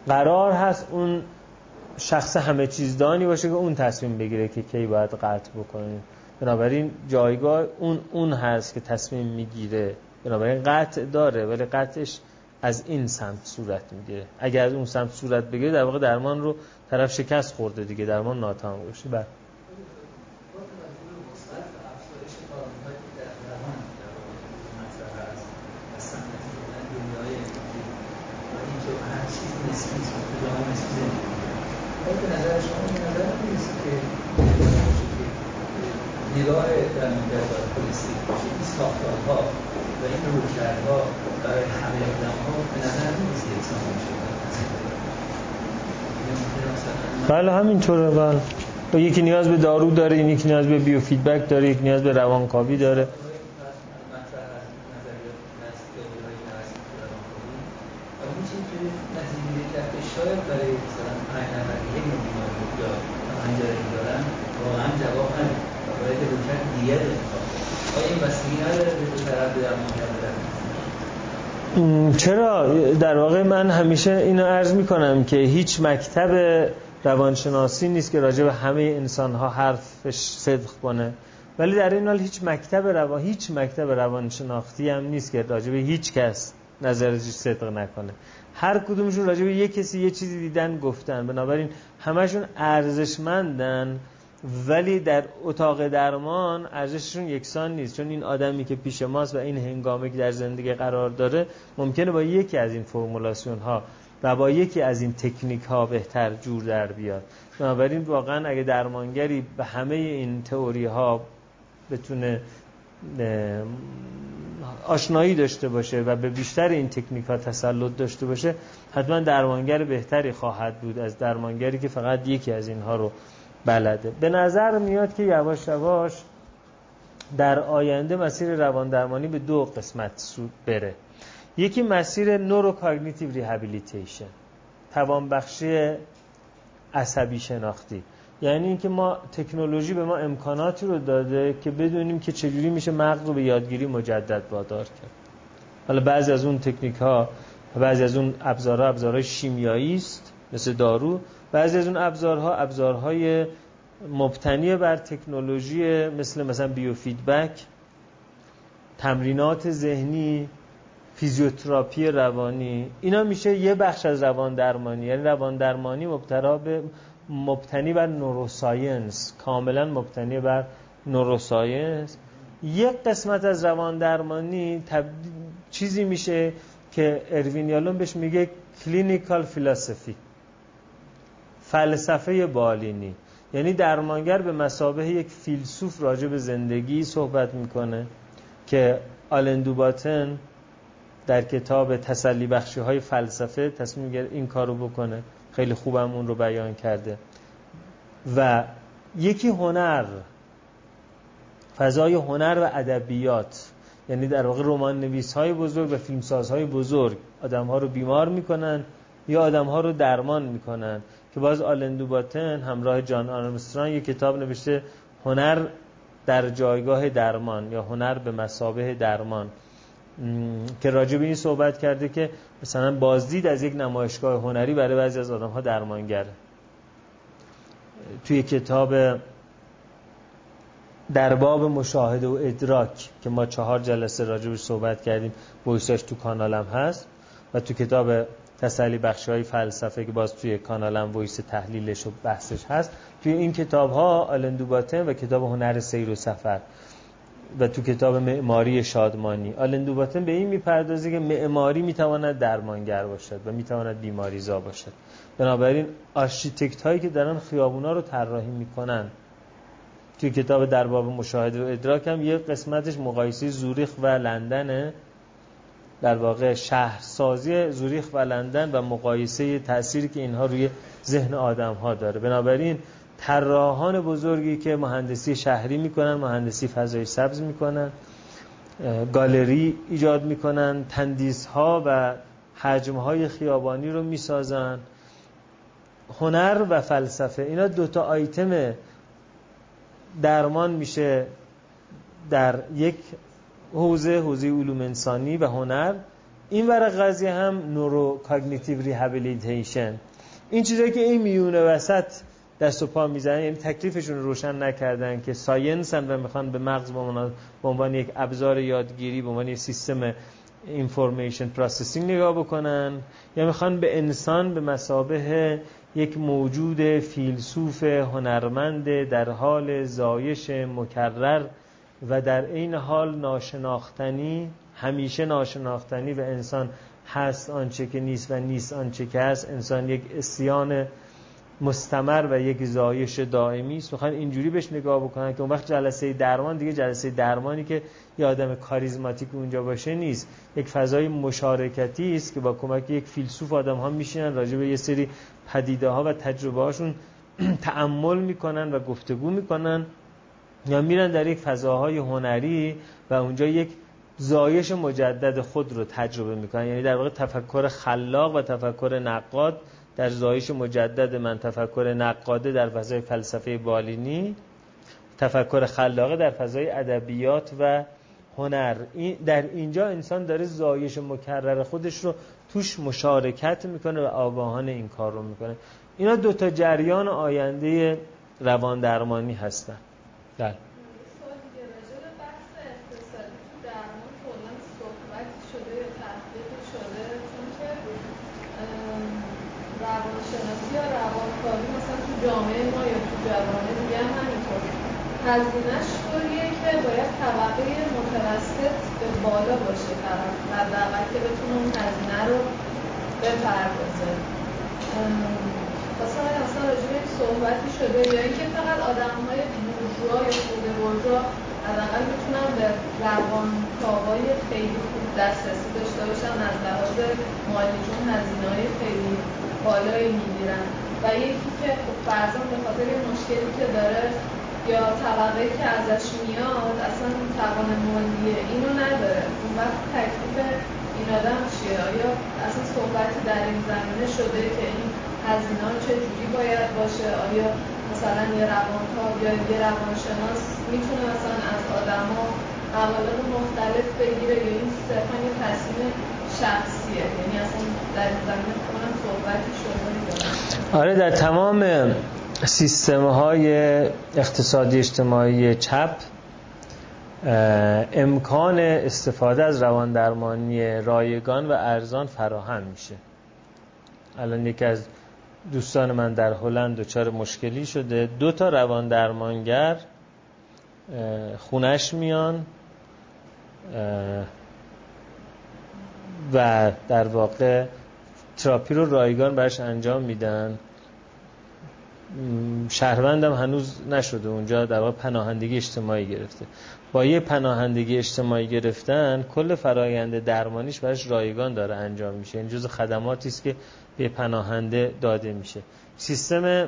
قرار هست اون شخص همه چیزدانی باشه که اون تصمیم بگیره که کی باید قطع بکنه. بنابراین جایگاه اون اون هست که تصمیم می‌گیره. بنابراین قطع داره ولی قطعش از این سمت صورت می‌گیره. اگر از اون سمت صورت بگیره در واقع درمان رو طرف شکست خورده دیگه. درمان ناتمام باشه بعد به نظر شما به نظر نیست که نگاه در مجازات پلیسی باشه این ساختارها و این رویکردها برای همه آدم ها به نظر نیست یکسان باشه بله همینطوره بله و یکی نیاز به دارو داره یکی نیاز به بیو فیدبک داره یکی نیاز به روانکاوی داره. چرا؟ در واقع من همیشه اینو عرض می‌کنم که هیچ مکتب روانشناسی نیست که راجع به همه انسان ها حرفش صدق کنه. ولی در این حال هیچ مکتب روان هیچ مکتب روانشناختی هم نیست که راجع به هیچ کس نظرش صدق نکنه. هر کدومشون راجع به یه کسی یه چیزی دیدن گفتن. بنابراین همشون ارزشمندن ولی در اتاق درمان ارزششون یکسان نیست. چون این آدمی که پیش ماست و این هنگامی که در زندگی قرار داره ممکنه با یکی از این فرمولاسیون ها و با یکی از این تکنیک ها بهتر جور در بیاد. بنابراین واقعا اگه درمانگری به همه این تئوری ها بتونه آشنایی داشته باشه و به بیشتر این تکنیک ها تسلط داشته باشه حتما درمانگر بهتری خواهد بود از درمانگری که فقط یکی از اینها رو بلده. به نظر میاد که یواش یواش در آینده مسیر روان درمانی به دو قسمت سوق بره. یکی مسیر neurocognitive rehabilitation توانبخشی عصبی شناختی. یعنی اینکه ما تکنولوژی به ما امکاناتی رو داده که بدونیم که چجوری میشه مغز رو به یادگیری مجدد وادار کرد. حالا بعضی از اون تکنیک ها بعضی از اون ابزارها ابزارهای شیمیایی است مثل دارو. بعضی از اون ابزارها ابزارهای مبتنی بر تکنولوژی مثل مثلا biofeedback تمرینات ذهنی فیزیوتراپی روانی. اینا میشه یه بخش از روان درمانی یعنی روان درمانی مبتلا به مبتنی بر neuroscience. کاملا مبتنی بر neuroscience. یک قسمت از روان درمانی چیزی میشه که اروین یالوم بهش میگه clinical philosophy فلسفه بالینی. یعنی درمانگر به مسابه یک فیلسوف راجع به زندگی صحبت می‌کنه که آلندوباتن در کتاب تسلی بخشی های فلسفه تصمیم گرفت این کارو بکنه. خیلی خوبم اون رو بیان کرده. و یکی هنر فضای هنر و ادبیات یعنی در واقع رمان نویس های بزرگ و فیلمساز های بزرگ. آدم ها رو بیمار می‌کنن یا آدم ها رو درمان می‌کنن. که باز آلندو باتن همراه جان آرمستران یک کتاب نوشته هنر در جایگاه درمان یا هنر به مسابه درمان. که راجع به این صحبت کرده که مثلا بازدید از یک نمایشگاه هنری برای بعضی از آدم ها درمانگره توی کتاب در باب مشاهده و ادراک که ما چهار جلسه راجبش صحبت کردیم ویساش تو کانالم هست و تو کتاب تسلی بخشی های فلسفه که باز توی کانالم voice تحلیلش و بحثش هست توی این کتاب ها آلن دوباتن و کتاب هنر سیر و سفر. و تو کتاب معماری شادمانی. آلن دوباتن به این می‌پردازه که معماری می‌تواند درمانگر باشد و می‌تواند بیماری زا باشد. بنابراین architect هایی که دارن خیابونا رو طراحی می‌کنن توی کتاب در باب مشاهده و ادراک هم یه قسمتش مقایسه زوریخ و لندنه در واقع شهرسازی زوریخ و لندن و مقایسه تأثیری که اینها روی ذهن آدم ها داره. بنابراین طراحان بزرگی که مهندسی شهری می‌کنن مهندسی فضای سبز می‌کنن گالری ایجاد می‌کنن تندیس ها و حجم های خیابانی رو می‌سازن. هنر و فلسفه اینا دوتا آیتم درمان میشه در یک حوزه حوزه علوم انسانی و هنر. این ور قضیه هم neurocognitive rehabilitation این چیزایی که این میونه وسط دست و پا می‌زنن. یعنی تکلیفشون روشن نکردن که science ان و می‌خوان به مغز به عنوان یک ابزار یادگیری به عنوان یک سیستم information processing نگاه بکنن. یا می‌خوان به انسان به مثابه یک موجود فیلسوف هنرمند در حال زایش مکرر و در این حال ناشناختنی همیشه ناشناختنی و انسان هست آنچه که نیست و نیست آنچه که هست. انسان یک اسیان مستمر و یک زایش دائمی است. می‌خوان اینجوری بهش نگاه بکنن که اون وقت جلسه درمان دیگه جلسه درمانی که یه آدم کاریزماتیک اونجا باشه نیست. یک فضای مشارکتی است که با کمک یک فیلسوف آدم ها میشینن راجع به یه سری پدیده ها و تجربه هاشون تعمل می‌کنن و گفتگو می‌کنن یا میرن در یک فضاهای هنری و اونجا یک زایش مجدد خود رو تجربه می‌کنن. یعنی در واقع تفکر خلاق و تفکر نقاد در زایش مجدد من تفکر نقاده در فضای فلسفه بالینی تفکر خلاقه در فضای ادبیات و هنر. در اینجا انسان داره زایش مکرر خودش رو توش مشارکت می‌کنه و آگاهان این کار رو می‌کنه. اینا دوتا جریان آینده روان درمانی هستن. بله روانشناسی یا روانکاوی مثلا تو جامعه ما یا تو جوانه دیگه هم همینطور هزینهش طوریه که باید طبقه متوسط به بالا باشه طرف حداقل که بتونه اون هزینه رو بپردازه. مثلا اصلا راجع به صحبتی شده یا اینکه فقط آدم های بورژوا یا خود بورژوا حداقل می‌تونن به روانکاوای خیلی خوب دسترسی داشته باشن از لحاظ مالی چون هزینه های خیلی بالایی می‌گیرن. و یکی که خب فرزان به خاطر مشکلی که داره یا طبقه که ازش میاد اصلا توان مالی اینو نداره. اون وقت تکلیف این آدم چیه؟ آیا اصلا صحبتی در این زمینه شده که این هزینه چجوری باید باشه؟ آیا مثلا یه روانکاو یا یه روانشناس می‌تونه مثلا از آدم ها مختلف بگیره یا این صرفا یه تصمیم شخصیه؟ یعنی اصلا در این زمینه آره در تمام سیستم های اقتصادی اجتماعی چپ امکان استفاده از روان درمانی رایگان و ارزان فراهم میشه. الان یکی از دوستان من در هلند دچار مشکلی شده. دو تا روان درمانگر خونش میان و در واقع تراپی رو رایگان برش انجام میدن. شهروندم هنوز نشده. اونجا در واقع پناهندگی اجتماعی گرفته. با یه پناهندگی اجتماعی گرفتن کل فرایند درمانیش برش رایگان داره انجام میشه. این جز خدماتی است که به پناهنده داده میشه. سیستم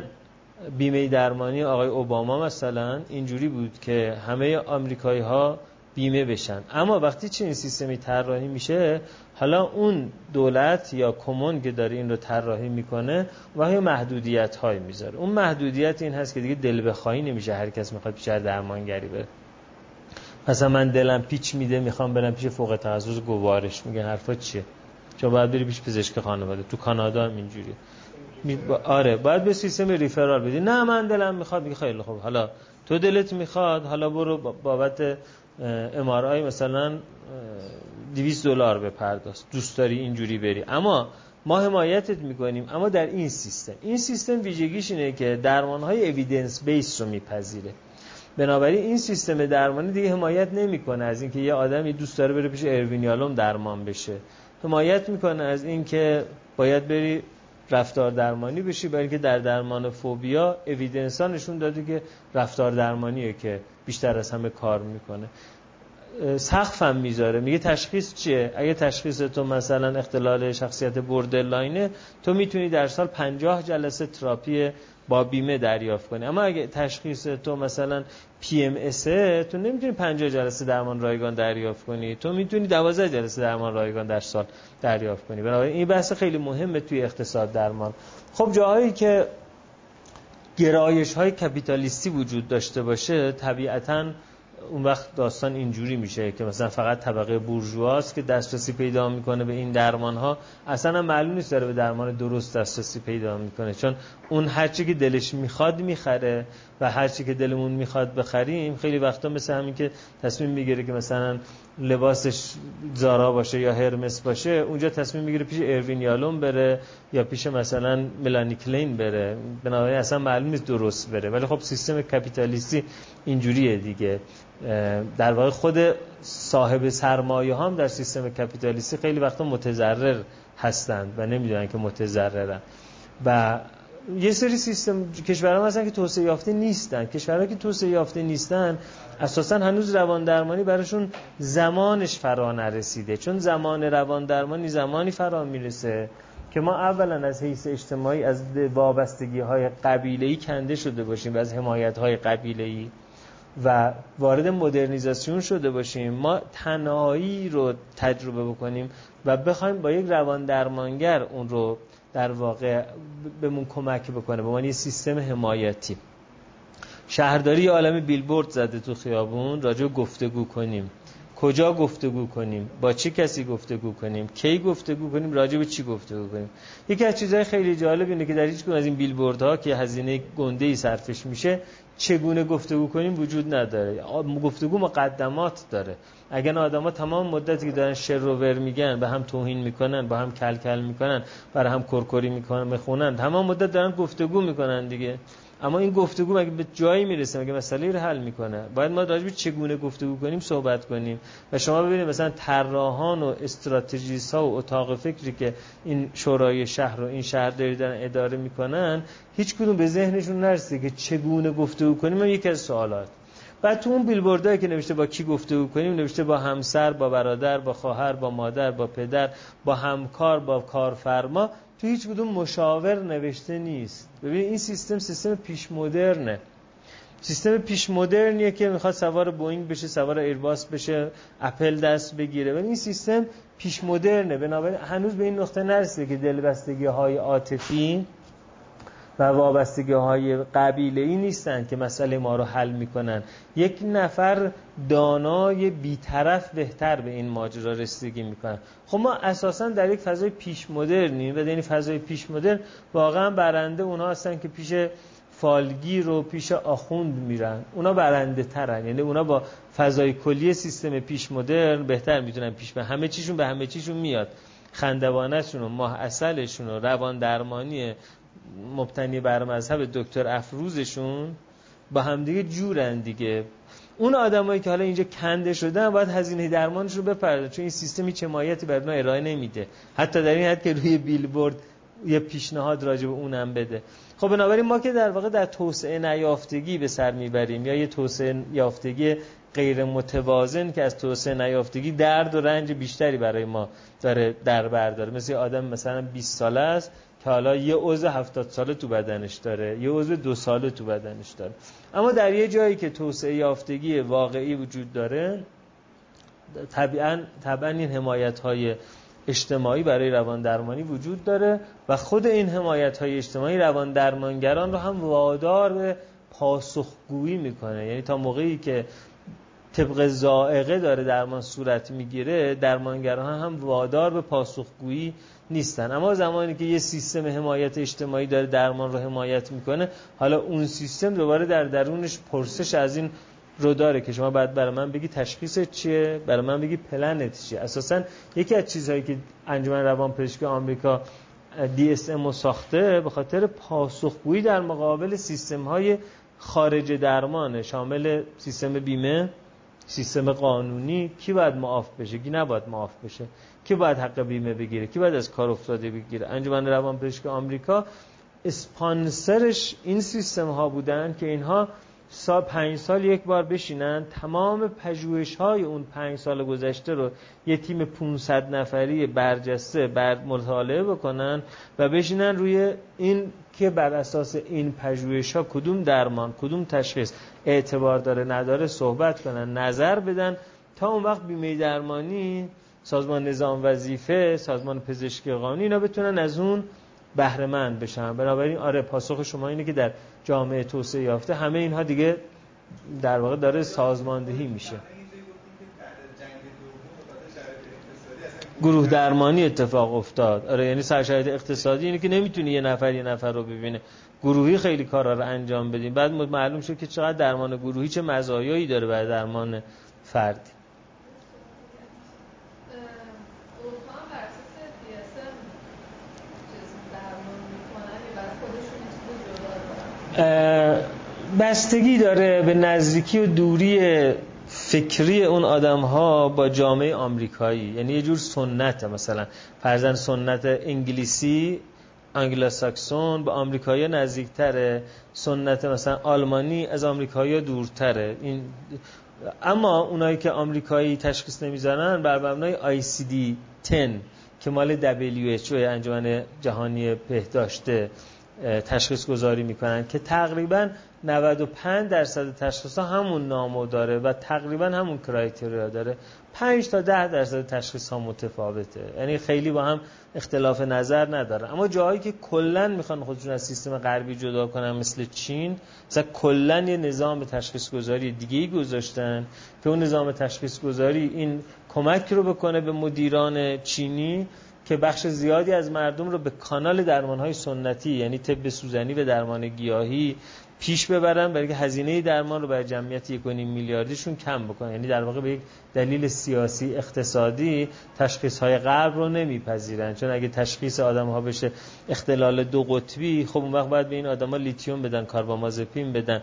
بیمه درمانی آقای اوباما مثلا اینجوری بود که همه آمریکایی ها بیمه بشن. اما وقتی چنین سیستمی طراحی میشه حالا اون دولت یا کمون که داره این رو طراحی می‌کنه و محدودیت های می‌ذاره. اون محدودیت این هست که دیگه دل بخواهی نمیشه. هر کس می‌خواد پیش درمانگری بره. مثلا من دلم پیچ میده می‌خوام برم پیش فوق تخصص گوارش. میگه حرفا چیه؟ چون باید بری پیش پزشک خانواده. تو کانادا هم اینجوریه. آره باید به سیستم ریفرال بدی. نه من دلم می‌خواد. میگه خیلی خوب. حالا تو دلت می‌خواد. حالا برو بابت امارای مثلا 200 دلار بپرداز دوست داری اینجوری بری. اما ما حمایتت می‌کنیم. اما در این سیستم. این سیستم ویژگیش اینه که درمان های اویدنس بیس رو میپذیره. بنابراین این سیستم درمانی دیگه حمایت نمی‌کنه از اینکه یه آدمی دوست داره بره پیش اروینیالوم درمان بشه. حمایت می‌کنه از اینکه باید بری رفتار درمانی بشی برای اینکه در درمان فوبیا اویدنس نشون داده که رفتار درمانیه که بیشتر از همه کار می‌کنه. سقفم می‌ذاره. میگه تشخیص چیه؟ اگه تشخیص تو مثلا اختلال شخصیت borderline ه تو می‌تونی در سال 50 جلسه تراپی با بیمه دریافت کنی. اما اگه تشخیص تو مثلا PMS ه تو نمی‌تونی 50 جلسه درمان رایگان دریافت کنی. تو می‌تونی 12 جلسه درمان رایگان در سال دریافت کنی. بنابراین این بحث خیلی مهمه توی اقتصاد درمان. خب جاهایی که گرایش های کپیتالیستی وجود داشته باشه طبیعتاً اون وقت داستان اینجوری میشه که مثلا فقط طبقه بورژواست که دسترسی پیدا می‌کنه به این درمان ها اصلا معلوم نیست داره به درمان درست دسترسی پیدا می‌کنه. چون اون هرچی که دلش می‌خواد می‌خره و هرچی که دلمون می‌خواد بخریم خیلی وقتا مثل همین که تصمیم می‌گیره که مثلا لباسش زارا باشه یا هرمس باشه اونجا تصمیم می‌گیره پیش اروین یالوم بره یا پیش مثلا ملانی کلین بره. بنابراین اصلا معلوم نیست درست بره. ولی خب سیستم کپیتالیستی اینجوریه دیگه. در واقع خود صاحب سرمایه هم در سیستم کپیتالیستی خیلی وقتا متضرر هستند و نمی‌دونن که متضررن. و یه سری سیستم کشورها هستن که توسعه یافته نیستن. کشورها که توسعه یافته نیستن اساسا هنوز روان درمانی براشون زمانش فرا نرسیده. چون زمان روان درمانی زمانی فرا می‌رسه که ما اولا از حیث اجتماعی از وابستگی های قبیله کنده شده باشیم و از حمایت های قبیله و وارد مدرنیزاسیون شده باشیم. ما تنهایی رو تجربه بکنیم و بخوایم با یک روان درمانگر اون رو در واقع بهمون کمک بکنه. به عنوان سیستم حمایتی. شهرداری عالم بیلبورد زده تو خیابون. راجع گفتگو کنیم. کجا گفتگو کنیم؟ با چه کسی گفتگو کنیم؟ کی گفتگو کنیم؟ راجع به چی گفتگو کنیم؟ یکی از چیزهای خیلی جالب اینه که در هیچ از این بیلبوردها که هزینه گنده ای صرفش میشه چگونه گفتگو کنیم وجود نداره. گفتگو مقدمات داره. اگر آدما تمام مدتی که دارن شر و ور میگن به هم توهین می‌کنن با هم کل کل می‌کنن برای هم کرکری می‌کنن می‌خونن تمام مدت دارن گفتگو می‌کنن دیگه. اما این گفتگو مگه به جایی می‌رسه؟ مگه مسئله رو حل می‌کنه؟ باید ما راجع چگونه گفتگو کنیم صحبت کنیم و شما ببینید مثلا طراحان و استراتژیست ها و اتاق فکری که این شورای شهر و این شهرداری دارن اداره می‌کنن هیچ کدوم به ذهنشون نرسیده که چگونه گفتگو کنیم. هم یکی از سوالات. بعد تو اون بیلبوردایی که نوشته با کی گفتگو کنیم نوشته با همسر با برادر با خواهر با مادر با پدر با همکار با کارفرما تو هیچ کدوم مشاور نوشته نیست. ببین این سیستم سیستم پیش مدرنه. سیستم پیش مدرنیه که می‌خواد سوار بوینگ بشه سوار ایرباس بشه اپل دست بگیره. ولی این سیستم پیش مدرنه. بنابراین هنوز به این نقطه نرسیده که دلبستگی های عاطفی و وابستگی های قبیله ای نیستن که مسئله ما رو حل می‌کنن. یک نفر دانای بیطرف بهتر به این ماجرا رسیدگی می‌کنن خب ما اساسا در یک فضای پیش مدرنیم و این فضای پیش مدرن واقعا برنده اونها هستن که پیش فالگیر رو پیش آخوند میرن. اونا برنده ترن یعنی اونا با فضای کلی سیستم پیش مدرن بهتر می‌تونن پیش به همه چیشون به همه چیشون میاد. خندوانشون و ماه اصلشون و روان درمانی مبتنی بر مذهب دکتر افروزشون با همدیگه جورن دیگه. اون آدمایی که حالا اینجا کنده شدن باید هزینه درمانش رو بپردازن چون این سیستمی چه مایتی بر ارائه نمیده. حتی در این حد که روی بیلبورد یه پیشنهاد راجع به اونم بده. خب بنابراین ما که در واقع در توسعه نیافتگی به سر می‌بریم یا یه توسعه یافتگی غیر متوازن که از توسعه نیافتگی درد و رنج بیشتری برای ما داره در برداره مثل آدم مثلا 20 ساله است حالا یه عضو هفتاد ساله تو بدنش داره یه عضو دو ساله تو بدنش داره. اما در یه جایی که توسعه یافتگی واقعی وجود داره طبعا, طبعا این حمایت های اجتماعی برای روان درمانی وجود داره و خود این حمایت های اجتماعی روان درمانگران رو هم وادار به پاسخگویی می‌کنه. یعنی تا موقعی که طبق زائقه داره درمان صورت می‌گیره درمانگران هم وادار به پاسخگویی نیستن. اما زمانی که یه سیستم حمایت اجتماعی داره درمان رو حمایت می‌کنه حالا اون سیستم دوباره در درونش پرسش از این رو داره که شما باید برای من بگی تشخیص چیه برای من بگی پلنت چیه. اساسا یکی از چیزهایی که انجمن روان پزشکی آمریکا DSM ساخته به خاطر پاسخگویی در مقابل سیستم های خارج درمانه شامل سیستم بیمه سیستم قانونی کی باید معاف بشه؟ کی نباید معاف بشه؟ کی باید حق بیمه بگیره؟ کی باید از کار افتاده بگیره؟ انجمن روان پزشکی آمریکا اسپانسرش این سیستم ها بودن که اینها سال پنج سال یک بار بشینن تمام پژوهش های اون پنج سال گذشته رو یه تیم 500 نفری برجسته بر مطالعه بکنن و بشینن روی این که بر اساس این پژوهش ها کدوم درمان کدوم تشخیص؟ اعتبار داره نداره صحبت کنن نظر بدن. تا اون وقت بیمه درمانی سازمان نظام وظیفه سازمان پزشکی قانونی اینا بتونن از اون بهره مند بشن. بنابراین آره پاسخ شما اینه که در جامعه توسعه یافته همه اینها دیگه در واقع داره سازماندهی میشه. گروه درمانی اتفاق افتاد. آره یعنی سرشاید اقتصادی اینه که نمی‌تونی یه نفر یه نفر رو ببینه. گروهی خیلی کارا رو انجام بدیم. بعد معلوم شد که چقدر درمان گروهی چه مزایایی داره برای درمان فردی. بستگی داره به نزدیکی و دوری فکری اون آدم ها با جامعه آمریکایی. یعنی یه جور سنت مثلا فرزن سنت انگلیسی ساکسون به آمریکایی نزدیکتره. سنت مثلا آلمانی از آمریکایی دورتره. این اما اونایی که آمریکایی تشخیص نمی‌زنن بر مبنای ICD 10 که مال WHO انجمن جهانی بهداشته. تشخیص گذاری می‌کنن که تقریبا 95 درصد تشخیص ها همون نامو داره و تقریبا همون کرایتریا داره. 5 تا 10 درصد تشخیص ها متفاوته. یعنی خیلی با هم اختلاف نظر نداره. اما جاهایی که کلا می‌خوان خودشون از سیستم غربی جدا کنن مثل چین مثلا کلا یه نظام تشخیص گذاری دیگه گذاشتن که اون نظام تشخیص گذاری این کمک رو بکنه به مدیران چینی که بخش زیادی از مردم رو به کانال درمان های سنتی یعنی طب سوزنی و درمان گیاهی پیش ببرن برای که هزینه درمان رو برای جمعیت 1.5 میلیاردیشون کم بکنن. یعنی در واقع به یک دلیل سیاسی اقتصادی تشخیص های غرب رو نمیپذیرن. چون اگه تشخیص آدم ها بشه اختلال دو قطبی خب اون وقت باید به این آدما لیتیوم بدن کاربامازپین بدن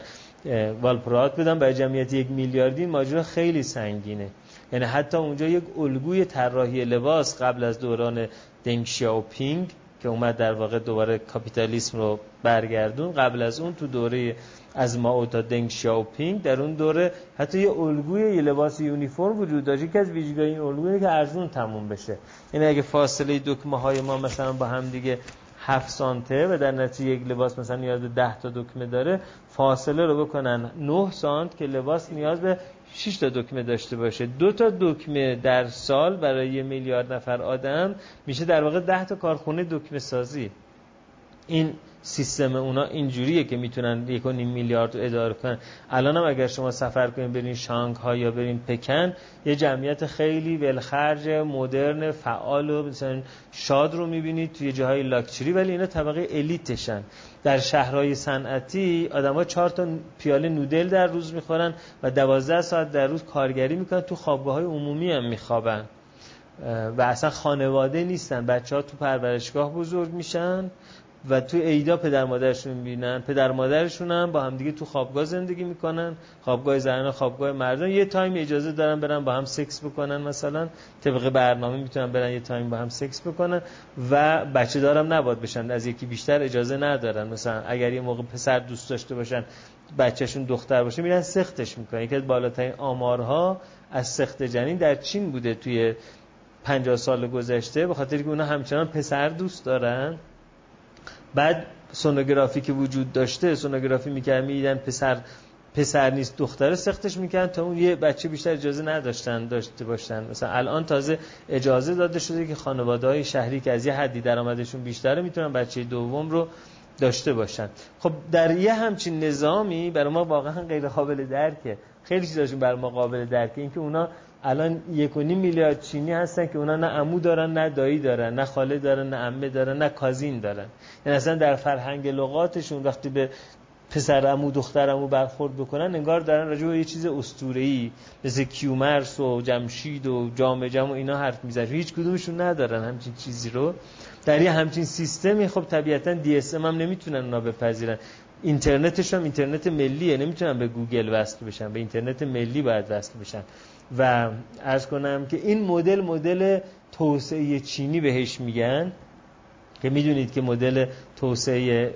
والپرات بدن. برای جمعیت یک میلیاردی ماجرا خیلی سنگینه. یعنی حتی اونجا یک الگوی طراحی لباس قبل از دوران دنگ شیاوپینگ که اومد در واقع دوباره کاپیتالیسم رو برگردون قبل از اون تو دوره از ما تا دنگ شیاوپینگ در اون دوره حتی یه الگوی یه لباس یونیفرم وجود داشت. که از ویژگی این الگویی که ارزون تموم بشه. یعنی اگه فاصله دکمه های ما مثلا با هم دیگه 7 سانته و در نتیجه یک لباس مثلا نیاز به 10 تا دکمه داره فاصله رو بکنن 9 سانت که لباس نیاز به 6 تا دکمه داشته باشه. دو تا دکمه در سال برای یه میلیارد نفر آدم میشه در واقع 10 تا کارخونه دکمه سازی. این سیستم اونا اینجوریه که می‌تونن یک میلیارد رو اداره کنن. الان هم اگر شما سفر کنین برین شانگهای یا برین پکن یه جمعیت خیلی ولخرج مدرن فعال و مثلا شاد رو می‌بینید توی جاهای لاکچری ولی اینا طبقه الیتشن. در شهرهای صنعتی آدما چهار تا پیاله نودل در روز می‌خورن و دوازده ساعت در روز کارگری می‌کنن تو خوابگاه های عمومی هم میخوابن. و اصلا خانواده نیستن بچه ها تو پرورشگاه بزرگ میشن. و تو عیدا پدر مادرشون می‌بینن. پدر مادرشون هم با هم دیگه تو خوابگاه زندگی می‌کنن. خوابگاه زنان خوابگاه مردان. یه time اجازه دارن برن با هم سکس بکنن مثلا. طبق برنامه می‌تونن برن یه time با هم سکس بکنن و بچه دارم نباید بشن. از یکی بیشتر اجازه ندارن. مثلا اگر یه موقع پسر دوست داشته باشن بچهشون دختر باشه میرن سختش می‌کنن. یکی از بالاترین آمارها از سخت جنین در چین بوده توی 50 سال گذشته. به خاطر که اونا همچنان پسر دوست دارن. بعد سونوگرافی که وجود داشته سونوگرافی می‌کرد می‌دیدن پسر پسر نیست دختره سختش می‌کنن تا اون یه بچه بیشتر اجازه نداشتن داشته باشن. مثلا الان تازه اجازه داده شده که خانواده های شهری که از یه حدی درآمدشون بیشتره می‌تونن بچه دوم رو داشته باشن. خب در یه همچین نظامی برای ما واقعا غیر قابل درکه. خیلی چیزاشون برای ما قابل درکه اینکه اونا الان یک و نیم میلیارد چینی هستن که اونا نه عمو دارن نه دایی دارن نه خاله دارن نه عمه دارن نه کازین دارن. یعنی اصلا در فرهنگ لغاتشون وقتی به پسر عمو دختر عمو برخورد بکنن انگار دارن راجع به یه چیز اسطوره‌ای مثل کیومرس و جمشید و جام جم و اینا حرف می‌زنن. هیچ کدومشون ندارن همچین چیزی رو. در یه همچین سیستمی خب طبیعتا DSM هم نمی‌تونن اونا بپذیرن. اینترنتش هم اینترنت ملیه. نمی‌تونن به گوگل وصل بشن به اینترنت ملی باید وصل بشن. و عرض کنم که این مدل مدل توسعه چینی بهش میگن. که می‌دونید که مدل توسعه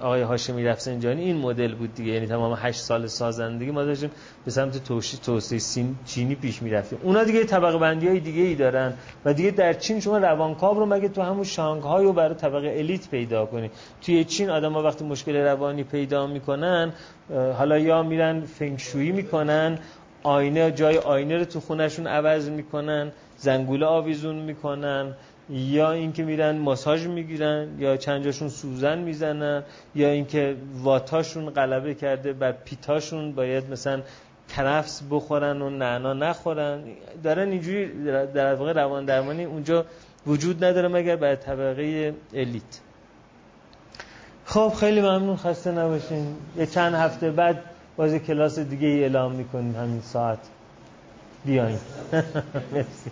آقای هاشمی رفسنجانی این مدل بود دیگه. یعنی تمام 8 سال سازندگی ما داشتیم به سمت توسعه چینی پیش می‌رفتیم. اونا دیگه طبقه بندی های دیگه ای دارن و دیگه در چین شما روانکاو رو مگه تو همون شانگهای رو برای طبقه الیت پیدا کنید توی چین آدم ها وقتی مشکل روانی پیدا می‌کنن حالا یا میرن فنگشویی می‌کنن آینه جای آینه رو تو خونشون عوض می‌کنن زنگوله آویزون می‌کنن یا اینکه میرن ماساژ می‌گیرن یا چند جاشون سوزن می‌زنن یا اینکه واتاشون غلبه کرده بر پیتاشون باید مثلا کرفس بخورن و نعنا نخورن. دارن اینجوری در واقع روان درمانی اونجا وجود نداره مگر بر طبقه الیت. خب خیلی ممنون خسته نباشین. یه چند هفته بعد باز کلاس دیگه ای اعلام می‌کنیم همین ساعت. بیاین. مرسی.